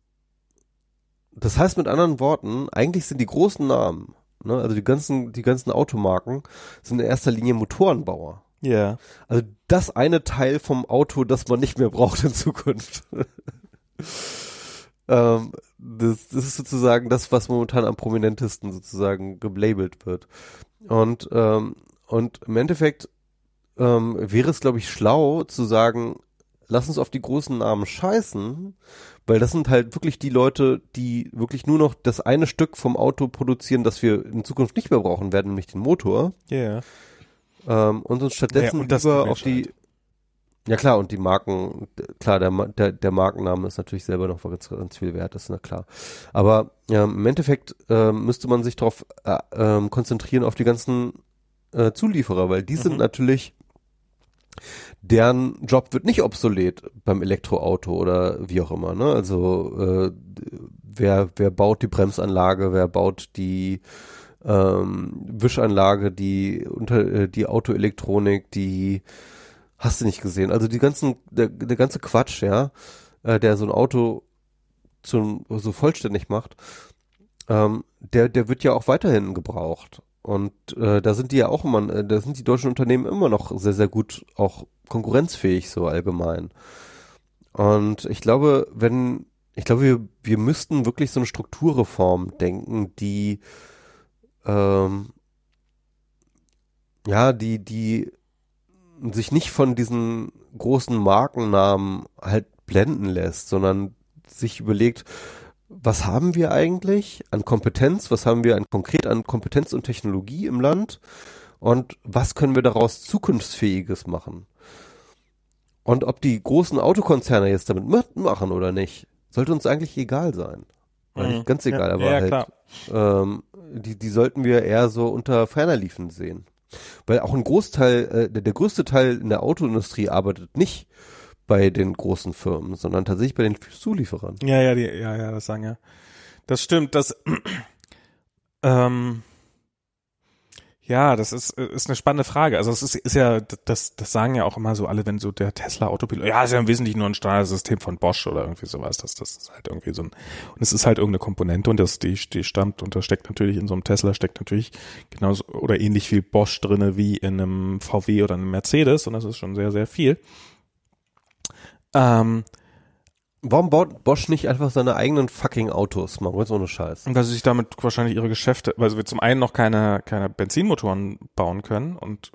das heißt mit anderen Worten, eigentlich sind die großen Namen, ne, also die ganzen, die ganzen Automarken, sind in erster Linie Motorenbauer. Ja. Yeah. Also das eine Teil vom Auto, das man nicht mehr braucht in Zukunft. ähm, das, das ist sozusagen das, was momentan am prominentesten sozusagen gelabelt wird. Und, ähm, und im Endeffekt ähm, wäre es, glaube ich, schlau zu sagen, lass uns auf die großen Namen scheißen, weil das sind halt wirklich die Leute, die wirklich nur noch das eine Stück vom Auto produzieren, das wir in Zukunft nicht mehr brauchen werden, nämlich den Motor. Ja. Yeah. Ähm, und uns stattdessen ja, und das lieber auf die ja klar, und die Marken, klar, der, der, der Markenname ist natürlich selber noch ganz, ganz viel wert, das ist na klar. Aber ähm, im Endeffekt ähm, müsste man sich darauf äh, ähm, konzentrieren, auf die ganzen äh, Zulieferer, weil die mhm. sind natürlich deren Job wird nicht obsolet beim Elektroauto oder wie auch immer. Ne? Also äh, wer, wer baut die Bremsanlage, wer baut die ähm, Wischanlage, die unter äh, die Autoelektronik, die hast du nicht gesehen. Also die ganzen, der, der ganze Quatsch, ja, äh, der so ein Auto zum, so vollständig macht, ähm, der, der wird ja auch weiterhin gebraucht. Und äh, da sind die ja auch immer, äh, da sind die deutschen Unternehmen immer noch sehr, sehr gut auch konkurrenzfähig so allgemein. Und ich glaube, wenn, ich glaube, wir, wir müssten wirklich so eine Strukturreform denken, die ähm, ja, die, die sich nicht von diesen großen Markennamen halt blenden lässt, sondern sich überlegt, was haben wir eigentlich an Kompetenz, was haben wir an konkret an Kompetenz und Technologie im Land und was können wir daraus zukunftsfähiges machen? Und ob die großen Autokonzerne jetzt damit mitmachen oder nicht, sollte uns eigentlich egal sein. Mhm. Ganz egal, ja, aber ja, halt, ähm, die, die sollten wir eher so unter ferner liefen sehen. Weil auch ein Großteil, äh, der, der größte Teil in der Autoindustrie arbeitet nicht bei den großen Firmen, sondern tatsächlich bei den Zulieferern. Ja, ja, die, ja, ja, das sagen ja. Das stimmt, das ähm, ja, das ist, ist eine spannende Frage. Also es ist, ist ja, das, das sagen ja auch immer so alle, wenn so der Tesla Autopilot, ja, ist ja im Wesentlichen nur ein Standardsystem von Bosch oder irgendwie sowas. Das, das ist halt irgendwie so ein, und es ist halt irgendeine Komponente und das, die, die stammt und da steckt natürlich in so einem Tesla steckt natürlich genauso oder ähnlich viel Bosch drinne wie in einem VW oder einem Mercedes und das ist schon sehr, sehr viel. Ähm, Warum baut Bosch nicht einfach seine eigenen fucking Autos, mal ganz ohne Scheiß? Weil sie sich damit wahrscheinlich ihre Geschäfte, weil wir zum einen noch keine, keine Benzinmotoren bauen können und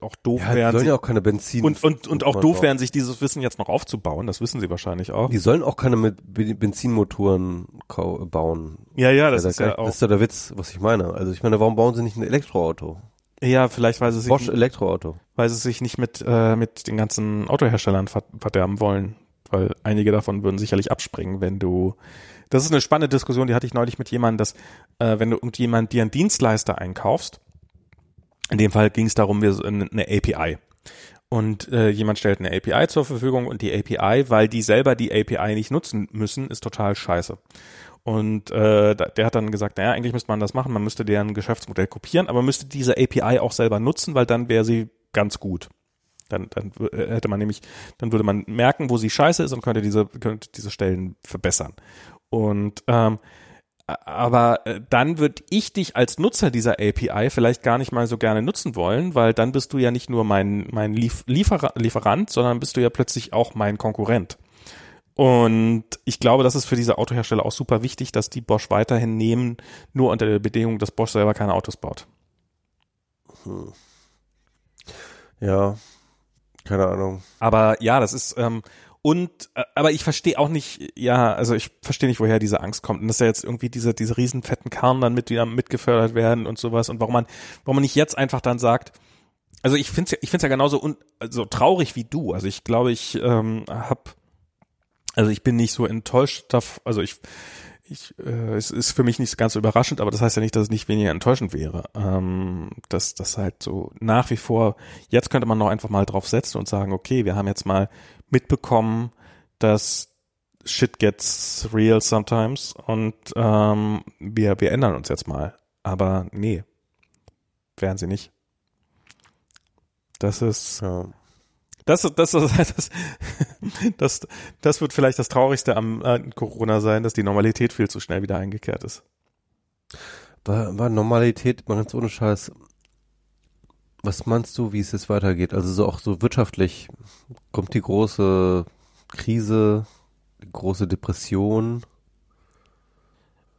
auch doof ja, wären. Die sollen ja auch keine Benzin. Und, und, und auch doof wären, sich dieses Wissen jetzt noch aufzubauen. Das wissen sie wahrscheinlich auch. Die sollen auch keine mit Benzinmotoren bauen. Ja, ja, das ja, ist ja auch. Das ist ja der Witz, was ich meine. Also ich meine, warum bauen sie nicht ein Elektroauto? Ja, vielleicht weil sie sich Bosch Elektroauto, weil sie sich nicht mit äh, mit den ganzen Autoherstellern verderben wollen, weil einige davon würden sicherlich abspringen, wenn du Das ist eine spannende Diskussion, die hatte ich neulich mit jemandem, dass äh, wenn du irgendjemand dir einen Dienstleister einkaufst, in dem Fall ging es darum, wir eine API und äh, jemand stellt eine API zur Verfügung und die API, weil die selber die API nicht nutzen müssen, ist total scheiße. Und äh, der hat dann gesagt, naja, eigentlich müsste man das machen, man müsste deren Geschäftsmodell kopieren, aber müsste diese API auch selber nutzen, weil dann wäre sie ganz gut. Dann, dann äh, hätte man nämlich, dann würde man merken, wo sie scheiße ist und könnte diese, könnte diese Stellen verbessern. Und ähm, aber äh, dann würde ich dich als Nutzer dieser API vielleicht gar nicht mal so gerne nutzen wollen, weil dann bist du ja nicht nur mein, mein Liefer Lieferant, sondern bist du ja plötzlich auch mein Konkurrent. Und ich glaube, das ist für diese Autohersteller auch super wichtig, dass die Bosch weiterhin nehmen, nur unter der Bedingung, dass Bosch selber keine Autos baut. Hm. Ja, keine Ahnung. Aber ja, das ist ähm, und äh, aber ich verstehe auch nicht, ja, also ich verstehe nicht, woher diese Angst kommt und dass ja jetzt irgendwie diese diese riesen fetten Karren dann mit wieder mitgefördert werden und sowas und warum man warum man nicht jetzt einfach dann sagt, also ich finde es ja, ich finde ja genauso un, so traurig wie du. Also ich glaube, ich ähm, habe also ich bin nicht so enttäuscht, also ich ich, äh, es ist für mich nicht ganz so überraschend, aber das heißt ja nicht, dass es nicht weniger enttäuschend wäre. Ähm, dass das halt so nach wie vor, jetzt könnte man noch einfach mal drauf setzen und sagen, okay, wir haben jetzt mal mitbekommen, dass shit gets real sometimes und ähm, wir, wir ändern uns jetzt mal. Aber nee, werden sie nicht. Das ist. Ja. Das, das, das, das, das, wird vielleicht das Traurigste am äh, Corona sein, dass die Normalität viel zu schnell wieder eingekehrt ist. War, war Normalität, mal ganz ohne Scheiß. Was meinst du, wie es jetzt weitergeht? Also so auch so wirtschaftlich kommt die große Krise, die große Depression.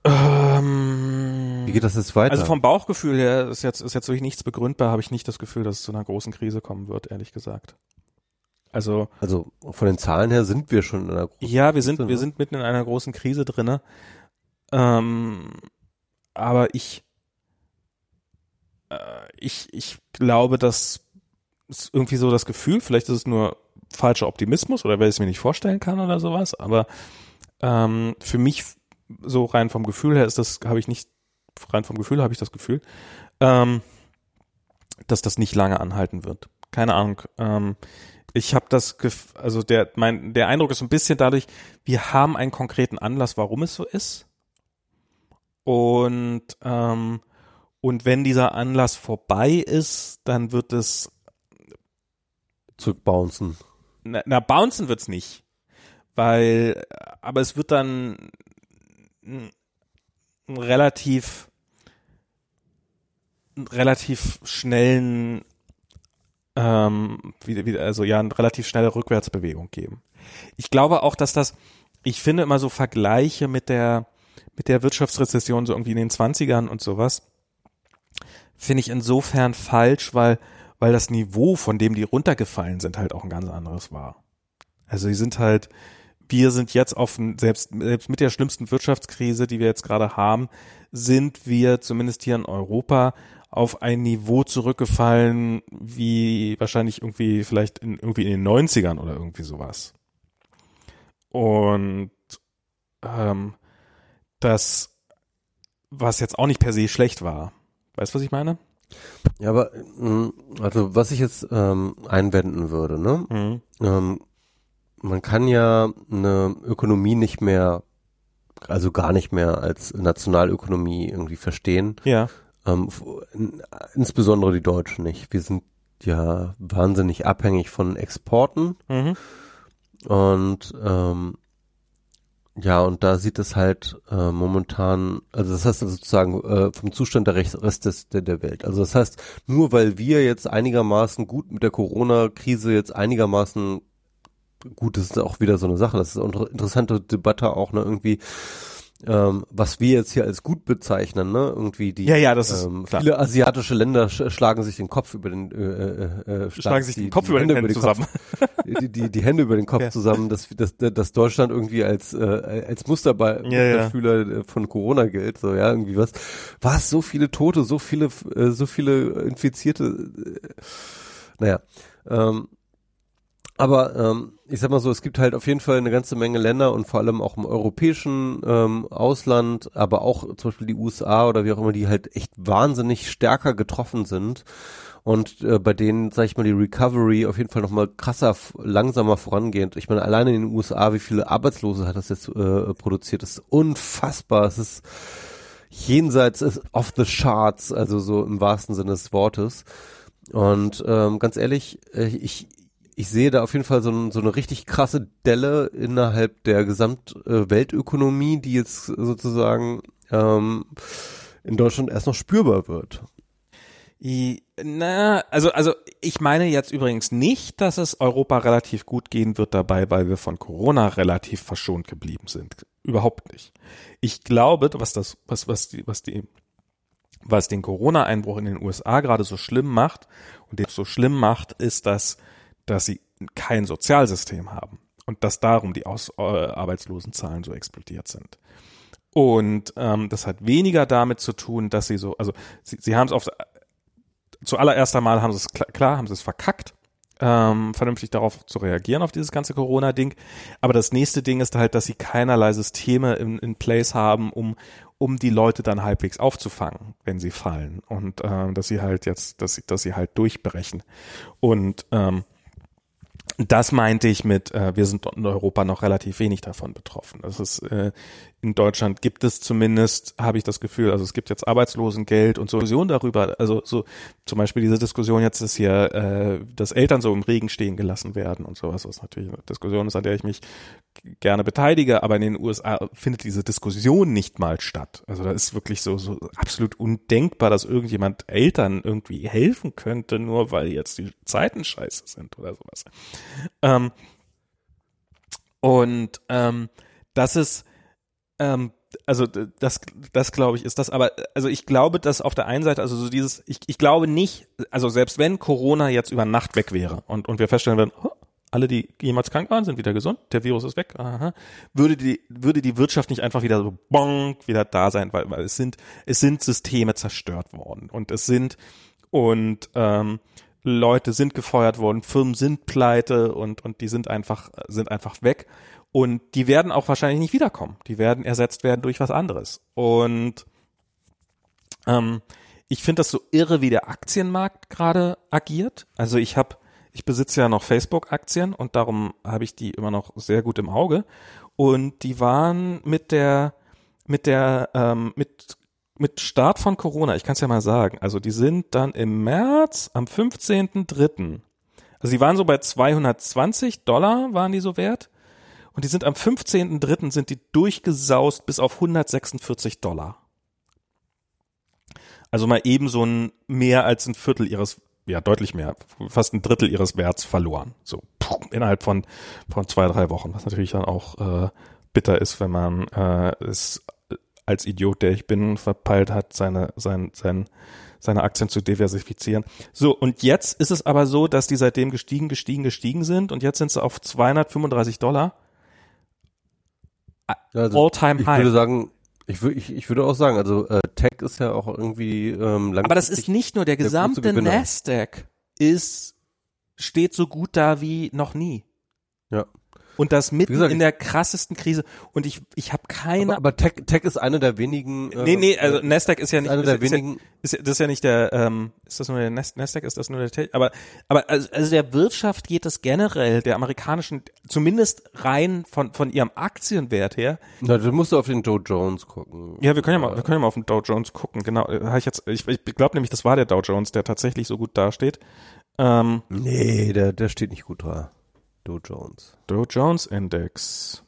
Ähm, wie geht das jetzt weiter? Also vom Bauchgefühl her ist jetzt, ist jetzt durch nichts begründbar, habe ich nicht das Gefühl, dass es zu einer großen Krise kommen wird, ehrlich gesagt. Also, also von den Zahlen her sind wir schon in einer großen Ja, wir sind, Krise, wir ne? sind mitten in einer großen Krise drinne. Ähm, aber ich, äh, ich, ich glaube, dass ist irgendwie so das Gefühl, vielleicht ist es nur falscher Optimismus oder weil ich es mir nicht vorstellen kann oder sowas, aber ähm, für mich so rein vom Gefühl her ist das, habe ich nicht, rein vom Gefühl habe ich das Gefühl, ähm, dass das nicht lange anhalten wird. Keine Ahnung. Ähm, ich habe das, also der, mein, der Eindruck ist ein bisschen dadurch, wir haben einen konkreten Anlass, warum es so ist. Und, ähm, und wenn dieser Anlass vorbei ist, dann wird es zurückbouncen. Na, na bouncen wird's nicht. Weil, aber es wird dann relativ, einen relativ schnellen ähm, wieder, wieder, also ja, eine relativ schnelle Rückwärtsbewegung geben. Ich glaube auch, dass das, ich finde immer so Vergleiche mit der, mit der Wirtschaftsrezession so irgendwie in den Zwanzigern und sowas, finde ich insofern falsch, weil, weil das Niveau, von dem die runtergefallen sind, halt auch ein ganz anderes war. Also die sind halt, wir sind jetzt auf, selbst, selbst mit der schlimmsten Wirtschaftskrise, die wir jetzt gerade haben, sind wir zumindest hier in Europa auf ein Niveau zurückgefallen, wie wahrscheinlich irgendwie vielleicht in, irgendwie in den 90ern oder irgendwie sowas. Und ähm, das, was jetzt auch nicht per se schlecht war. Weißt du, was ich meine? Ja, aber mm, also was ich jetzt ähm, einwenden würde, ne? Mhm. Ähm, man kann ja eine Ökonomie nicht mehr, also gar nicht mehr als Nationalökonomie irgendwie verstehen. Ja. Ähm, insbesondere die Deutschen nicht. Wir sind ja wahnsinnig abhängig von Exporten. Mhm. Und ähm, ja, und da sieht es halt äh, momentan, also das heißt sozusagen äh, vom Zustand der Rest des, der, der Welt. Also das heißt, nur weil wir jetzt einigermaßen gut mit der Corona-Krise jetzt einigermaßen gut, das ist auch wieder so eine Sache, das ist eine interessante Debatte auch, ne, irgendwie, ähm, was wir jetzt hier als gut bezeichnen, ne? Irgendwie die ja, ja, das ist ähm, viele asiatische Länder sch schlagen sich den Kopf über den äh, äh, äh, schlagen sich die, den Kopf die über den, Hände über den zusammen. Kopf, die, die, die Hände über den Kopf ja. zusammen, dass, dass, dass Deutschland irgendwie als äh, als Musterbeispiel ja, ja. von Corona gilt, so ja, irgendwie was. Was so viele Tote, so viele äh, so viele Infizierte äh, naja, ähm, aber ähm, ich sag mal so, es gibt halt auf jeden Fall eine ganze Menge Länder und vor allem auch im europäischen ähm, Ausland, aber auch zum Beispiel die USA oder wie auch immer, die halt echt wahnsinnig stärker getroffen sind und äh, bei denen, sag ich mal, die Recovery auf jeden Fall nochmal krasser, langsamer vorangehend. Ich meine, alleine in den USA, wie viele Arbeitslose hat das jetzt äh, produziert, das ist unfassbar. Es ist jenseits ist off the charts, also so im wahrsten Sinne des Wortes. Und ähm, ganz ehrlich, äh, ich, ich sehe da auf jeden Fall so, ein, so eine richtig krasse Delle innerhalb der Gesamtweltökonomie, äh, die jetzt sozusagen ähm, in Deutschland erst noch spürbar wird. Na, also, also ich meine jetzt übrigens nicht, dass es Europa relativ gut gehen wird dabei, weil wir von Corona relativ verschont geblieben sind. Überhaupt nicht. Ich glaube, was das, was, was die, was die, was den Corona-Einbruch in den USA gerade so schlimm macht und den so schlimm macht, ist, dass dass sie kein Sozialsystem haben und dass darum die Aus äh, Arbeitslosenzahlen so explodiert sind. Und ähm, das hat weniger damit zu tun, dass sie so, also sie, sie haben es auf zuallererst einmal haben sie es klar, klar haben sie es verkackt ähm, vernünftig darauf zu reagieren, auf dieses ganze Corona-Ding. Aber das nächste Ding ist halt, dass sie keinerlei Systeme in, in place haben, um, um die Leute dann halbwegs aufzufangen, wenn sie fallen. Und ähm, dass sie halt jetzt, dass sie, dass sie halt durchbrechen. Und ähm, das meinte ich mit, äh, wir sind in Europa noch relativ wenig davon betroffen. Das ist äh, in Deutschland gibt es zumindest, habe ich das Gefühl, also es gibt jetzt Arbeitslosengeld und so Diskussion darüber, also so zum Beispiel diese Diskussion jetzt ist hier, äh, dass Eltern so im Regen stehen gelassen werden und sowas, was natürlich eine Diskussion ist, an der ich mich gerne beteilige, aber in den USA findet diese Diskussion nicht mal statt. Also da ist wirklich so, so absolut undenkbar, dass irgendjemand Eltern irgendwie helfen könnte, nur weil jetzt die Zeiten scheiße sind oder sowas. Ähm, und ähm, das ist ähm, also das, das glaube ich ist das, aber also ich glaube, dass auf der einen Seite, also so dieses, ich, ich glaube nicht, also selbst wenn Corona jetzt über Nacht weg wäre und, und wir feststellen würden, oh, alle, die jemals krank waren, sind wieder gesund, der Virus ist weg, aha, würde die, würde die Wirtschaft nicht einfach wieder so bonk wieder da sein, weil, weil es sind, es sind Systeme zerstört worden und es sind und ähm, Leute sind gefeuert worden, Firmen sind pleite und, und die sind einfach, sind einfach weg. Und die werden auch wahrscheinlich nicht wiederkommen. Die werden ersetzt werden durch was anderes. Und ähm, ich finde das so irre, wie der Aktienmarkt gerade agiert. Also ich habe, ich besitze ja noch Facebook-Aktien und darum habe ich die immer noch sehr gut im Auge. Und die waren mit der, mit der, ähm, mit mit Start von Corona, ich kann es ja mal sagen, also die sind dann im März am 15.3. Also die waren so bei 220 Dollar, waren die so wert. Und die sind am 15.3. sind die durchgesaust bis auf 146 Dollar. Also mal eben so ein mehr als ein Viertel ihres, ja deutlich mehr, fast ein Drittel ihres Werts verloren. So innerhalb von von zwei drei Wochen, was natürlich dann auch äh, bitter ist, wenn man äh, es als Idiot, der ich bin, verpeilt hat, seine sein sein seine Aktien zu diversifizieren. So, und jetzt ist es aber so, dass die seitdem gestiegen, gestiegen, gestiegen sind und jetzt sind sie auf 235 Dollar also All-time High. Ich würde sagen, ich, würde ich, ich würde auch sagen, also äh, Tech ist ja auch irgendwie ähm, Aber das ist nicht nur der gesamte der Nasdaq ist steht so gut da wie noch nie. Ja. Und das mitten gesagt, in der krassesten Krise. Und ich, ich habe keine. Aber, aber, Tech, Tech ist eine der wenigen. Äh, nee, nee, also Nasdaq ist ja nicht. Eine ist, der ist wenigen. Ja, ist, das ist ja nicht der. Ähm, ist das nur der Nasdaq? Ist das nur der Tech? Aber, aber also, also der Wirtschaft geht es generell der amerikanischen, zumindest rein von von ihrem Aktienwert her. Na, du musst auf den Dow Jones gucken. Ja, wir können ja mal, wir können ja mal auf den Dow Jones gucken. Genau, äh, habe ich jetzt. Ich, ich glaube nämlich, das war der Dow Jones, der tatsächlich so gut dasteht. Ähm, nee, der der steht nicht gut da. Dow Jones. Dow Jones Index.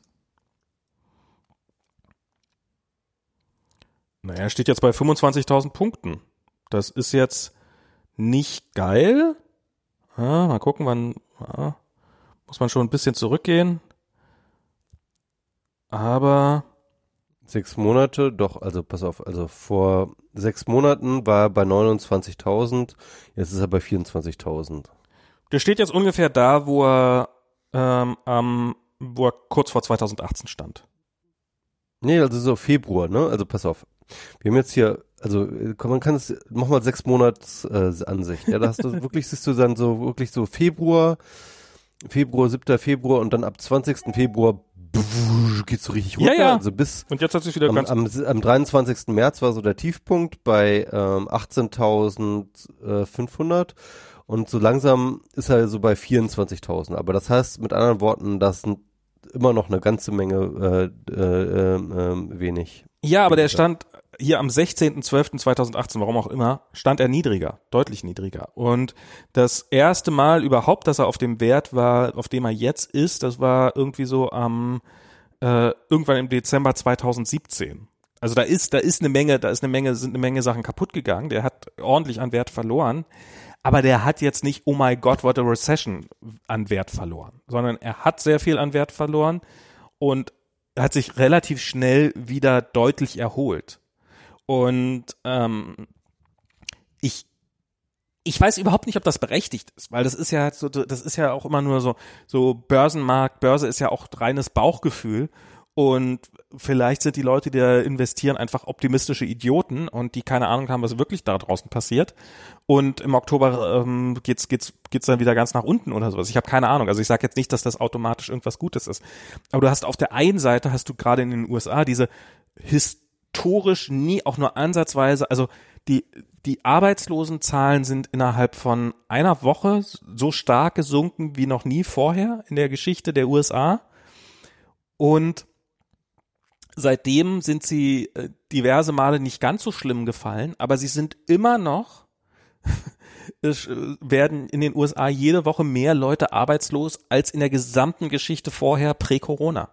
Naja, er steht jetzt bei 25.000 Punkten. Das ist jetzt nicht geil. Ah, mal gucken, wann. Ah, muss man schon ein bisschen zurückgehen. Aber. Sechs Monate, doch, also pass auf, also vor sechs Monaten war er bei 29.000, jetzt ist er bei 24.000. Der steht jetzt ungefähr da, wo er ähm, ähm, wo er kurz vor 2018 stand. Nee, also so Februar, ne? Also pass auf. Wir haben jetzt hier, also man kann es, mach mal sechs Monats äh, Ansicht. Ja, da hast du wirklich, siehst du dann so wirklich so Februar, Februar, 7. Februar und dann ab 20. Februar geht's so richtig runter. Ja, ja. Also bis und jetzt hat sich wieder am, ganz am, am 23. März war so der Tiefpunkt bei ähm, 18.500 und so langsam ist er so bei 24.000. Aber das heißt mit anderen Worten, das sind immer noch eine ganze Menge äh, äh, äh, wenig. Ja, aber der stand hier am 16.12.2018, warum auch immer, stand er niedriger, deutlich niedriger. Und das erste Mal überhaupt, dass er auf dem Wert war, auf dem er jetzt ist, das war irgendwie so am äh, irgendwann im Dezember 2017. Also da ist, da ist eine Menge, da ist eine Menge, sind eine Menge Sachen kaputt gegangen. Der hat ordentlich an Wert verloren aber der hat jetzt nicht, oh my God, what a recession an Wert verloren, sondern er hat sehr viel an Wert verloren und hat sich relativ schnell wieder deutlich erholt. Und ähm, ich ich weiß überhaupt nicht, ob das berechtigt ist, weil das ist ja so, das ist ja auch immer nur so, so Börsenmarkt, Börse ist ja auch reines Bauchgefühl Und vielleicht sind die Leute, die da investieren, einfach optimistische Idioten und die keine Ahnung haben, was wirklich da draußen passiert. Und im Oktober ähm, geht's geht's geht's dann wieder ganz nach unten oder sowas. Ich habe keine Ahnung. Also ich sage jetzt nicht, dass das automatisch irgendwas Gutes ist. Aber du hast auf der einen Seite hast du gerade in den USA diese historisch nie auch nur ansatzweise, also die die Arbeitslosenzahlen sind innerhalb von einer Woche so stark gesunken wie noch nie vorher in der Geschichte der USA. Und seitdem sind sie äh, diverse Male nicht ganz so schlimm gefallen, aber sie sind immer noch, äh, werden in den USA jede Woche mehr Leute arbeitslos als in der gesamten Geschichte vorher prä-Corona.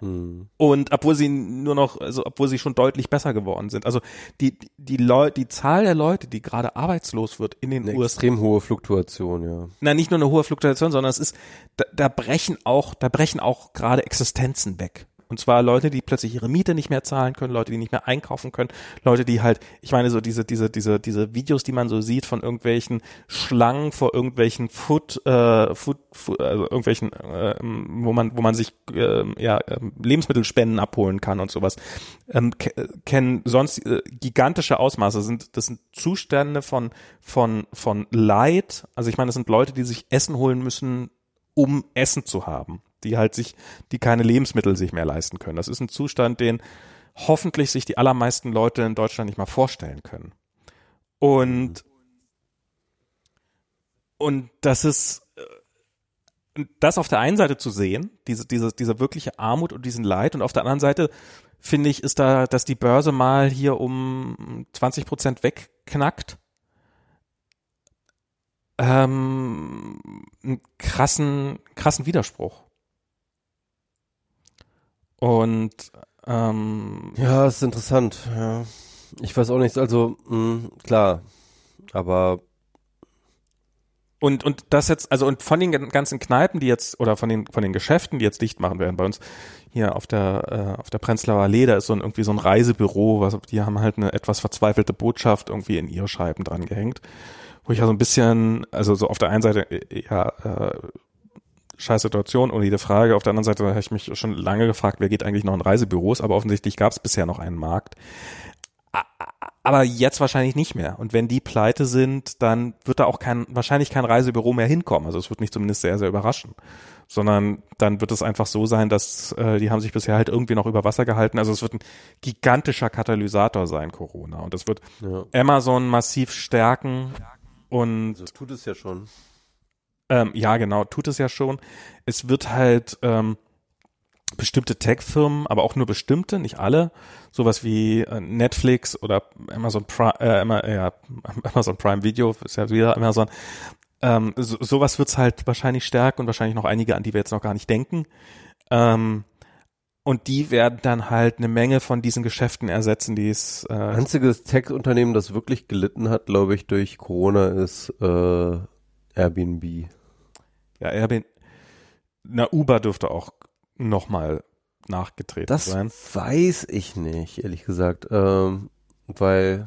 Hm. Und obwohl sie nur noch, also obwohl sie schon deutlich besser geworden sind. Also die, die Leute, die Zahl der Leute, die gerade arbeitslos wird in den Eine USA. extrem hohe Fluktuation, ja. Na, nicht nur eine hohe Fluktuation, sondern es ist, da, da brechen auch, da brechen auch gerade Existenzen weg. Und zwar Leute, die plötzlich ihre Miete nicht mehr zahlen können, Leute, die nicht mehr einkaufen können, Leute, die halt, ich meine, so diese, diese, diese, diese Videos, die man so sieht von irgendwelchen Schlangen vor irgendwelchen Food, äh, Food, Food also irgendwelchen, äh, wo man, wo man sich äh, ja, ähm, Lebensmittelspenden abholen kann und sowas, ähm, kennen sonst äh, gigantische Ausmaße. Sind, das sind Zustände von, von, von Leid. Also ich meine, das sind Leute, die sich Essen holen müssen, um Essen zu haben die halt sich, die keine Lebensmittel sich mehr leisten können. Das ist ein Zustand, den hoffentlich sich die allermeisten Leute in Deutschland nicht mal vorstellen können. Und, und das ist, äh, das auf der einen Seite zu sehen, diese, diese, diese wirkliche Armut und diesen Leid und auf der anderen Seite finde ich, ist da, dass die Börse mal hier um 20 Prozent wegknackt. Ähm, einen krassen, krassen Widerspruch. Und ähm, ja, ist interessant. Ja. Ich weiß auch nichts. Also mh, klar, aber und und das jetzt also und von den ganzen Kneipen, die jetzt oder von den von den Geschäften, die jetzt dicht machen werden bei uns hier auf der äh, auf der Prenzlauer da ist so ein, irgendwie so ein Reisebüro, was die haben halt eine etwas verzweifelte Botschaft irgendwie in ihre Scheiben dran gehängt, wo ich ja so ein bisschen also so auf der einen Seite äh, ja äh, scheiß Situation, ohne jede Frage. Auf der anderen Seite habe ich mich schon lange gefragt, wer geht eigentlich noch in Reisebüros, aber offensichtlich gab es bisher noch einen Markt. Aber jetzt wahrscheinlich nicht mehr. Und wenn die pleite sind, dann wird da auch kein, wahrscheinlich kein Reisebüro mehr hinkommen. Also es wird mich zumindest sehr, sehr überraschen. Sondern dann wird es einfach so sein, dass äh, die haben sich bisher halt irgendwie noch über Wasser gehalten. Also es wird ein gigantischer Katalysator sein, Corona. Und es wird ja. Amazon massiv stärken. Und also tut es ja schon. Ähm, ja, genau, tut es ja schon. Es wird halt ähm, bestimmte Tech-Firmen, aber auch nur bestimmte, nicht alle, sowas wie äh, Netflix oder Amazon Prime, äh, Amazon Prime Video, ist ja wieder Amazon. Ähm, so, sowas wird's halt wahrscheinlich stärken und wahrscheinlich noch einige, an die wir jetzt noch gar nicht denken. Ähm, und die werden dann halt eine Menge von diesen Geschäften ersetzen, die es. Äh, Einziges Tech-Unternehmen, das wirklich gelitten hat, glaube ich, durch Corona, ist äh, Airbnb. Ja, Airbnb. Na, Uber dürfte auch nochmal nachgetreten das sein. Das weiß ich nicht, ehrlich gesagt. Ähm, weil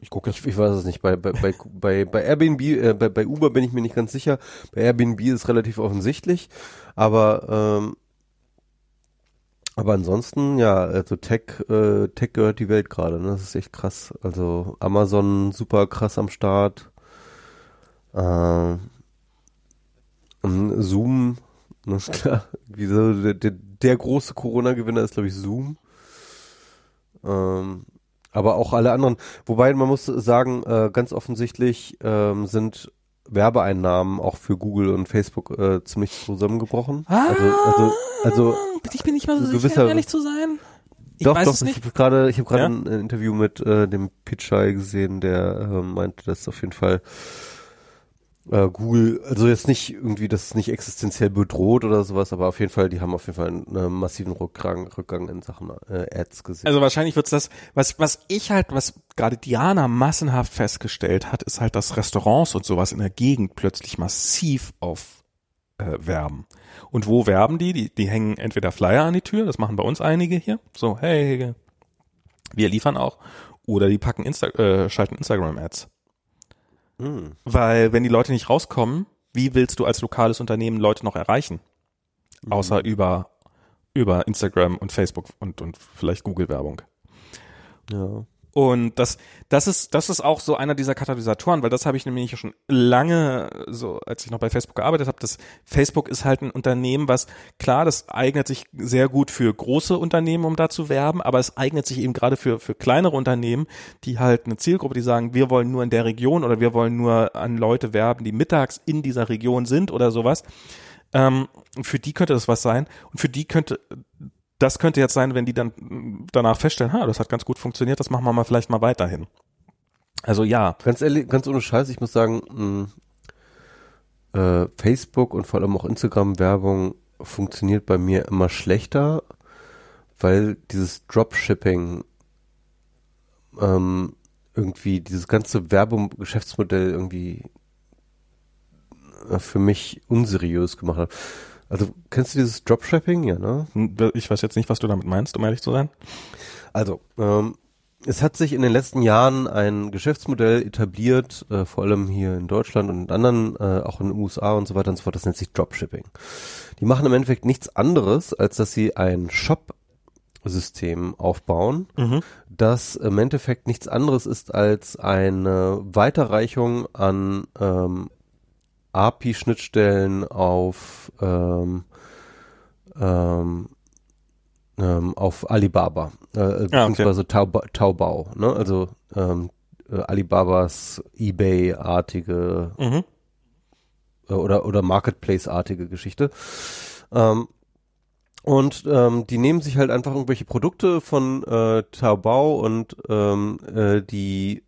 ich gucke, ich, ich weiß es nicht. Bei bei bei bei, bei Airbnb, äh, bei, bei Uber bin ich mir nicht ganz sicher. Bei Airbnb ist relativ offensichtlich, aber ähm, aber ansonsten ja, also Tech äh, Tech gehört die Welt gerade. Ne? Das ist echt krass. Also Amazon super krass am Start. Äh, Zoom, na klar, der, der, der große Corona-Gewinner ist, glaube ich, Zoom. Ähm, aber auch alle anderen. Wobei man muss sagen, äh, ganz offensichtlich ähm, sind Werbeeinnahmen auch für Google und Facebook äh, ziemlich zusammengebrochen. Ah, also, also, also ich bin nicht mal so sicher, ehrlich zu sein. Ich doch, doch, ich habe gerade, ich habe gerade ja? ein, Interview mit äh, dem Pitchai gesehen, der äh, meinte, dass auf jeden Fall äh, Google, also jetzt nicht irgendwie, das ist nicht existenziell bedroht oder sowas, aber auf jeden Fall, die haben auf jeden Fall einen massiven Rückgang, Rückgang in Sachen äh, Ads gesehen. Also wahrscheinlich wird's das, was, was ich halt, was gerade Diana massenhaft festgestellt hat, ist halt, dass Restaurants und sowas in der Gegend plötzlich massiv auf äh, werben. Und wo werben die? die? Die hängen entweder Flyer an die Tür, das machen bei uns einige hier, so, hey, wir liefern auch, oder die packen Insta äh, schalten Instagram-Ads. Mhm. Weil wenn die Leute nicht rauskommen, wie willst du als lokales Unternehmen Leute noch erreichen? Mhm. Außer über über Instagram und Facebook und, und vielleicht Google-Werbung. Ja. Und das, das ist, das ist auch so einer dieser Katalysatoren, weil das habe ich nämlich schon lange, so als ich noch bei Facebook gearbeitet habe, das Facebook ist halt ein Unternehmen, was klar, das eignet sich sehr gut für große Unternehmen, um da zu werben, aber es eignet sich eben gerade für für kleinere Unternehmen, die halt eine Zielgruppe, die sagen, wir wollen nur in der Region oder wir wollen nur an Leute werben, die mittags in dieser Region sind oder sowas. Ähm, für die könnte das was sein und für die könnte das könnte jetzt sein, wenn die dann danach feststellen, ha, das hat ganz gut funktioniert, das machen wir mal vielleicht mal weiterhin. Also ja. Ganz ehrlich, ganz ohne Scheiß, ich muss sagen, mh, äh, Facebook und vor allem auch Instagram-Werbung funktioniert bei mir immer schlechter, weil dieses Dropshipping ähm, irgendwie dieses ganze Werbung-Geschäftsmodell irgendwie äh, für mich unseriös gemacht hat. Also kennst du dieses Dropshipping? Ja, ne? Ich weiß jetzt nicht, was du damit meinst, um ehrlich zu sein. Also, ähm, es hat sich in den letzten Jahren ein Geschäftsmodell etabliert, äh, vor allem hier in Deutschland und in anderen, äh, auch in den USA und so weiter und so fort, das nennt sich Dropshipping. Die machen im Endeffekt nichts anderes, als dass sie ein Shop-System aufbauen, Mhm. das im Endeffekt nichts anderes ist als eine Weiterreichung an ähm, API-Schnittstellen auf ähm, ähm, ähm, auf Alibaba, äh, Ah, okay. beziehungsweise Taobao, ne? also ähm, äh, Alibabas eBay-artige Mhm. äh, oder oder Marketplace-artige Geschichte. Ähm, und ähm, die nehmen sich halt einfach irgendwelche Produkte von äh, Taobao und ähm, äh, die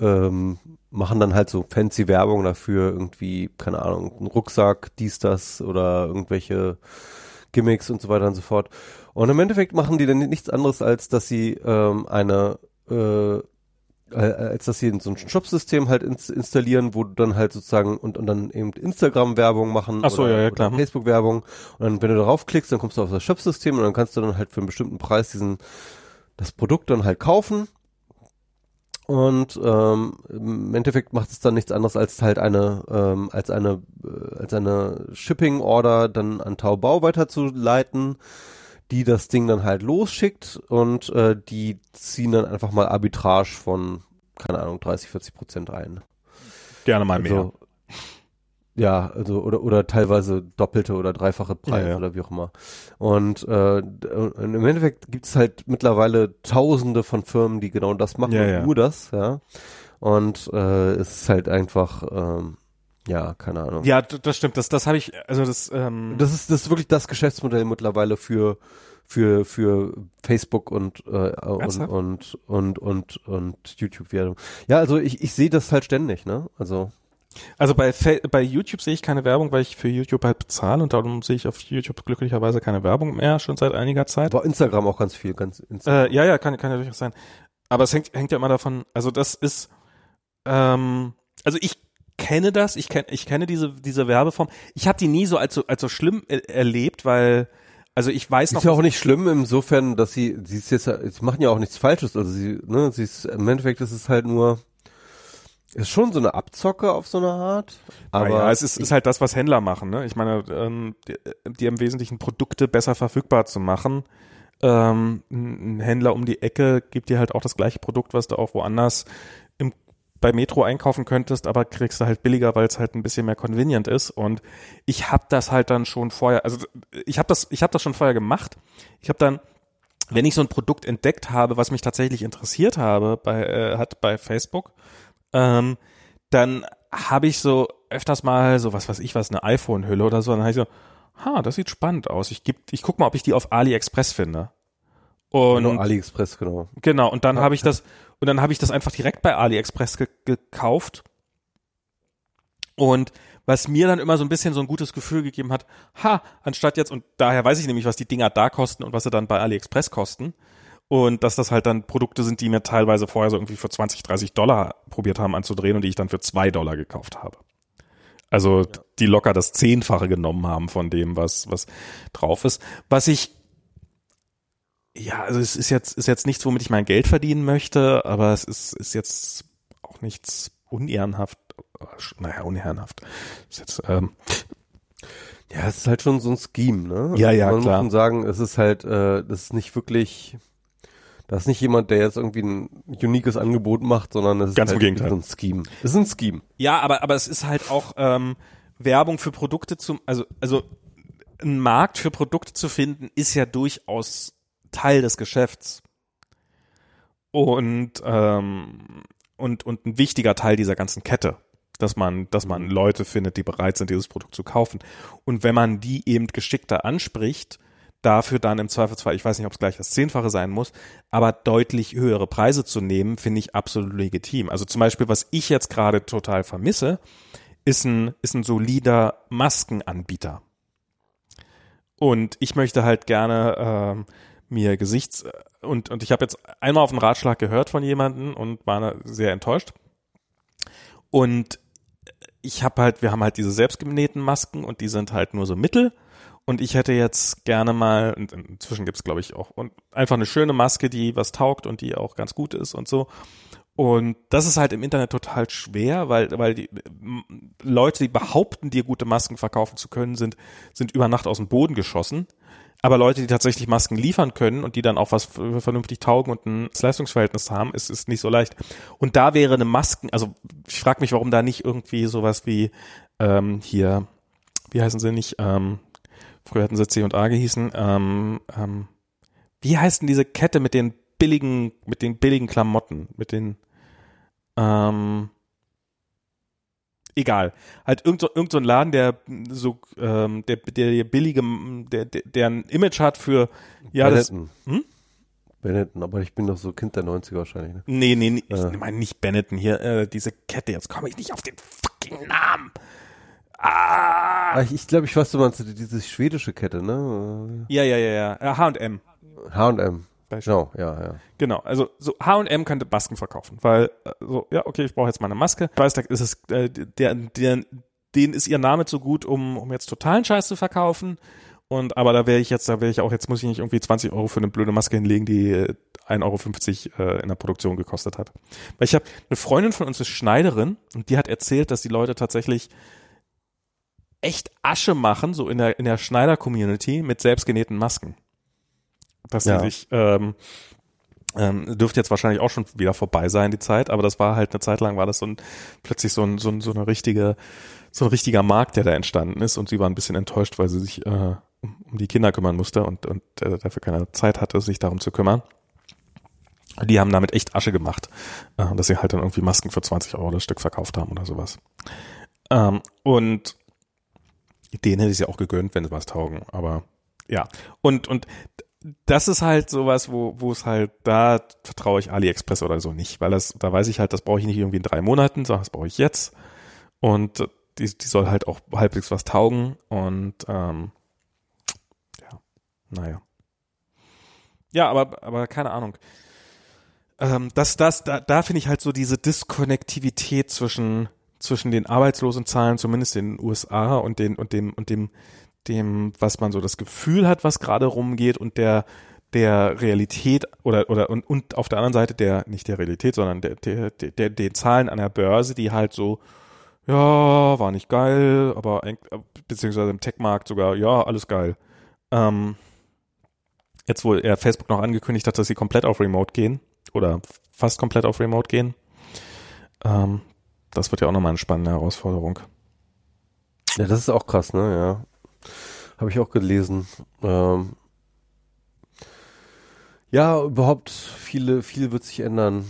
ähm, machen dann halt so fancy Werbung dafür, irgendwie, keine Ahnung, ein Rucksack, dies, das oder irgendwelche Gimmicks und so weiter und so fort. Und im Endeffekt machen die dann nichts anderes, als dass sie ähm, eine äh, als dass sie so ein Shop-System halt ins installieren, wo du dann halt sozusagen und, und dann eben Instagram-Werbung machen Ach so, oder, ja, ja, klar. Facebook-Werbung und dann, wenn du darauf klickst, dann kommst du auf das Shop-System und dann kannst du dann halt für einen bestimmten Preis diesen das Produkt dann halt kaufen und ähm, im Endeffekt macht es dann nichts anderes als halt eine ähm, als eine äh, als eine Shipping-Order dann an Taobao weiterzuleiten, die das Ding dann halt losschickt und äh, die ziehen dann einfach mal Arbitrage von keine Ahnung 30 40 Prozent ein. Gerne mal mehr. Also, ja, also oder oder teilweise doppelte oder dreifache Preis Ja, ja. oder wie auch immer. Und, äh, im Endeffekt gibt es halt mittlerweile Tausende von Firmen, die genau das machen Ja, nur das, ja. Und äh, es ist halt einfach, ähm, ja, keine Ahnung. Ja, das stimmt. Das, das habe ich, also das, ähm, Das ist das ist wirklich das Geschäftsmodell mittlerweile für für für Facebook und äh, und, und und und und YouTube Werbung. Ja, also ich ich sehe das halt ständig, ne? Also also bei, bei YouTube sehe ich keine Werbung, weil ich für YouTube halt bezahle und darum sehe ich auf YouTube glücklicherweise keine Werbung mehr, schon seit einiger Zeit. aber Instagram auch ganz viel, ganz Instagram. Äh, ja, ja, kann, kann ja durchaus sein. Aber es hängt, hängt ja immer davon, also das ist, ähm, also ich kenne das, ich kenne, ich kenne diese, diese Werbeform. Ich habe die nie so als so, als so schlimm er erlebt, weil, also ich weiß noch, Ist ja auch nicht schlimm insofern, dass sie, sie ist jetzt, sie machen ja auch nichts Falsches, also sie, ne, sie ist, im Endeffekt ist es halt nur, ist schon so eine Abzocke auf so eine Art, aber aber ja, es ist, ist halt das, was Händler machen. Ne? Ich meine, ähm, die, die im Wesentlichen Produkte besser verfügbar zu machen. Ähm, ein ein Händler um die Ecke gibt dir halt auch das gleiche Produkt, was du auch woanders im, bei Metro einkaufen könntest, aber kriegst du halt billiger, weil es halt ein bisschen mehr convenient ist. Und ich habe das halt dann schon vorher, also ich habe das, ich habe das schon vorher gemacht. Ich habe dann wenn ich so ein Produkt entdeckt habe, was mich tatsächlich interessiert habe, bei, äh, hat bei Facebook, ähm, dann habe ich so öfters mal so, was weiß ich was, eine iPhone-Hülle oder so, dann habe ich so, ha, das sieht spannend aus. Ich, geb, ich guck mal, ob ich die auf AliExpress finde. Und genau, AliExpress, genau. Genau, und dann habe ich das, und dann habe ich das einfach direkt bei AliExpress ge gekauft. Und was mir dann immer so ein bisschen so ein gutes Gefühl gegeben hat, ha, anstatt jetzt, und daher weiß ich nämlich, was die Dinger da kosten und was sie dann bei AliExpress kosten. Und dass das halt dann Produkte sind, die mir teilweise vorher so irgendwie für 20, 30 Dollar probiert haben anzudrehen und die ich dann für zwei Dollar gekauft habe. Also die locker das Zehnfache genommen haben von dem, was, was drauf ist. Was ich ja, also es ist jetzt, ist jetzt nichts, womit ich mein Geld verdienen möchte, aber es ist, ist jetzt auch nichts unehrenhaft, naja, unehrenhaft. Ist jetzt, ähm, Ja, es ist halt schon so ein Scheme, ne? Ja, ja, Man klar. muss schon sagen, es ist halt, äh, das ist nicht wirklich, das ist nicht jemand, der jetzt irgendwie ein uniques Angebot macht, sondern es ist Ganz im halt Gegenteil. so ein Scheme. Es ist ein Scheme. Ja, aber, aber es ist halt auch ähm, Werbung für Produkte zum, also, also ein Markt für Produkte zu finden, ist ja durchaus Teil des Geschäfts. Und, ähm, und, und ein wichtiger Teil dieser ganzen Kette, dass man, dass man Leute findet, die bereit sind, dieses Produkt zu kaufen. Und wenn man die eben geschickter anspricht, dafür dann im Zweifelsfall, ich weiß nicht, ob es gleich das Zehnfache sein muss, aber deutlich höhere Preise zu nehmen, finde ich absolut legitim. Also zum Beispiel, was ich jetzt gerade total vermisse, ist ein, ist ein solider Maskenanbieter. Und ich möchte halt gerne ähm, mir Gesichts- und, und ich habe jetzt einmal auf einen Ratschlag gehört von jemandem und war sehr enttäuscht. Und ich habe halt, wir haben halt diese selbstgenähten Masken und die sind halt nur so mittel. Und ich hätte jetzt gerne mal, inzwischen gibt's glaube ich auch, und einfach eine schöne Maske, die was taugt und die auch ganz gut ist und so. Und das ist halt im Internet total schwer, weil, weil die Leute, die behaupten, dir gute Masken verkaufen zu können, sind, sind über Nacht aus dem Boden geschossen. Aber Leute, die tatsächlich Masken liefern können und die dann auch was vernünftig taugen und ein Leistungsverhältnis haben, ist, ist nicht so leicht. Und da wäre eine Masken, also ich frage mich, warum da nicht irgendwie sowas wie ähm, hier, wie heißen sie nicht, ähm, früher hatten sie C und A gehießen, ähm, ähm, wie heißt denn diese Kette mit den billigen, mit den billigen Klamotten, mit den, ähm, egal. Halt irgend so, irgend so ein Laden, der so, ähm, der, der billige, der, der, der ein Image hat für, ja, das, Benetton. Hm? Benetton, aber ich bin doch so Kind der 90er wahrscheinlich, ne? nee, nee, nee Äh. ich meine nicht Benetton hier, äh, diese Kette, jetzt komme ich nicht auf den fucking Namen. Ah! Ich ich glaube, ich weiß, du meinst diese schwedische Kette, ne? Ja, ja, ja, ja, Äh, H&M. H&M. Genau, ja, ja. Genau, also so H&M könnte Masken verkaufen, weil äh, so ja okay, ich brauche jetzt mal eine Maske. Ich weiß, da ist es äh, der der denen ist ihr Name zu gut, um um jetzt totalen Scheiß zu verkaufen. Und aber da wäre ich jetzt, da wäre ich auch jetzt muss ich nicht irgendwie 20 Euro für eine blöde Maske hinlegen, die äh, 1,50 Euro äh, in der Produktion gekostet hat. Weil ich habe eine Freundin von uns ist Schneiderin und die hat erzählt, dass die Leute tatsächlich echt Asche machen, so in der in der Schneider-Community mit selbstgenähten Masken. Dass Ja. sie sich ähm, ähm, dürfte jetzt wahrscheinlich auch schon wieder vorbei sein, die Zeit, aber das war halt eine Zeit lang war das so ein, plötzlich so ein, so ein, so eine richtige, so ein richtiger Markt, der da entstanden ist und sie war ein bisschen enttäuscht, weil sie sich äh, um um die Kinder kümmern musste und, und äh, dafür keine Zeit hatte, sich darum zu kümmern. Die haben damit echt Asche gemacht, äh, dass sie halt dann irgendwie Masken für 20 Euro das Stück verkauft haben oder sowas. Ähm, und denen hätte ich es ja auch gegönnt, wenn sie was taugen, aber ja. Und, und das ist halt sowas, wo, wo es halt, da vertraue ich AliExpress oder so nicht, weil das, da weiß ich halt, das brauche ich nicht irgendwie in drei Monaten, sondern das brauche ich jetzt. Und die, die soll halt auch halbwegs was taugen und ähm, ja, naja. Ja, aber, aber keine Ahnung. Ähm, das, das, da, da finde ich halt so diese Diskonnektivität zwischen, zwischen den Arbeitslosenzahlen, zumindest in den USA und den, und dem, und dem, dem, was man so das Gefühl hat, was gerade rumgeht und der, der Realität oder, oder, und, und auf der anderen Seite der, nicht der Realität, sondern der, der, der, den Zahlen an der Börse, die halt so, ja, war nicht geil, aber, beziehungsweise im Tech-Markt sogar, ja, alles geil. Ähm, jetzt, wo er Facebook noch angekündigt hat, dass sie komplett auf Remote gehen, oder fast komplett auf Remote gehen, ähm, das wird ja auch nochmal eine spannende Herausforderung. Ja, das ist auch krass, ne, ja. Habe ich auch gelesen. Ähm, ja, überhaupt viele, viel wird sich ändern.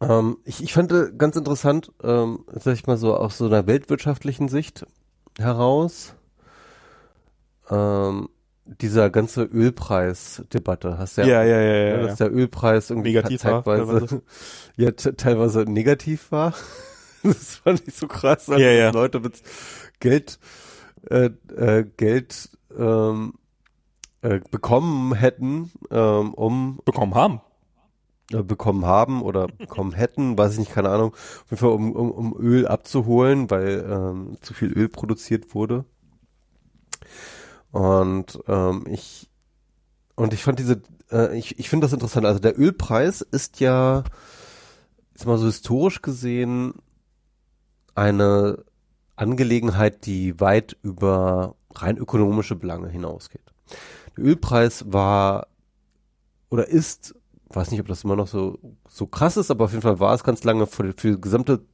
Ähm, ich, ich fand äh, ganz interessant, ähm, sag ich mal so, aus so einer weltwirtschaftlichen Sicht heraus, ähm, dieser ganze Ölpreisdebatte, hast ja, Ja, ja, ja, ja, ne, ja. dass der Ölpreis irgendwie Negativ war, zeitweise, teilweise. ja, te- teilweise negativ war. das fand ich so krass, als Ja, ja. Leute mit Geld, äh, äh, Geld ähm, äh, bekommen hätten, ähm, um bekommen haben. bekommen haben oder bekommen hätten, weiß ich nicht, keine Ahnung, um, um, um Öl abzuholen, weil ähm, zu viel Öl produziert wurde. Und ähm, ich und ich fand diese, äh, ich, ich finde das interessant. Also der Ölpreis ist ja, ist mal so historisch gesehen eine Angelegenheit, die weit über rein ökonomische Belange hinausgeht. Der Ölpreis war oder ist, weiß nicht, ob das immer noch so, so krass ist, aber auf jeden Fall war es ganz lange für, für das gesamte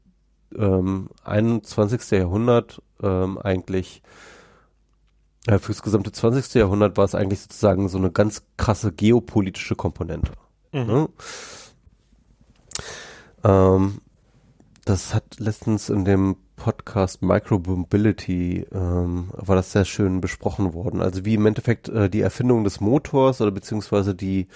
ähm, 21. Jahrhundert ähm, eigentlich äh, fürs gesamte 20. Jahrhundert war es eigentlich sozusagen so eine ganz krasse geopolitische Komponente. Mhm. Ne? Ähm, das hat letztens in dem Podcast Micromobility ähm, war das sehr schön besprochen worden. Also wie im Endeffekt äh, die Erfindung des Motors oder beziehungsweise die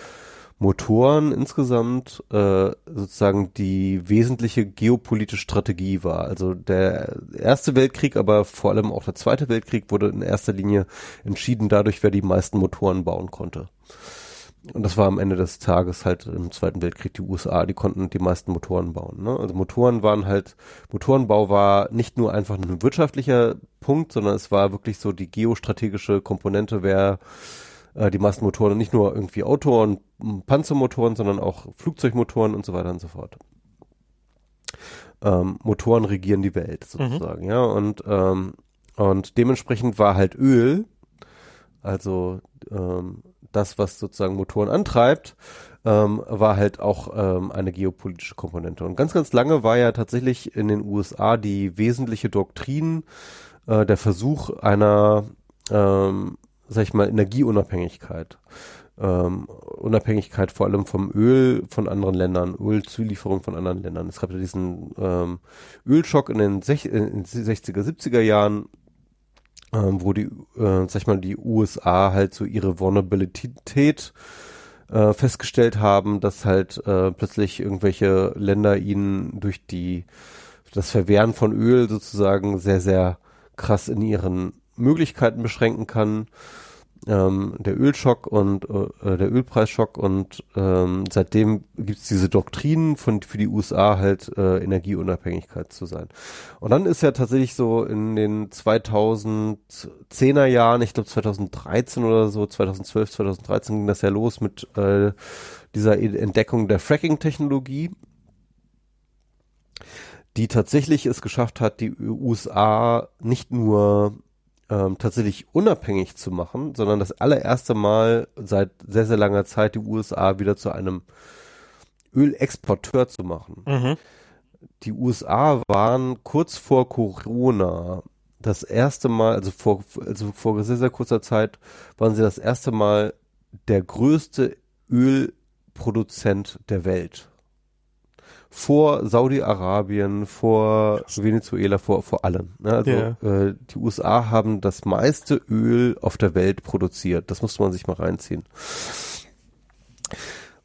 Motoren insgesamt äh, sozusagen die wesentliche geopolitische Strategie war. Also der Erste Weltkrieg, aber vor allem auch der Zweite Weltkrieg wurde in erster Linie entschieden dadurch, wer die meisten Motoren bauen konnte. Und das war am Ende des Tages halt im Zweiten Weltkrieg die USA, die konnten die meisten Motoren bauen. Ne? Also Motoren waren halt, Motorenbau war nicht nur einfach ein wirtschaftlicher Punkt, sondern es war wirklich so die geostrategische Komponente, wer äh, die meisten Motoren, nicht nur irgendwie Auto- und Panzermotoren, sondern auch Flugzeugmotoren und so weiter und so fort. Ähm, Motoren regieren die Welt sozusagen, mhm. ja, und, ähm, und dementsprechend war halt Öl, also ähm, das, was sozusagen Motoren antreibt, ähm, war halt auch ähm, eine geopolitische Komponente. Und ganz, ganz lange war ja tatsächlich in den USA die wesentliche Doktrin äh, der Versuch einer ähm, sag ich mal, Energieunabhängigkeit. Ähm, Unabhängigkeit vor allem vom Öl von anderen Ländern, Ölzulieferung von anderen Ländern. Es gab ja diesen ähm, Ölschock in den, in den 60er, 70er Jahren, ähm, wo die, äh, sag ich mal, die USA halt so ihre Vulnerabilität äh, festgestellt haben, dass halt äh, plötzlich irgendwelche Länder ihnen durch die das Verwehren von Öl sozusagen sehr, sehr krass in ihren Möglichkeiten beschränken kann. Ähm, der Ölschock und äh, der Ölpreisschock und ähm, seitdem gibt's diese Doktrinen von für die USA halt äh, Energieunabhängigkeit zu sein. Und dann ist ja tatsächlich so in den 2010er Jahren, ich glaube 2013 oder so, 2012, 2013 ging das ja los mit äh, dieser Entdeckung der Fracking-Technologie die tatsächlich es geschafft hat, die USA nicht nur ähm, tatsächlich unabhängig zu machen, sondern das allererste Mal seit sehr, sehr langer Zeit die USA wieder zu einem Ölexporteur zu machen. Mhm. Die USA waren kurz vor Corona das erste Mal, also vor, also vor sehr, sehr kurzer Zeit, waren sie das erste Mal der größte Ölproduzent der Welt vor Saudi-Arabien, vor Venezuela, vor, vor allem. Ne? Also yeah. äh, die USA haben das meiste Öl auf der Welt produziert. Das muss man sich mal reinziehen.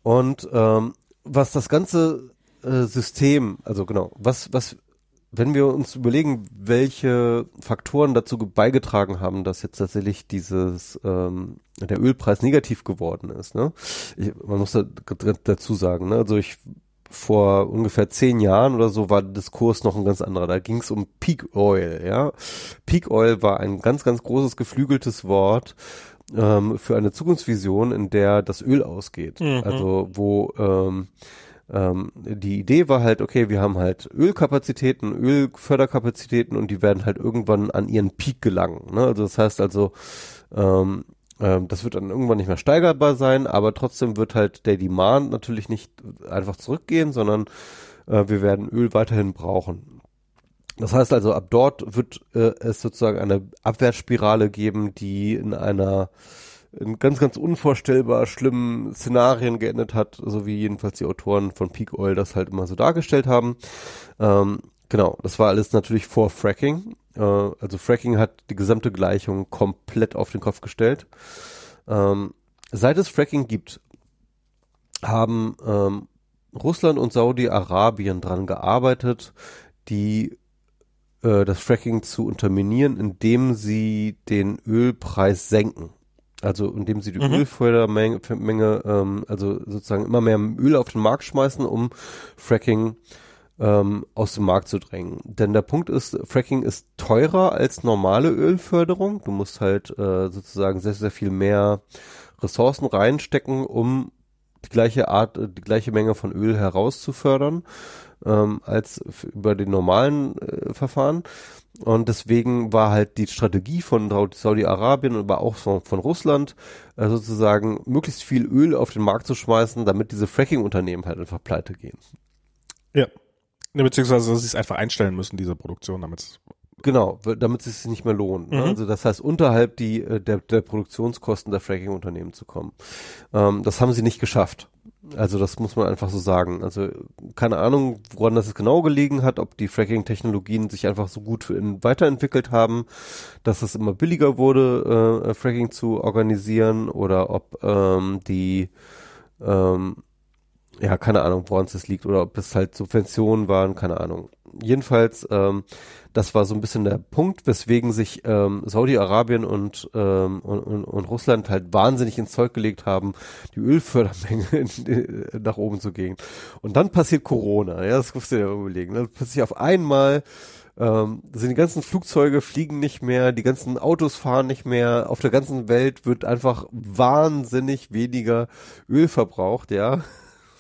Und ähm, was das ganze äh, System, also genau, was, was, wenn wir uns überlegen, welche Faktoren dazu beigetragen haben, dass jetzt tatsächlich dieses ähm, der Ölpreis negativ geworden ist, ne? Ich, man muss da, dazu sagen, ne? Also ich vor ungefähr zehn Jahren oder so war der Diskurs noch ein ganz anderer. Da ging es um Peak Oil, ja. Peak Oil war ein ganz, ganz großes geflügeltes Wort ähm, für eine Zukunftsvision, in der das Öl ausgeht. Mhm. Also wo ähm, ähm, die Idee war halt, okay, wir haben halt Ölkapazitäten, Ölförderkapazitäten und die werden halt irgendwann an ihren Peak gelangen. Ne? Also das heißt also, ähm, ähm, das wird dann irgendwann nicht mehr steigerbar sein, aber trotzdem wird halt der Demand natürlich nicht einfach zurückgehen, sondern äh, wir werden Öl weiterhin brauchen. Das heißt also, ab dort wird äh, es sozusagen eine Abwärtsspirale geben, die in einer in ganz, ganz unvorstellbar schlimmen Szenarien geendet hat, so wie jedenfalls die Autoren von Peak Oil das halt immer so dargestellt haben. Ähm, genau, das war alles natürlich vor Fracking. Äh, also Fracking hat die gesamte Gleichung komplett auf den Kopf gestellt. Ähm, seit es Fracking gibt, haben ähm, Russland und Saudi-Arabien dran gearbeitet, die äh, das Fracking zu unterminieren, indem sie den Ölpreis senken. Also indem sie die mhm. Ölfördermenge, Menge, ähm, also sozusagen immer mehr Öl auf den Markt schmeißen, um Fracking ähm, aus dem Markt zu drängen. Denn der Punkt ist, Fracking ist teurer als normale Ölförderung. Du musst halt äh, sozusagen sehr, sehr viel mehr Ressourcen reinstecken, um die gleiche Art, äh, die gleiche Menge von Öl herauszufördern ähm, als über den normalen äh, Verfahren. Und deswegen war halt die Strategie von Saudi-Arabien, aber auch von, von Russland, äh, sozusagen möglichst viel Öl auf den Markt zu schmeißen, damit diese Fracking-Unternehmen halt einfach pleite gehen. Ja. Beziehungsweise, dass sie es einfach einstellen müssen, diese Produktion, damit es Genau, damit es sich nicht mehr lohnt. Ne? Mhm. Also das heißt, unterhalb die, äh, der, der Produktionskosten der Fracking-Unternehmen zu kommen. Ähm, das haben sie nicht geschafft. Also das muss man einfach so sagen. Also keine Ahnung, woran das genau gelegen hat, ob die Fracking-Technologien sich einfach so gut in, weiterentwickelt haben, dass es immer billiger wurde, äh, Fracking zu organisieren oder ob ähm, die ähm, ja, keine Ahnung, woran es liegt oder ob es halt Subventionen waren, keine Ahnung. Jedenfalls, ähm, das war so ein bisschen der Punkt, weswegen sich ähm, Saudi-Arabien und, ähm, und, und, und Russland halt wahnsinnig ins Zeug gelegt haben, die Ölfördermenge in, in, nach oben zu gehen. Und dann passiert Corona, ja, das musst du dir überlegen. Dann plötzlich auf einmal ähm, sind die ganzen Flugzeuge fliegen nicht mehr, die ganzen Autos fahren nicht mehr, auf der ganzen Welt wird einfach wahnsinnig weniger Öl verbraucht, ja.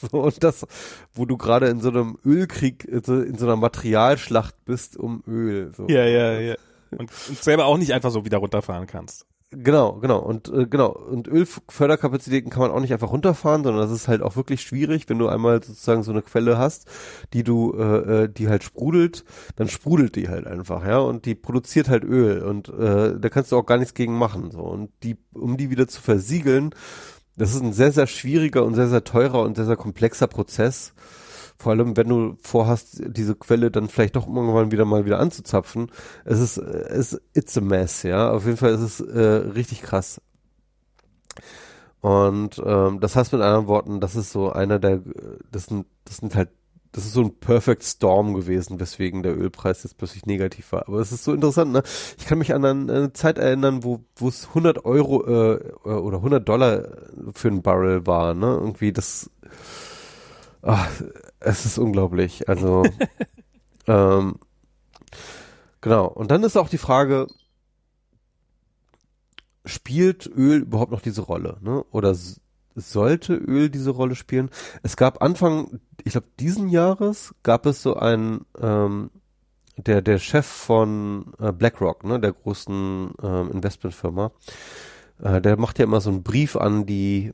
So, und das, wo du gerade in so einem Ölkrieg, in so, in so einer Materialschlacht bist um Öl. So. Ja, ja, ja. Und, und selber auch nicht einfach so wieder runterfahren kannst. Genau, genau. Und äh, genau, und Ölförderkapazitäten kann man auch nicht einfach runterfahren, sondern das ist halt auch wirklich schwierig, wenn du einmal sozusagen so eine Quelle hast, die du, äh, äh die halt sprudelt, dann sprudelt die halt einfach, ja, und die produziert halt Öl und äh, da kannst du auch gar nichts gegen machen. So. Und die, um die wieder zu versiegeln, das ist ein sehr, sehr schwieriger und sehr, sehr teurer und sehr, sehr komplexer Prozess. Vor allem, wenn du vorhast, diese Quelle dann vielleicht doch irgendwann wieder mal wieder anzuzapfen. Es ist, es, it's a mess, ja. Auf jeden Fall ist es äh, richtig krass. Und ähm, das heißt mit anderen Worten, das ist so einer der, das sind, das sind halt das ist so ein Perfect Storm gewesen, weswegen der Ölpreis jetzt plötzlich negativ war. Aber es ist so interessant, ne? Ich kann mich an eine Zeit erinnern, wo wo es 100 Euro äh, oder 100 Dollar für ein Barrel war, ne? Irgendwie das, ach, es ist unglaublich. Also ähm, genau. Und dann ist auch die Frage, spielt Öl überhaupt noch diese Rolle, ne? Oder sollte Öl diese Rolle spielen? Es gab Anfang, ich glaube, diesen Jahres gab es so einen, ähm, der, der Chef von äh, BlackRock, ne, der großen ähm, Investmentfirma, äh, der macht ja immer so einen Brief an die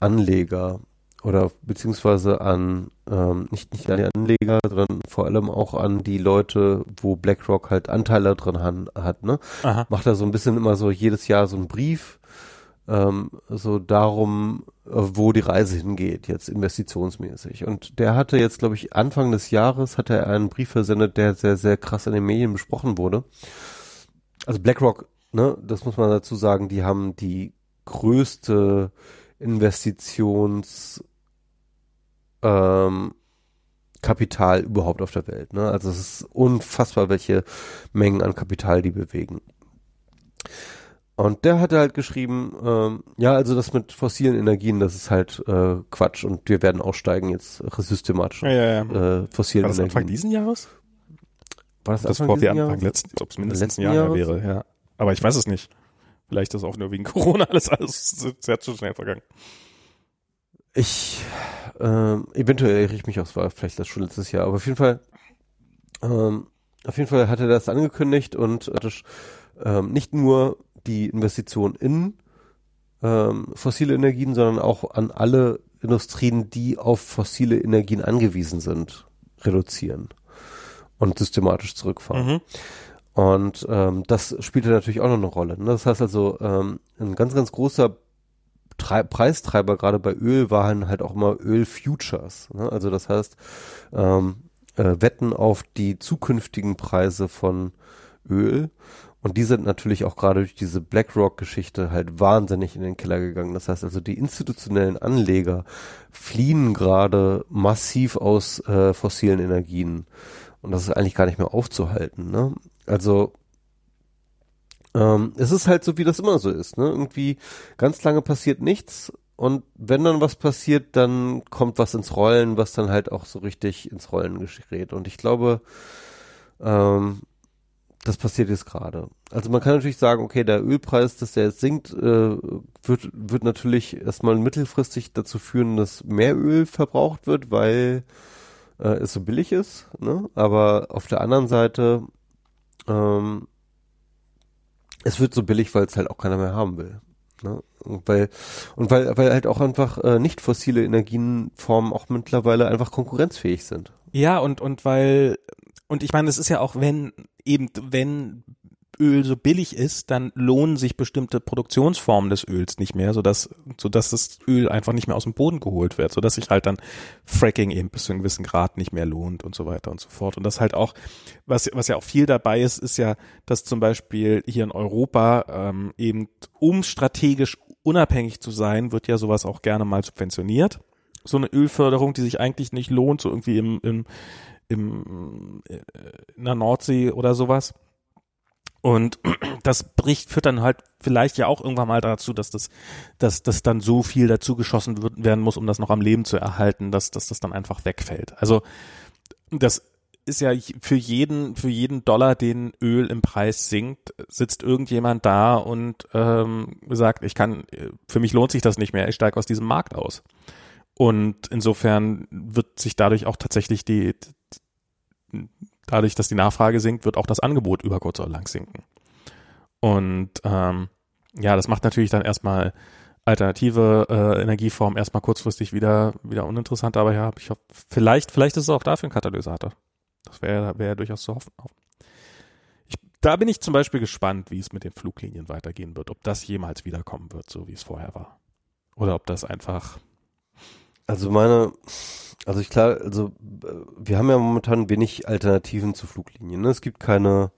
Anleger oder beziehungsweise an ähm, nicht nicht an die Anleger, sondern vor allem auch an die Leute, wo BlackRock halt Anteile drin han, hat, ne? Aha. Macht er so ein bisschen immer so jedes Jahr so einen Brief ähm, so darum, äh, wo die Reise hingeht, jetzt investitionsmäßig. Und der hatte jetzt, glaube ich, Anfang des Jahres hatte er einen Brief versendet, der sehr, sehr krass in den Medien besprochen wurde. Also BlackRock, ne, das muss man dazu sagen, die haben die größte Investitions ähm, Kapital überhaupt auf der Welt. Ne? Also es ist unfassbar, welche Mengen an Kapital die bewegen. Und der hatte halt geschrieben, ähm, ja, also das mit fossilen Energien, das ist halt äh, Quatsch und wir werden aussteigen jetzt systematisch. Ja, ja, ja. Äh, fossilen War das Energien. Anfang diesen Jahres? War das, Das Anfang diesen Anfang Jahres? letzten, ob es mindestens Letzten ein Jahr wäre, ja. Aber ich weiß es nicht. Vielleicht ist auch nur wegen Corona alles, alles sehr zu schnell vergangen. Ich, ähm, eventuell irre ich mich auch, es war vielleicht das schon letztes Jahr, aber auf jeden Fall, ähm, auf jeden Fall hat er das angekündigt und äh, das, ähm, nicht nur die Investition in ähm, fossile Energien, sondern auch an alle Industrien, die auf fossile Energien angewiesen sind, reduzieren und systematisch zurückfahren. Mhm. Und ähm, das spielte natürlich auch noch eine Rolle. Ne? Das heißt also, ähm, ein ganz, ganz großer Trei Preistreiber gerade bei Öl waren halt auch immer Öl-Futures. Ne? Also das heißt, ähm, äh, Wetten auf die zukünftigen Preise von Öl. Und die sind natürlich auch gerade durch diese BlackRock-Geschichte halt wahnsinnig in den Keller gegangen. Das heißt also, die institutionellen Anleger fliehen gerade massiv aus äh, fossilen Energien. Und das ist eigentlich gar nicht mehr aufzuhalten. Ne? Also ähm, es ist halt so, wie das immer so ist. Ne? Irgendwie ganz lange passiert nichts und wenn dann was passiert, dann kommt was ins Rollen, was dann halt auch so richtig ins Rollen gerät. Und ich glaube, ähm, das passiert jetzt gerade. Also man kann natürlich sagen, okay, der Ölpreis, dass der jetzt sinkt, äh, wird, wird natürlich erstmal mittelfristig dazu führen, dass mehr Öl verbraucht wird, weil äh, es so billig ist. Ne? Aber auf der anderen Seite ähm, es wird so billig, weil es halt auch keiner mehr haben will. Ne? Und weil und weil weil halt auch einfach äh, nicht fossile Energienformen auch mittlerweile einfach konkurrenzfähig sind. Ja, und und weil und ich meine, es ist ja auch wenn eben wenn Öl so billig ist, dann lohnen sich bestimmte Produktionsformen des Öls nicht mehr, sodass, sodass das Öl einfach nicht mehr aus dem Boden geholt wird, sodass sich halt dann Fracking eben bis zu einem gewissen Grad nicht mehr lohnt und so weiter und so fort. Und das halt auch, was, was ja auch viel dabei ist, ist ja, dass zum Beispiel hier in Europa ähm, eben, um strategisch unabhängig zu sein, wird ja sowas auch gerne mal subventioniert. So eine Ölförderung, die sich eigentlich nicht lohnt, so irgendwie im, im, im äh, in der Nordsee oder sowas und das bricht, führt dann halt vielleicht ja auch irgendwann mal dazu, dass das, dass das dann so viel dazu geschossen wird, werden muss, um das noch am Leben zu erhalten, dass, dass das dann einfach wegfällt. Also das ist ja für jeden, für jeden Dollar, den Öl im Preis sinkt, sitzt irgendjemand da und ähm, sagt, ich kann, für mich lohnt sich das nicht mehr, ich steige aus diesem Markt aus. Und insofern wird sich dadurch auch tatsächlich die, dadurch, dass die Nachfrage sinkt, wird auch das Angebot über kurz oder lang sinken. Und ähm, ja, das macht natürlich dann erstmal alternative äh, Energieformen erstmal kurzfristig wieder wieder uninteressanter, aber ja, ich hoffe, vielleicht vielleicht ist es auch dafür ein Katalysator. Das wäre wäre durchaus zu hoffen. Ich, da bin ich zum Beispiel gespannt, wie es mit den Fluglinien weitergehen wird, ob das jemals wiederkommen wird, so wie es vorher war, oder ob das einfach. Also meine also ich klar, also äh, wir haben ja momentan wenig Alternativen zu Fluglinien. Ne? Es gibt keine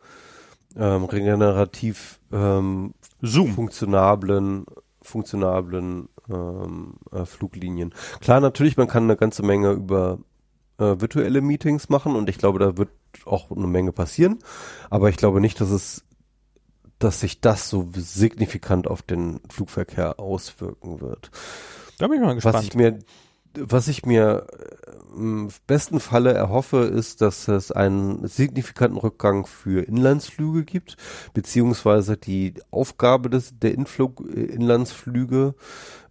ähm, regenerativ ähm, Zoom. funktionablen funktionablen ähm, äh, Fluglinien. Klar, natürlich, man kann eine ganze Menge über äh, virtuelle Meetings machen und ich glaube, da wird auch eine Menge passieren. Aber ich glaube nicht, dass es, dass sich das so signifikant auf den Flugverkehr auswirken wird. Da bin ich mal gespannt. Was ich mir was ich mir äh, im besten Falle erhoffe, ist, dass es einen signifikanten Rückgang für Inlandsflüge gibt, beziehungsweise die Aufgabe des, der Influg, äh, Inlandsflüge,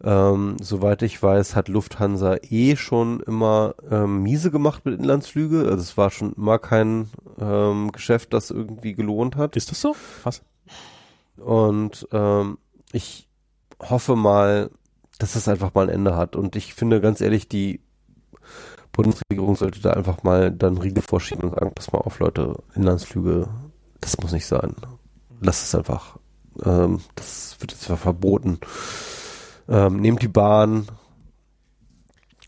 ähm, soweit ich weiß, hat Lufthansa eh schon immer ähm, miese gemacht mit Inlandsflüge. Also es war schon immer kein ähm, Geschäft, das irgendwie gelohnt hat. Ist das so? Was? Und ähm, ich hoffe mal, dass das einfach mal ein Ende hat. Und ich finde ganz ehrlich, die Bundesregierung sollte da einfach mal dann Riegel vorschieben und sagen, pass mal auf, Leute, Inlandsflüge, das muss nicht sein. Lass es einfach. Ähm, das wird jetzt zwar verboten. Ähm, nehmt die Bahn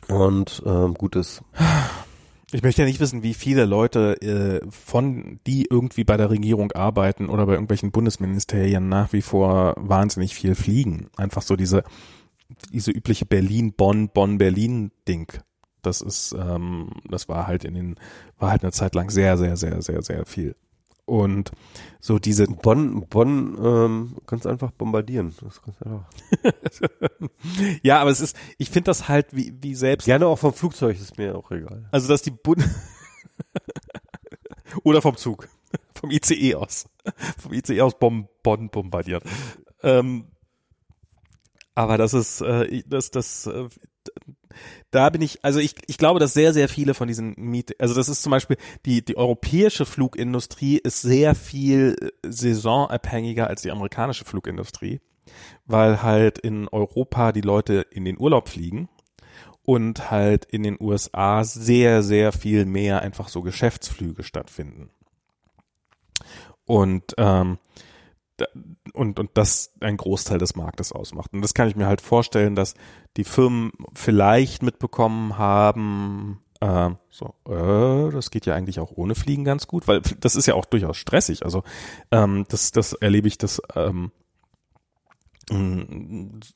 und ähm, gut ist. Ich möchte ja nicht wissen, wie viele Leute äh, von die irgendwie bei der Regierung arbeiten oder bei irgendwelchen Bundesministerien nach wie vor wahnsinnig viel fliegen. Einfach so diese diese übliche Berlin-Bonn, Bonn-Berlin-Ding. Das ist, ähm, das war halt in den, war halt eine Zeit lang sehr, sehr, sehr, sehr, sehr viel. Und so diese Bonn, Bonn ähm, ganz einfach bombardieren. Das ganz einfach. ja, aber es ist, ich finde das halt wie, wie selbst. Gerne auch vom Flugzeug ist mir auch egal. Also dass die Bund oder vom Zug, vom ICE aus, vom ICE aus Bonn, Bonn bombardiert. Ähm, aber das ist, äh, das, das, äh, da bin ich, also ich, ich glaube, dass sehr, sehr viele von diesen Miet, also das ist zum Beispiel, die, die europäische Flugindustrie ist sehr viel äh, saisonabhängiger als die amerikanische Flugindustrie, weil halt in Europa die Leute in den Urlaub fliegen und halt in den USA sehr, sehr viel mehr einfach so Geschäftsflüge stattfinden. Und ähm, und, und das ein Großteil des Marktes ausmacht. Und das kann ich mir halt vorstellen, dass die Firmen vielleicht mitbekommen haben, äh, so, äh, das geht ja eigentlich auch ohne Fliegen ganz gut, weil das ist ja auch durchaus stressig. Also ähm, das, das erlebe ich das ähm,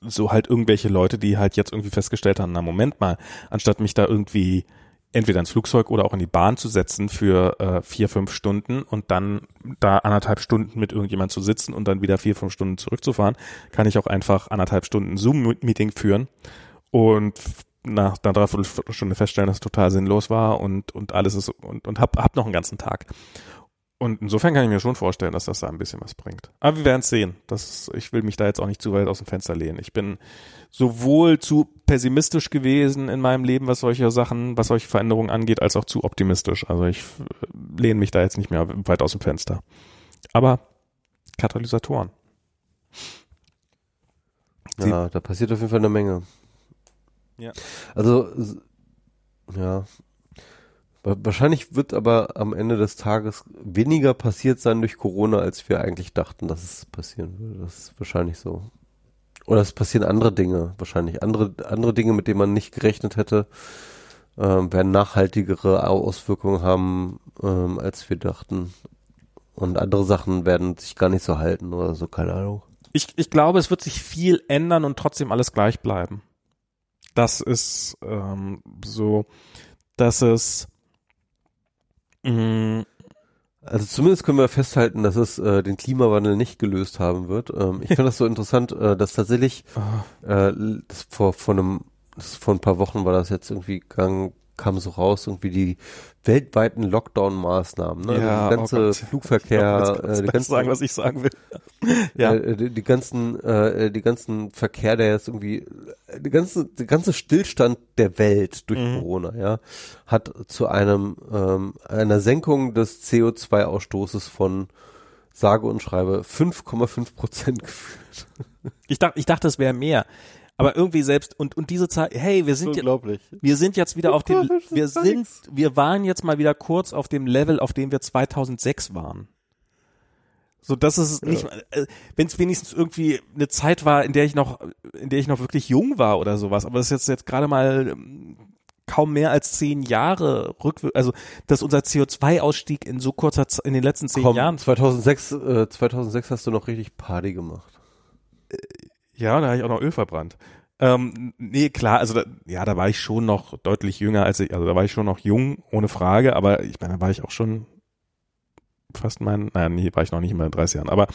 so halt irgendwelche Leute, die halt jetzt irgendwie festgestellt haben, na Moment mal, anstatt mich da irgendwie entweder ins Flugzeug oder auch in die Bahn zu setzen für äh, vier, fünf Stunden und dann da anderthalb Stunden mit irgendjemand zu sitzen und dann wieder vier, fünf Stunden zurückzufahren, kann ich auch einfach anderthalb Stunden Zoom-Meeting führen und nach einer Dreiviertelstunde feststellen, dass es total sinnlos war und, und alles ist und, und hab, hab noch einen ganzen Tag. Und insofern kann ich mir schon vorstellen, dass das da ein bisschen was bringt. Aber wir werden es sehen. Das, ich will mich da jetzt auch nicht zu weit aus dem Fenster lehnen. Ich bin sowohl zu pessimistisch gewesen in meinem Leben, was solche Sachen, was solche Veränderungen angeht, als auch zu optimistisch. Also ich äh, lehne mich da jetzt nicht mehr weit aus dem Fenster. Aber Katalysatoren. Ja, da passiert auf jeden Fall eine Menge. Ja. Also, ja. Wa- Wahrscheinlich wird aber am Ende des Tages weniger passiert sein durch Corona, als wir eigentlich dachten, dass es passieren würde. Das ist wahrscheinlich so. Oder es passieren andere Dinge, wahrscheinlich. Andere, andere Dinge, mit denen man nicht gerechnet hätte, ähm, werden nachhaltigere Auswirkungen haben, ähm, als wir dachten. Und andere Sachen werden sich gar nicht so halten oder so, keine Ahnung. Ich, ich glaube, es wird sich viel ändern und trotzdem alles gleich bleiben. Das ist ähm, so, dass es mh, Also zumindest können wir festhalten, dass es äh, den Klimawandel nicht gelöst haben wird. Ähm, ich finde das so interessant, äh, dass tatsächlich ah, äh, das vor vor einem das vor ein paar Wochen war das jetzt irgendwie gang, kam so raus irgendwie die weltweiten Lockdown-Maßnahmen, ne? Ja, also der ganze oh Gott. Flugverkehr, jetzt äh, die ganzen, sagen, was ich sagen will. ja. äh, die, die ganzen äh, die ganzen Verkehr, der jetzt irgendwie die ganze der ganze Stillstand der Welt durch Mhm. Corona, ja, hat zu einem ähm, einer Senkung des CO2-Ausstoßes von sage und schreibe 5,5 Prozent geführt. Ich dachte, ich dachte, es wäre mehr. Aber irgendwie selbst und und diese Zahl, hey, wir sind jetzt unglaublich. wir sind jetzt wieder auf dem wir sind wir waren jetzt mal wieder kurz auf dem Level, auf dem wir 2006 waren. So, das ist nicht, äh, wenn es wenigstens irgendwie eine Zeit war, in der ich noch, in der ich noch wirklich jung war oder sowas. Aber das ist jetzt jetzt gerade mal ähm, kaum mehr als zehn Jahre rückwärts, also dass unser CO2-Ausstieg in so kurzer Zeit, in den letzten zehn Komm, Jahren. 2006, äh, 2006 hast du noch richtig Party gemacht. Ja, da habe ich auch noch Öl verbrannt. Ähm, nee, klar, also da, ja, da war ich schon noch deutlich jünger als ich, also da war ich schon noch jung, ohne Frage, aber ich meine, da war ich auch schon fast mein, naja, nee, war ich noch nicht in meinen 30 Jahren, aber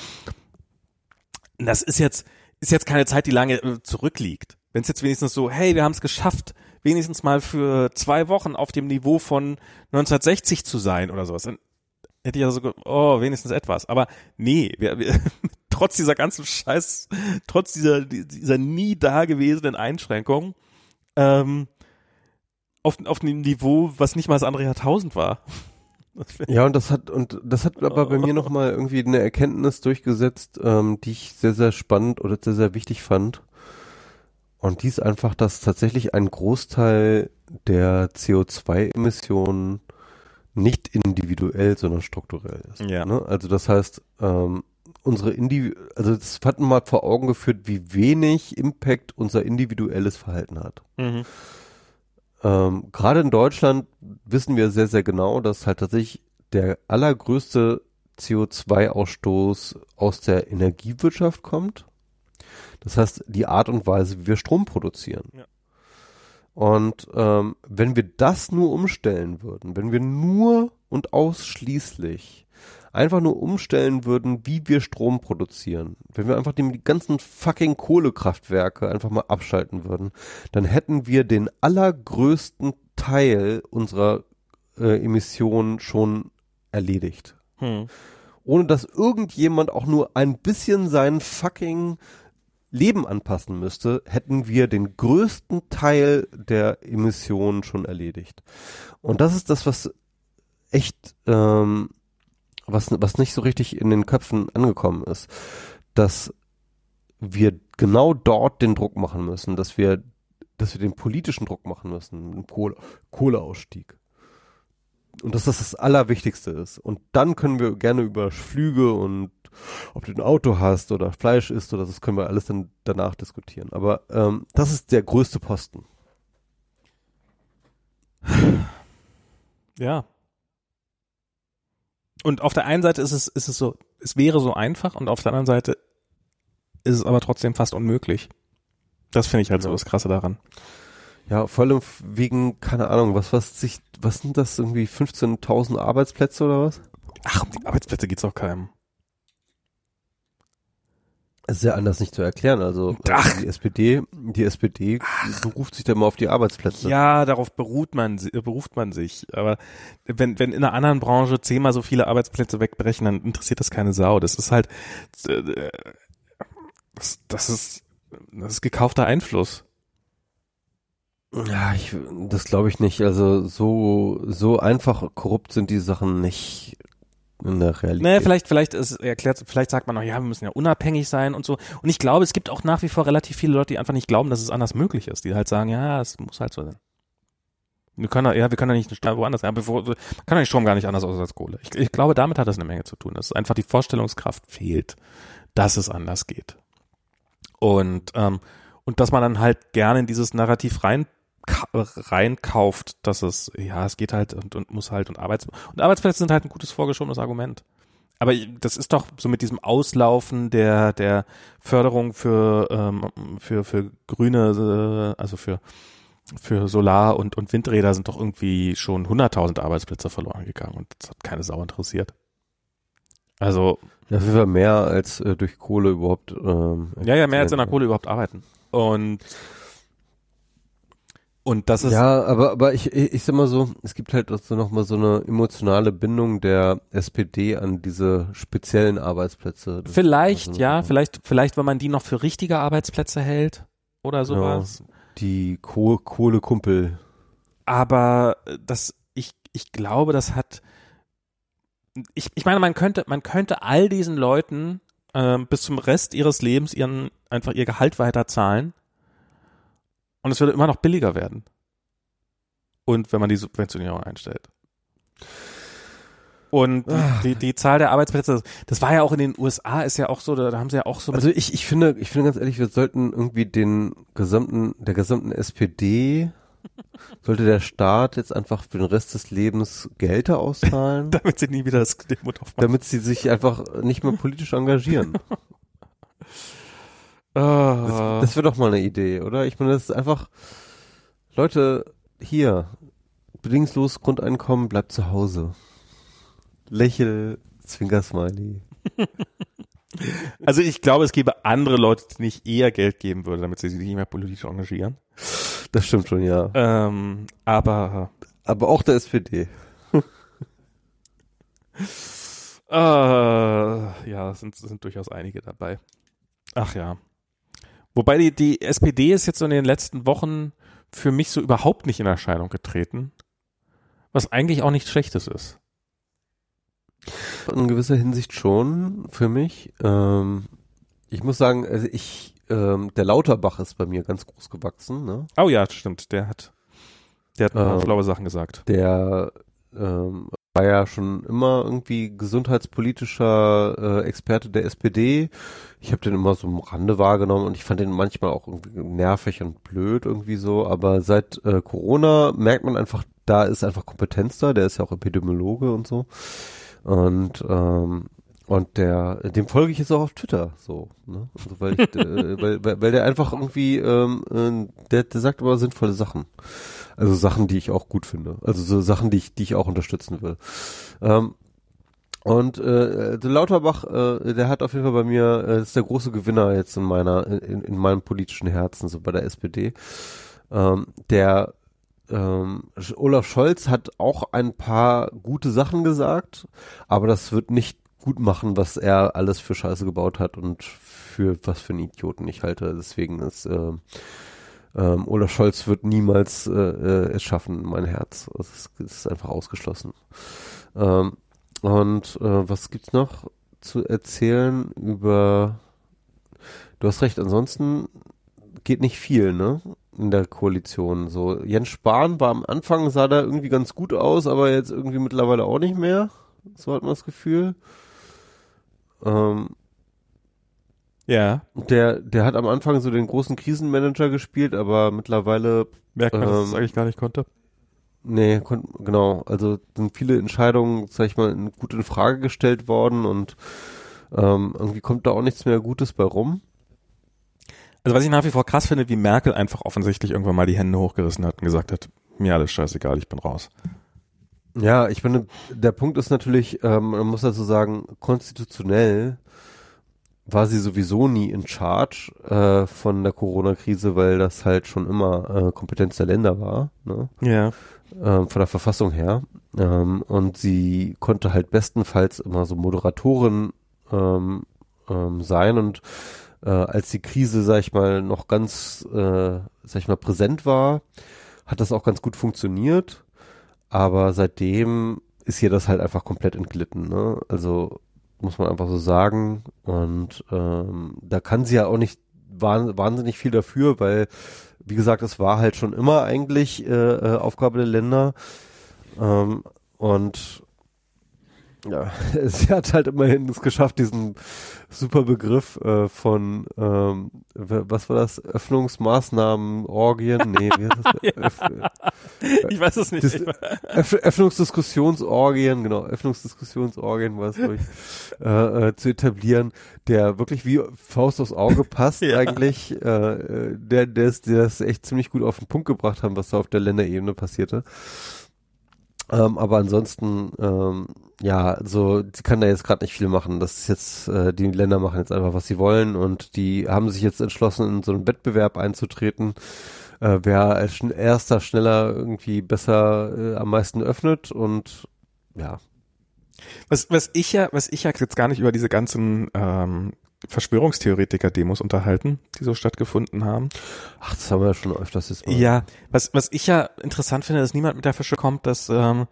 das ist jetzt, ist jetzt keine Zeit, die lange äh, zurückliegt. Wenn es jetzt wenigstens so, hey, wir haben es geschafft, wenigstens mal für zwei Wochen auf dem Niveau von 1960 zu sein oder sowas, dann hätte ich ja so, oh, wenigstens etwas. Aber nee, wir, wir, trotz dieser ganzen Scheiß, trotz dieser, dieser nie dagewesenen Einschränkungen, ähm, auf, auf einem Niveau, was nicht mal das andere Jahrtausend war. Ja, und das hat, und das hat aber bei mir nochmal irgendwie eine Erkenntnis durchgesetzt, ähm, die ich sehr, sehr spannend oder sehr, sehr wichtig fand. Und die ist einfach, dass tatsächlich ein Großteil der CO2-Emissionen nicht individuell, sondern strukturell ist. Ja. Ne? Also das heißt, ähm, unsere Indiv also das hat mal vor Augen geführt, wie wenig Impact unser individuelles Verhalten hat. Mhm. Ähm, Gerade in Deutschland wissen wir sehr, sehr genau, dass halt tatsächlich der allergrößte CO2-Ausstoß aus der Energiewirtschaft kommt. Das heißt, die Art und Weise, wie wir Strom produzieren. Ja. Und ähm, wenn wir das nur umstellen würden, wenn wir nur und ausschließlich einfach nur umstellen würden, wie wir Strom produzieren, wenn wir einfach die ganzen fucking Kohlekraftwerke einfach mal abschalten würden, dann hätten wir den allergrößten Teil unserer äh, Emissionen schon erledigt. Hm. Ohne dass irgendjemand auch nur ein bisschen sein fucking Leben anpassen müsste, hätten wir den größten Teil der Emissionen schon erledigt. Und das ist das, was echt, ähm, was, was nicht so richtig in den Köpfen angekommen ist, dass wir genau dort den Druck machen müssen, dass wir, dass wir den politischen Druck machen müssen, den Kohle, Kohleausstieg. Und dass das das Allerwichtigste ist. Und dann können wir gerne über Flüge und ob du ein Auto hast oder Fleisch isst oder das können wir alles dann danach diskutieren. Aber ähm, das ist der größte Posten. Ja. Und auf der einen Seite ist es, ist es so, es wäre so einfach und auf der anderen Seite ist es aber trotzdem fast unmöglich. Das finde ich halt so das Krasse daran. Ja, vor allem wegen, keine Ahnung, was, was sich, was sind das irgendwie 15.000 Arbeitsplätze oder was? Ach, um die Arbeitsplätze geht's auch keinem. Es ist ja anders nicht zu erklären. Also Ach. die SPD, die SPD beruft sich da immer auf die Arbeitsplätze. Ja, darauf beruht man, beruft man sich. Aber wenn, wenn in einer anderen Branche zehnmal so viele Arbeitsplätze wegbrechen, dann interessiert das keine Sau. Das ist halt, äh, das, das ist, das ist gekaufter Einfluss. Ja, ich, das glaube ich nicht. Also so, so einfach korrupt sind die Sachen nicht. In der Realität. Naja, vielleicht, vielleicht ist, erklärt, vielleicht sagt man noch, ja, wir müssen ja unabhängig sein und so. Und ich glaube, es gibt auch nach wie vor relativ viele Leute, die einfach nicht glauben, dass es anders möglich ist, die halt sagen, ja, es muss halt so sein. Wir können ja, wir können ja nicht woanders, ja, bevor, kann ja Strom gar nicht anders aus als Kohle. Ich, ich glaube, damit hat das eine Menge zu tun, dass einfach die Vorstellungskraft fehlt, dass es anders geht. Und, ähm, und dass man dann halt gerne in dieses Narrativ rein reinkauft, dass es, ja, es geht halt und, und muss halt und Arbeits und Arbeitsplätze sind halt ein gutes vorgeschobenes Argument. Aber das ist doch so mit diesem Auslaufen der der Förderung für ähm, für für grüne, äh, also für für Solar- und, und Windräder sind doch irgendwie schon 100.000 Arbeitsplätze verloren gegangen und das hat keine Sau interessiert. Also. Ja, auf jeden Fall mehr als äh, durch Kohle überhaupt. Ähm, ja, ja, mehr als in der Kohle überhaupt arbeiten. Und und das ist. Ja, aber, aber ich, ich, ich sag mal so, es gibt halt so noch mal so eine emotionale Bindung der SPD an diese speziellen Arbeitsplätze. Das vielleicht, also, ja, vielleicht, vielleicht, wenn man die noch für richtige Arbeitsplätze hält oder sowas. Ja, die Koh Kohlekumpel. Aber das, ich, ich glaube, das hat, ich, ich meine, man könnte, man könnte all diesen Leuten ähm, bis zum Rest ihres Lebens ihren, einfach ihr Gehalt weiterzahlen und es würde immer noch billiger werden. Und wenn man die Subventionierung einstellt. Und die, ah. die, Zahl der Arbeitsplätze, das war ja auch in den USA, ist ja auch so, da, haben sie ja auch so. Also ich, ich finde, ich finde ganz ehrlich, wir sollten irgendwie den gesamten, der gesamten SPD, sollte der Staat jetzt einfach für den Rest des Lebens Gelder auszahlen. damit sie nie wieder das Demo aufmachen. Damit sie sich einfach nicht mehr politisch engagieren. Das, ah. das wäre doch mal eine Idee, oder? Ich meine, das ist einfach, Leute, hier, bedingungslos Grundeinkommen, bleibt zu Hause. Lächel, Zwinkersmiley. Also ich glaube, es gäbe andere Leute, die nicht eher Geld geben würden, damit sie sich nicht mehr politisch engagieren. Das stimmt schon, ja. Ähm, aber aber auch der SPD. äh, ja, sind sind durchaus einige dabei. Ach ja. Wobei die, die SPD ist jetzt so in den letzten Wochen für mich so überhaupt nicht in Erscheinung getreten. Was eigentlich auch nichts Schlechtes ist. In gewisser Hinsicht schon für mich. Ähm, ich muss sagen, also ich, ähm, der Lauterbach ist bei mir ganz groß gewachsen. Ne? Oh ja, stimmt. Der hat, der hat ein paar ähm, schlaue Sachen gesagt. Der ähm, war ja schon immer irgendwie gesundheitspolitischer äh, Experte der SPD. Ich habe den immer so am Rande wahrgenommen und ich fand den manchmal auch irgendwie nervig und blöd irgendwie so. Aber seit äh, Corona merkt man einfach, da ist einfach Kompetenz da. Der ist ja auch Epidemiologe und so. Und ähm, und der, dem folge ich jetzt auch auf Twitter, so, ne? Also weil, ich, äh, weil, weil, weil der einfach irgendwie, ähm, äh, der, der sagt immer sinnvolle Sachen. Also Sachen, die ich auch gut finde. Also so Sachen, die ich, die ich auch unterstützen will. Ähm, und äh, Lauterbach, äh, der hat auf jeden Fall bei mir, äh, ist der große Gewinner jetzt in meiner, in, in meinem politischen Herzen, so bei der SPD. Ähm, der ähm, Olaf Scholz hat auch ein paar gute Sachen gesagt, aber das wird nicht gut machen, was er alles für Scheiße gebaut hat und für was für einen Idioten ich halte. Deswegen ist äh, ähm, Olaf Scholz wird niemals äh, äh, es schaffen, mein Herz. Es ist, ist, einfach ausgeschlossen. Ähm, und äh, was gibt's noch zu erzählen über Du hast recht, ansonsten geht nicht viel, ne? In der Koalition. So, Jens Spahn war am Anfang, sah da irgendwie ganz gut aus, aber jetzt irgendwie mittlerweile auch nicht mehr. So hat man das Gefühl. Ähm, ja. Der, der hat am Anfang so den großen Krisenmanager gespielt, aber mittlerweile. Merkt man, ähm, dass es eigentlich gar nicht konnte. Nee, kon genau. Also sind viele Entscheidungen, sag ich mal, gut in Frage gestellt worden und ähm, irgendwie kommt da auch nichts mehr Gutes bei rum. Also was ich nach wie vor krass finde, wie Merkel einfach offensichtlich irgendwann mal die Hände hochgerissen hat und gesagt hat, mir alles scheißegal, ich bin raus. Ja, ich finde, der Punkt ist natürlich, ähm, man muss dazu sagen, konstitutionell war sie sowieso nie in Charge äh, von der Corona-Krise, weil das halt schon immer äh, Kompetenz der Länder war, ne? Ja. Ähm, von der Verfassung her. Ähm, und sie konnte halt bestenfalls immer so Moderatorin ähm, ähm, sein und äh, als die Krise, sag ich mal, noch ganz, äh, sag ich mal, präsent war, hat das auch ganz gut funktioniert. Aber seitdem ist hier das halt einfach komplett entglitten. Ne? Also muss man einfach so sagen. Und ähm, da kann sie ja auch nicht wahnsinnig viel dafür, weil, wie gesagt, es war halt schon immer eigentlich äh, äh Aufgabe der Länder. Ähm, und ja, sie hat halt immerhin es geschafft, diesen super Begriff äh, von, ähm, was war das? Öffnungsmaßnahmen, Orgien? Nee, wie heißt das? ja. ich weiß es nicht. Das, Öff Öffnungsdiskussionsorgien, genau, Öffnungsdiskussionsorgien war es, glaube ich, äh, äh, zu etablieren, der wirklich wie Faust aufs Auge passt ja. eigentlich, äh, der, der ist, der ist echt ziemlich gut auf den Punkt gebracht haben, was da auf der Länderebene passierte. Ähm, aber ansonsten, ähm, ja, also sie kann da jetzt gerade nicht viel machen. Das ist jetzt, äh, die Länder machen jetzt einfach, was sie wollen und die haben sich jetzt entschlossen, in so einen Wettbewerb einzutreten, äh, wer als schn erster schneller irgendwie besser äh, am meisten öffnet und ja. Was, was ich ja, was ich ja jetzt gar nicht über diese ganzen ähm, Verschwörungstheoretiker-Demos unterhalten, die so stattgefunden haben. Ach, das haben wir ja schon öfters jetzt mal. Ja, was, was ich ja interessant finde, dass niemand mit der Fische kommt, dass, ähm,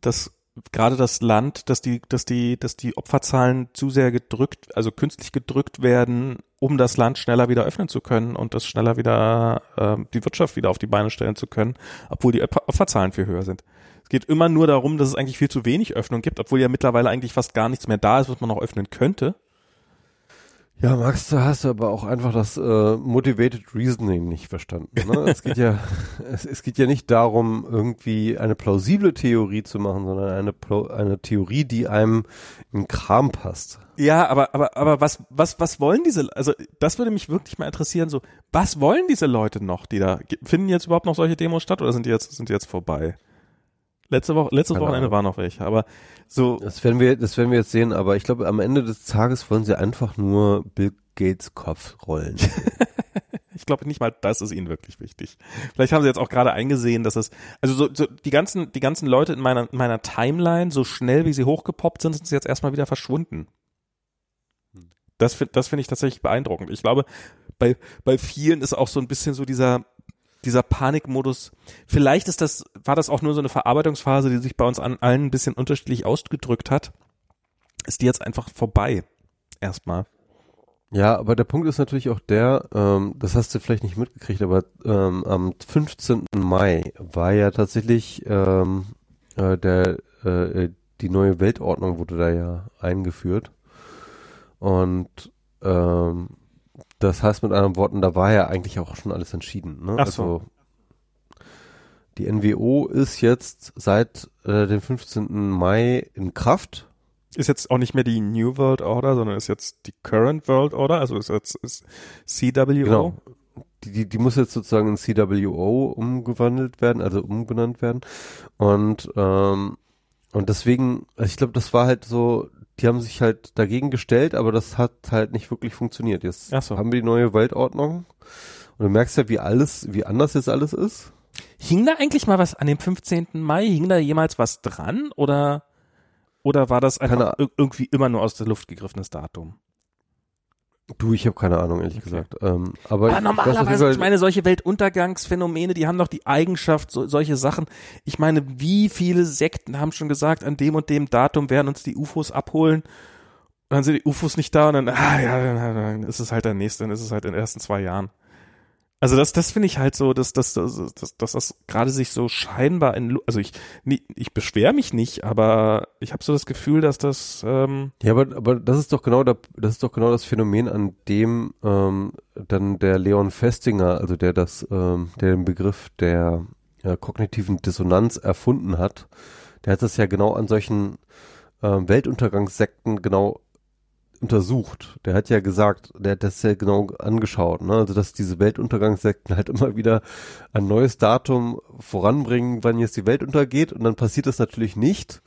dass gerade das Land, dass die, dass die, dass die Opferzahlen zu sehr gedrückt, also künstlich gedrückt werden, um das Land schneller wieder öffnen zu können und das schneller wieder äh, die Wirtschaft wieder auf die Beine stellen zu können, obwohl die Opferzahlen viel höher sind. Es geht immer nur darum, dass es eigentlich viel zu wenig Öffnung gibt, obwohl ja mittlerweile eigentlich fast gar nichts mehr da ist, was man noch öffnen könnte. Ja, Max, da hast du aber auch einfach das äh, Motivated Reasoning nicht verstanden. Ne? es geht ja, es, es geht ja nicht darum, irgendwie eine plausible Theorie zu machen, sondern eine, eine Theorie, die einem in Kram passt. Ja, aber, aber, aber was, was, was wollen diese, also das würde mich wirklich mal interessieren, so, was wollen diese Leute noch, die da, finden jetzt überhaupt noch solche Demos statt oder sind die jetzt, sind die jetzt vorbei? Letzte Woche, letztes Keine Wochenende Ahnung. war noch welche, aber so. Das werden wir, das werden wir jetzt sehen, aber ich glaube, am Ende des Tages wollen sie einfach nur Bill Gates Kopf rollen. ich glaube nicht mal, das ist ihnen wirklich wichtig. Vielleicht haben sie jetzt auch gerade eingesehen, dass es, also so, so die ganzen, die ganzen Leute in meiner, meiner Timeline, so schnell wie sie hochgepoppt sind, sind sie jetzt erstmal wieder verschwunden. Das, das finde ich tatsächlich beeindruckend. Ich glaube, bei, bei vielen ist auch so ein bisschen so dieser, dieser Panikmodus, vielleicht ist das, war das auch nur so eine Verarbeitungsphase, die sich bei uns an allen ein bisschen unterschiedlich ausgedrückt hat, ist die jetzt einfach vorbei. Erstmal. Ja, aber der Punkt ist natürlich auch der, ähm, das hast du vielleicht nicht mitgekriegt, aber ähm, am 15. Mai war ja tatsächlich ähm, äh, der äh, die neue Weltordnung wurde da ja eingeführt. Und ähm, das heißt mit anderen Worten, da war ja eigentlich auch schon alles entschieden. Ne? Ach so. Also die NWO ist jetzt seit äh, dem 15. Mai in Kraft. Ist jetzt auch nicht mehr die New World Order, sondern ist jetzt die Current World Order, also ist jetzt ist CWO. Genau. Die, die, die muss jetzt sozusagen in CWO umgewandelt werden, also umbenannt werden. Und ähm, und deswegen, also ich glaube, das war halt so die haben sich halt dagegen gestellt, aber das hat halt nicht wirklich funktioniert. Jetzt so. haben wir die neue Weltordnung und du merkst ja, wie alles, wie anders jetzt alles ist. Hing da eigentlich mal was an dem 15. Mai? Hing da jemals was dran oder oder war das einfach Keine, irgendwie immer nur aus der Luft gegriffenes Datum? Du, ich habe keine Ahnung, ehrlich okay. gesagt. Ähm, aber, aber normalerweise, ich meine, solche Weltuntergangsphänomene, die haben doch die Eigenschaft, so, solche Sachen. Ich meine, wie viele Sekten haben schon gesagt, an dem und dem Datum werden uns die UFOs abholen. Und dann sind die UFOs nicht da und dann, ah ja, dann, dann ist es halt der nächste, dann ist es halt in den ersten zwei Jahren. Also das, das finde ich halt so, dass, dass, dass, dass, dass das gerade sich so scheinbar in, also ich, ich beschwere mich nicht, aber ich habe so das Gefühl, dass das. Ähm ja, aber, aber das ist doch genau, der, das ist doch genau das Phänomen, an dem ähm, dann der Leon Festinger, also der das, ähm, der den Begriff der ja, kognitiven Dissonanz erfunden hat, der hat das ja genau an solchen ähm, Weltuntergangssekten genau untersucht. Der hat ja gesagt, der hat das ja genau angeschaut, ne? Also dass diese Weltuntergangssekten halt immer wieder ein neues Datum voranbringen, wann jetzt die Welt untergeht und dann passiert das natürlich nicht.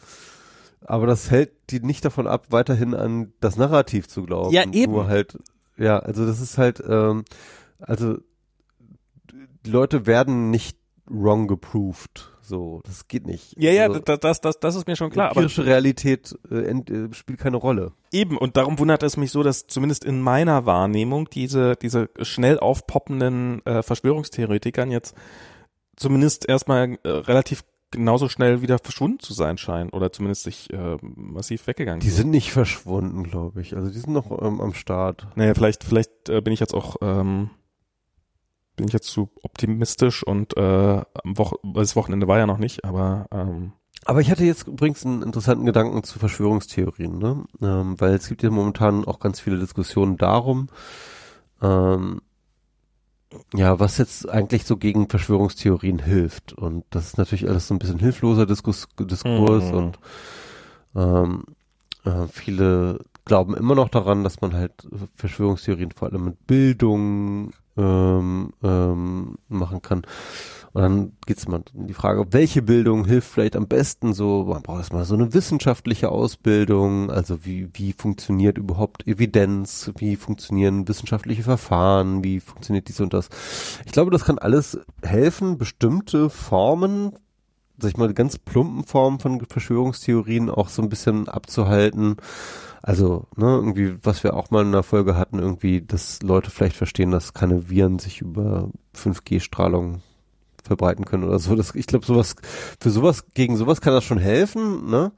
Aber das hält die nicht davon ab, weiterhin an das Narrativ zu glauben. Ja, eben. Nur halt, ja, also das ist halt, ähm, also die Leute werden nicht wrong geproved. So, das geht nicht. Ja, ja, also, das, das, das ist mir schon klar. Empirische aber Realität äh, äh, spielt keine Rolle. Eben, und darum wundert es mich so, dass zumindest in meiner Wahrnehmung diese, diese schnell aufpoppenden äh, Verschwörungstheoretikern jetzt zumindest erstmal äh, relativ genauso schnell wieder verschwunden zu sein scheinen oder zumindest sich äh, massiv weggegangen Die sind nicht verschwunden, glaube ich. Also die sind noch ähm, am Start. Naja, vielleicht, vielleicht äh, bin ich jetzt auch, ähm, bin ich jetzt zu optimistisch und äh, am Woche, das Wochenende war ja noch nicht, aber ähm, Aber ich hatte jetzt übrigens einen interessanten Gedanken zu Verschwörungstheorien, ne? Ähm, weil es gibt ja momentan auch ganz viele Diskussionen darum, ähm, ja, was jetzt eigentlich so gegen Verschwörungstheorien hilft. Und das ist natürlich alles so ein bisschen hilfloser Diskus Diskurs Mhm. und ähm, äh, viele glauben immer noch daran, dass man halt Verschwörungstheorien vor allem mit Bildung ähm, ähm, machen kann. Und dann geht es mal um die Frage, welche Bildung hilft vielleicht am besten so, man braucht erstmal so eine wissenschaftliche Ausbildung, also wie, wie funktioniert überhaupt Evidenz, wie funktionieren wissenschaftliche Verfahren, wie funktioniert dies und das. Ich glaube, das kann alles helfen, bestimmte Formen, sag ich mal, ganz plumpen Formen von Verschwörungstheorien auch so ein bisschen abzuhalten. Also, ne, irgendwie, was wir auch mal in der Folge hatten, irgendwie, dass Leute vielleicht verstehen, dass keine Viren sich über 5G-Strahlung verbreiten können oder so. Das, ich glaube, sowas, für sowas, gegen sowas kann das schon helfen, ne?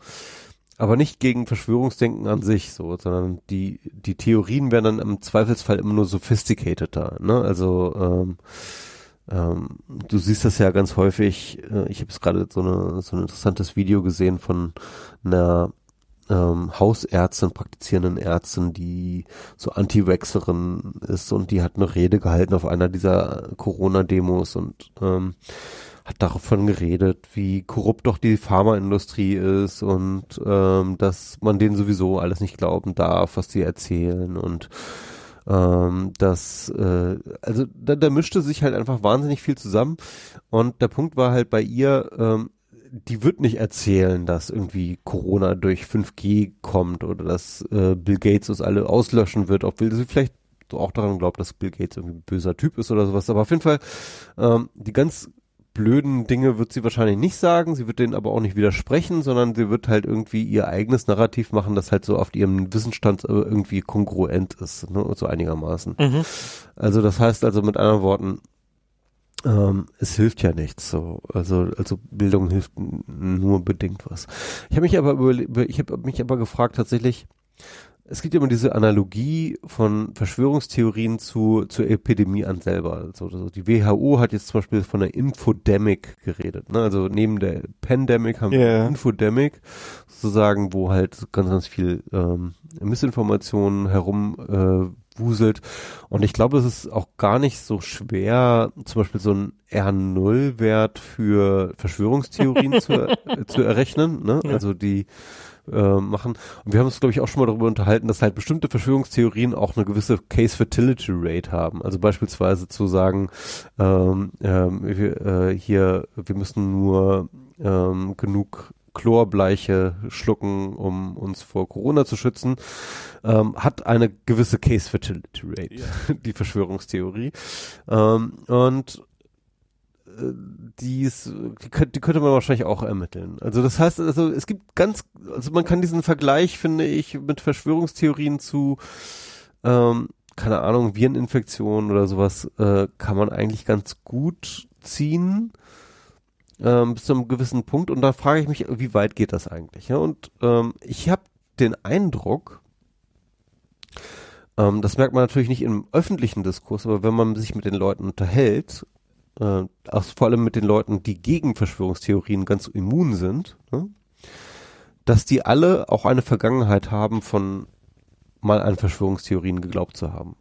Aber nicht gegen Verschwörungsdenken an sich, so, sondern die, die Theorien werden dann im Zweifelsfall immer nur sophisticateder, ne? Also, ähm, ähm, du siehst das ja ganz häufig, äh, ich habe jetzt gerade so, eine, so ein interessantes Video gesehen von einer ähm, Hausärztin, praktizierenden Ärztin, die so Anti-Vaxxerin ist und die hat eine Rede gehalten auf einer dieser Corona-Demos und ähm, hat davon geredet, wie korrupt doch die Pharmaindustrie ist und ähm, dass man denen sowieso alles nicht glauben darf, was sie erzählen und ähm, dass äh, also da, da mischte sich halt einfach wahnsinnig viel zusammen und der Punkt war halt bei ihr, ähm, die wird nicht erzählen, dass irgendwie Corona durch 5G kommt oder dass äh, Bill Gates uns alle auslöschen wird, obwohl sie vielleicht so auch daran glaubt, dass Bill Gates irgendwie ein böser Typ ist oder sowas. Aber auf jeden Fall, ähm, die ganz blöden Dinge wird sie wahrscheinlich nicht sagen, sie wird denen aber auch nicht widersprechen, sondern sie wird halt irgendwie ihr eigenes Narrativ machen, das halt so auf ihrem Wissensstand äh, irgendwie kongruent ist, ne, so einigermaßen. Mhm. Also das heißt also mit anderen Worten, ähm, es hilft ja nichts so. Also, also Bildung hilft nur bedingt was. Ich habe mich aber überle- ich habe mich aber gefragt tatsächlich, es gibt immer diese Analogie von Verschwörungstheorien zu, zur Epidemie an selber. Also, also die WHO hat jetzt zum Beispiel von einer Infodemic geredet. Ne? Also neben der Pandemic haben wir Ja. eine Infodemic, sozusagen, wo halt ganz, ganz viel ähm, Missinformationen herum äh, wuselt. Und ich glaube, es ist auch gar nicht so schwer, zum Beispiel so einen R0-Wert für Verschwörungstheorien zu, äh, zu errechnen. Ne? Ja. Also die äh, machen. Und wir haben uns, glaube ich, auch schon mal darüber unterhalten, dass halt bestimmte Verschwörungstheorien auch eine gewisse Case Fertility Rate haben. Also beispielsweise zu sagen, ähm, ähm, wir, äh, hier, wir müssen nur ähm, genug Chlorbleiche schlucken, um uns vor Corona zu schützen, ähm, hat eine gewisse Case Fertility Rate, die Verschwörungstheorie. Ähm, und äh, die, ist, die, könnte, die könnte man wahrscheinlich auch ermitteln. Also das heißt, also es gibt ganz, also man kann diesen Vergleich, finde ich, mit Verschwörungstheorien zu, ähm, keine Ahnung, Vireninfektionen oder sowas, äh, kann man eigentlich ganz gut ziehen ähm, bis zu einem gewissen Punkt. Und da frage ich mich, wie weit geht das eigentlich? Ja? Und ähm, ich habe den Eindruck, ähm, das merkt man natürlich nicht im öffentlichen Diskurs, aber wenn man sich mit den Leuten unterhält, äh, auch vor allem mit den Leuten, die gegen Verschwörungstheorien ganz immun sind, ne? dass die alle auch eine Vergangenheit haben von mal an Verschwörungstheorien geglaubt zu haben.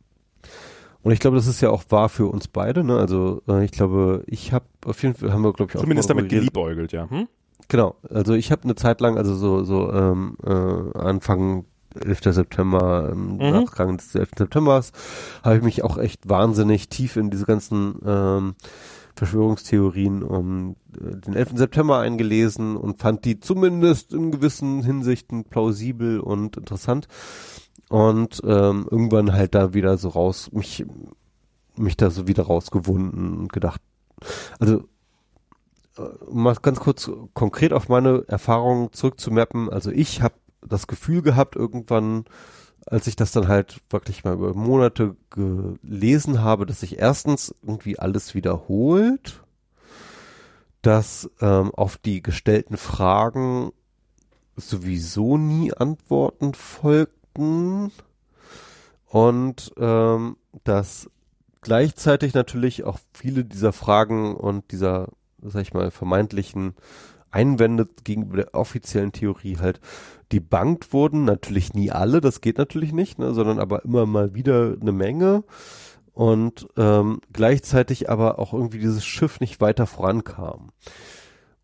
Und ich glaube, das ist ja auch wahr für uns beide. Ne? Also äh, ich glaube, ich habe auf jeden Fall haben wir glaube ich auch Zumindest damit geliebäugelt, ja. Hm? Genau, also ich habe eine Zeit lang, also so, so ähm, äh, Anfang 11. September, ähm, Mhm. Nachgang des 11. Septembers, habe ich mich auch echt wahnsinnig tief in diese ganzen ähm, Verschwörungstheorien um äh, den 11. September eingelesen und fand die zumindest in gewissen Hinsichten plausibel und interessant. Und ähm, irgendwann halt da wieder so raus, mich, mich da so wieder rausgewunden und gedacht, also um mal ganz kurz konkret auf meine Erfahrungen zurückzumappen. Also ich habe das Gefühl gehabt, irgendwann, als ich das dann halt wirklich mal über Monate gelesen habe, dass sich erstens irgendwie alles wiederholt, dass ähm, auf die gestellten Fragen sowieso nie Antworten folgten und ähm, dass gleichzeitig natürlich auch viele dieser Fragen und dieser, sag ich mal, vermeintlichen Einwände gegenüber der offiziellen Theorie halt debunked wurden. Natürlich nie alle, das geht natürlich nicht, ne, sondern aber immer mal wieder eine Menge. Und ähm, gleichzeitig aber auch irgendwie dieses Schiff nicht weiter vorankam.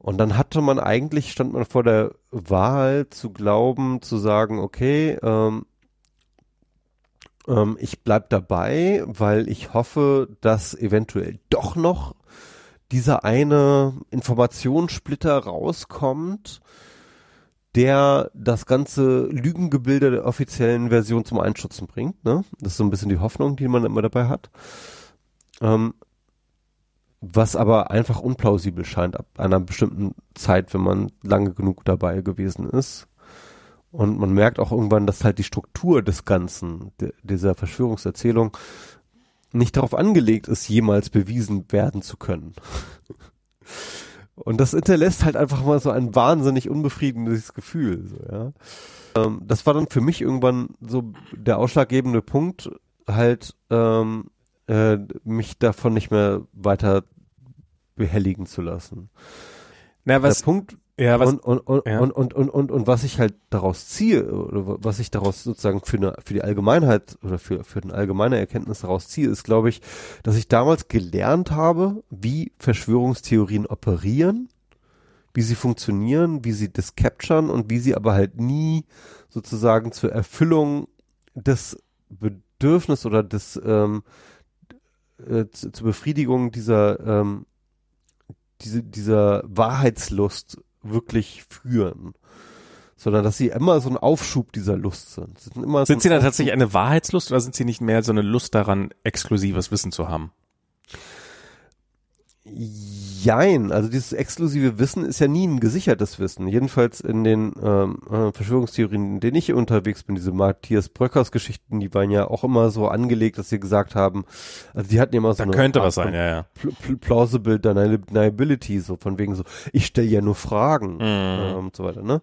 Und dann hatte man eigentlich, stand man vor der Wahl zu glauben, zu sagen, okay, ähm, ähm, ich bleib dabei, weil ich hoffe, dass eventuell doch noch dieser eine Informationssplitter rauskommt, der das ganze Lügengebilde der offiziellen Version zum Einschützen bringt. Ne? Das ist so ein bisschen die Hoffnung, die man immer dabei hat. Ähm, was aber einfach unplausibel scheint ab einer bestimmten Zeit, wenn man lange genug dabei gewesen ist. Und man merkt auch irgendwann, dass halt die Struktur des Ganzen, de, dieser Verschwörungserzählung, nicht darauf angelegt ist, jemals bewiesen werden zu können. Und das hinterlässt halt einfach mal so ein wahnsinnig unbefriedigendes Gefühl. So, ja. Ähm, das war dann für mich irgendwann so der ausschlaggebende Punkt, halt ähm, äh, mich davon nicht mehr weiter behelligen zu lassen. Na, was, der Punkt, ja, was, und, und, und, ja. und, und, und, und, und was ich halt daraus ziehe, oder was ich daraus sozusagen für, eine, für die Allgemeinheit oder für, für eine allgemeine Erkenntnis daraus ziehe, ist, glaube ich, dass ich damals gelernt habe, wie Verschwörungstheorien operieren, wie sie funktionieren, wie sie das capturen und wie sie aber halt nie sozusagen zur Erfüllung des Bedürfnisses oder des ähm, äh, zur Befriedigung dieser ähm, diese, dieser Wahrheitslust wirklich führen. Sondern dass sie immer so ein Aufschub dieser Lust sind. Sind, immer sind so sie dann Aufschub- tatsächlich eine Wahrheitslust oder sind sie nicht mehr so eine Lust daran, exklusives Wissen zu haben? Jein, also dieses exklusive Wissen ist ja nie ein gesichertes Wissen. Jedenfalls in den ähm, äh, Verschwörungstheorien, in denen ich unterwegs bin, diese Matthias Bröckers Geschichten, die waren ja auch immer so angelegt, dass sie gesagt haben, also die hatten ja immer so Da eine könnte Art was sein, ja, ja. pl pl plausible deniability, so von wegen so, ich stelle ja nur Fragen Mhm. ähm, und so weiter. Ne?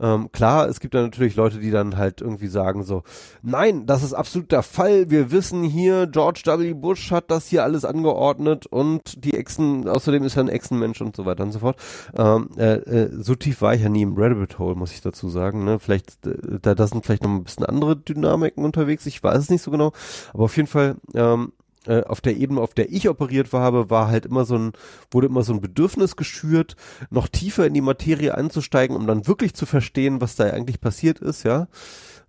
Ähm, klar, es gibt dann natürlich Leute, die dann halt irgendwie sagen so, nein, das ist absolut der Fall. Wir wissen hier, George W. Bush hat das hier alles angeordnet und die Echsen, außerdem ist ein Echsenmensch und so weiter und so fort. Ähm, äh, äh, so tief war ich ja nie im Rabbit Hole, muss ich dazu sagen. Ne? Vielleicht, äh, da, da sind vielleicht noch ein bisschen andere Dynamiken unterwegs. Ich weiß es nicht so genau, aber auf jeden Fall. Ähm, äh, auf der Ebene, auf der ich operiert habe, war halt immer so ein, wurde immer so ein Bedürfnis geschürt, noch tiefer in die Materie einzusteigen, um dann wirklich zu verstehen, was da eigentlich passiert ist, ja.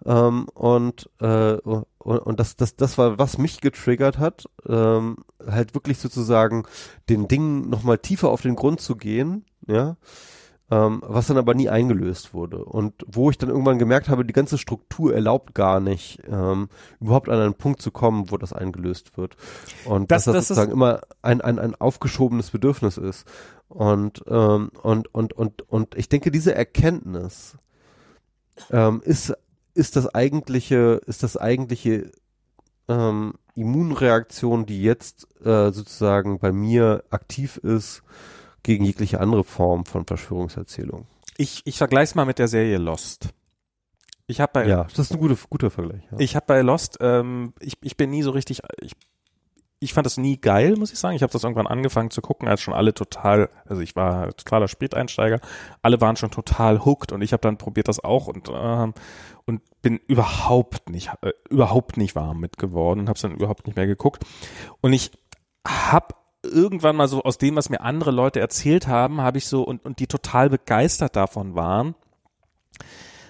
Ähm, und äh, und, und das, das, das war, was mich getriggert hat, ähm, halt wirklich sozusagen den Dingen nochmal tiefer auf den Grund zu gehen, ja. Ähm, was dann aber nie eingelöst wurde. Und wo ich dann irgendwann gemerkt habe, die ganze Struktur erlaubt gar nicht, ähm, überhaupt an einen Punkt zu kommen, wo das eingelöst wird. Und Das- dass das, das sozusagen immer ein, ein, ein aufgeschobenes Bedürfnis ist. Und, ähm, und, und, und, und ich denke, diese Erkenntnis ähm, ist, ist das eigentliche, ist das eigentliche ähm, Immunreaktion, die jetzt äh, sozusagen bei mir aktiv ist gegen jegliche andere Form von Verschwörungserzählung. Ich, ich vergleiche mal mit der Serie Lost. Ich habe bei, Ja, das ist ein guter, guter Vergleich. Ja. ich habe bei Lost, ähm, ich, ich bin nie so richtig, ich, ich fand das nie geil, muss ich sagen. Ich habe das irgendwann angefangen zu gucken, als schon alle total, also ich war totaler Späteinsteiger, alle waren schon total hooked und ich habe dann probiert das auch und ähm, und bin überhaupt nicht äh, überhaupt nicht warm mit geworden und habe es dann überhaupt nicht mehr geguckt und ich habe irgendwann mal so aus dem, was mir andere Leute erzählt haben, habe ich so und und die total begeistert davon waren,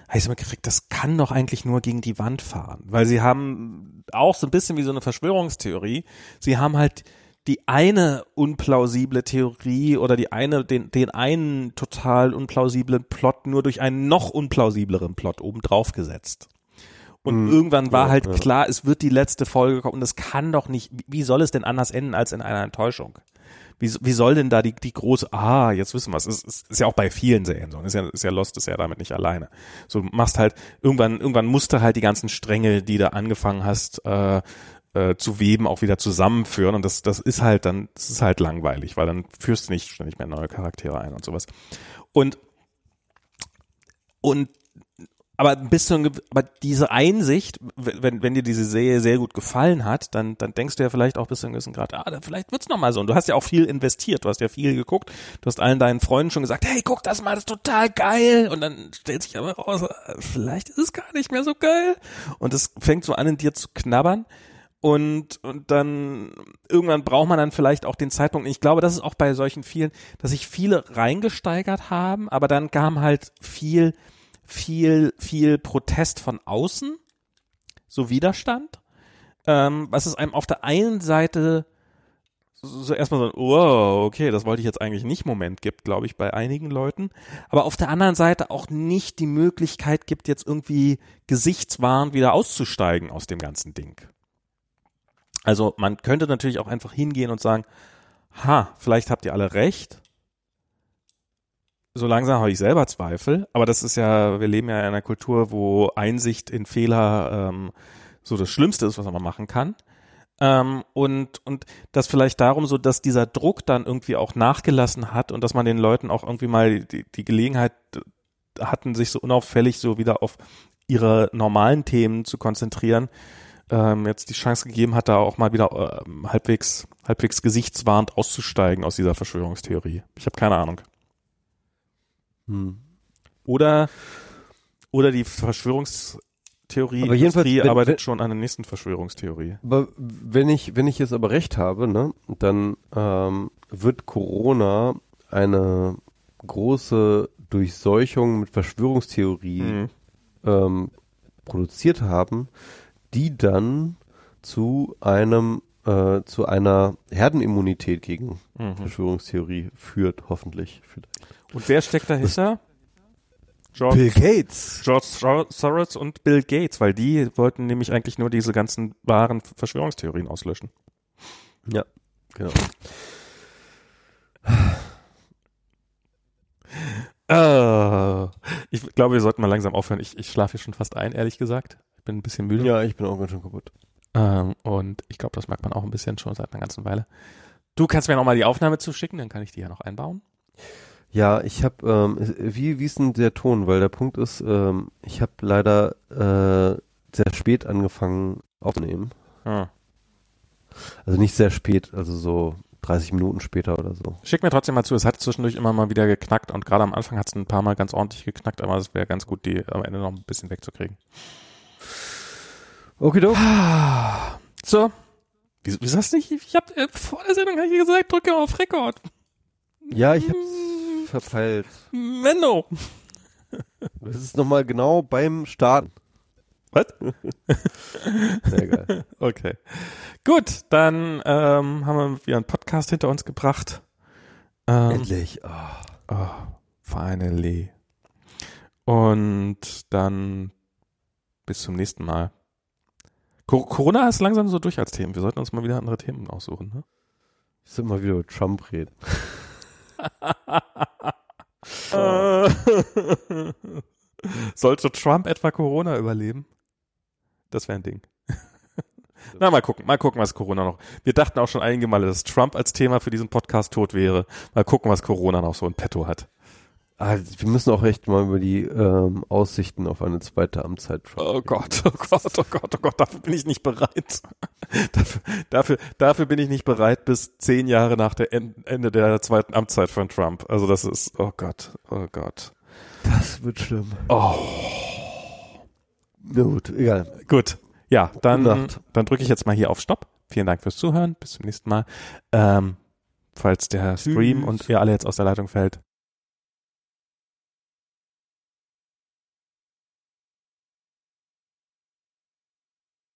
habe ich so gekriegt, das kann doch eigentlich nur gegen die Wand fahren, weil sie haben auch so ein bisschen wie so eine Verschwörungstheorie. Sie haben halt die eine unplausible Theorie oder die eine den den einen total unplausiblen Plot nur durch einen noch unplausibleren Plot obendrauf gesetzt. Und Mhm. irgendwann war Ja, halt ja. klar, es wird die letzte Folge kommen und es kann doch nicht, wie- soll es denn anders enden als in einer Enttäuschung? Wie, wie soll denn da die, die große, ah, jetzt wissen wir es, ist, ist, ist ja auch bei vielen Serien so, ist ja, ist ja Lost, ist ja damit nicht alleine. So, machst halt, irgendwann, irgendwann musst du halt die ganzen Stränge, die du angefangen hast, äh, äh, zu weben auch wieder zusammenführen und das das ist halt dann das ist halt langweilig, weil dann führst du nicht ständig mehr neue Charaktere ein und sowas. Und und aber bis zu einem, aber diese Einsicht, wenn, wenn dir diese Serie sehr gut gefallen hat, dann, dann denkst du ja vielleicht auch bis zu einem gewissen Grad, ah, dann vielleicht wird's noch mal so. Und du hast ja auch viel investiert, du hast ja viel geguckt, du hast allen deinen Freunden schon gesagt, hey, guck das mal, das ist total geil. Und dann stellt sich aber raus, vielleicht ist es gar nicht mehr so geil. Und es fängt so an, in dir zu knabbern. Und, und dann irgendwann braucht man dann vielleicht auch den Zeitpunkt. Ich glaube, das ist auch bei solchen vielen, dass sich viele reingesteigert haben, aber dann kam halt viel, viel, viel Protest von außen, so Widerstand, ähm, was es einem auf der einen Seite so, erstmal so wow, okay, das wollte ich jetzt eigentlich nicht Moment gibt, glaube ich, bei einigen Leuten, aber auf der anderen Seite auch nicht die Möglichkeit gibt, jetzt irgendwie gesichtswahrend wieder auszusteigen aus dem ganzen Ding. Also man könnte natürlich auch einfach hingehen und sagen, ha, vielleicht habt ihr alle recht, so langsam habe ich selber Zweifel, aber das ist ja, wir leben ja in einer Kultur, wo Einsicht in Fehler ähm, so das Schlimmste ist, was man machen kann. Ähm, und, und das vielleicht darum so, dass dieser Druck dann irgendwie auch nachgelassen hat und dass man den Leuten auch irgendwie mal die, die Gelegenheit hatten, sich so unauffällig so wieder auf ihre normalen Themen zu konzentrieren, ähm, jetzt die Chance gegeben hat, da auch mal wieder äh, halbwegs, halbwegs gesichtswahrend auszusteigen aus dieser Verschwörungstheorie. Ich habe keine Ahnung. Hm. Oder, oder die Verschwörungstheorie aber wenn, arbeitet wenn, schon an der nächsten Verschwörungstheorie. Aber wenn ich, wenn ich jetzt aber recht habe, ne, dann ähm, wird Corona eine große Durchseuchung mit Verschwörungstheorie mhm. ähm, produziert haben, die dann zu einem äh, zu einer Herdenimmunität gegen mhm. Verschwörungstheorie führt, hoffentlich. Und wer steckt dahinter? George, Bill Gates. George Soros und Bill Gates, weil die wollten nämlich eigentlich nur diese ganzen wahren Verschwörungstheorien auslöschen. Ja, genau. Uh, ich glaube, wir sollten mal langsam aufhören. Ich, ich schlafe hier schon fast ein, ehrlich gesagt. Bin ein bisschen müde. Ja, ich bin auch ganz schön kaputt. Ähm, und ich glaube, das merkt man auch ein bisschen schon seit einer ganzen Weile. Du kannst mir noch mal die Aufnahme zuschicken, dann kann ich die ja noch einbauen. Ja, ich habe, ähm, wie, wie ist denn der Ton? Weil der Punkt ist, ähm, ich habe leider äh, sehr spät angefangen aufzunehmen. Ah. Also nicht sehr spät, also so 30 Minuten später oder so. Schick mir trotzdem mal zu, es hat zwischendurch immer mal wieder geknackt und gerade am Anfang hat es ein paar Mal ganz ordentlich geknackt, aber es wäre ganz gut, die am Ende noch ein bisschen wegzukriegen. Okay, du. So. Wieso, wieso hast du nicht, ich hab äh, vor der Sendung hab ich gesagt, drücke auf Rekord. Ja, ich hab's verpeilt. Menno. Das ist nochmal genau beim Starten. Was? Sehr geil. Okay. Gut, dann ähm, haben wir wieder einen Podcast hinter uns gebracht. Ähm, Endlich. Oh. oh, finally. Und dann bis zum nächsten Mal. Corona ist langsam so durch als Themen. Wir sollten uns mal wieder andere Themen aussuchen. Ne? Ich soll mal wieder über Trump reden. Sollte Trump etwa Corona überleben? Das wäre ein Ding. Na, mal gucken, mal gucken, was Corona noch. Wir dachten auch schon einige Male, dass Trump als Thema für diesen Podcast tot wäre. Mal gucken, was Corona noch so in petto hat. Ah, wir müssen auch echt mal über die ähm, Aussichten auf eine zweite Amtszeit sprechen. Oh Gott, oh Gott, oh Gott, oh Gott, dafür bin ich nicht bereit. dafür, dafür, dafür bin ich nicht bereit bis zehn Jahre nach der Ende der zweiten Amtszeit von Trump. Also das ist, oh Gott, oh Gott. Das wird schlimm. Oh. Na gut, egal. Gut. Ja, dann, dann drücke ich jetzt mal hier auf Stopp. Vielen Dank fürs Zuhören. Bis zum nächsten Mal. Ähm, falls der Stream Tschüss. und ihr alle jetzt aus der Leitung fällt.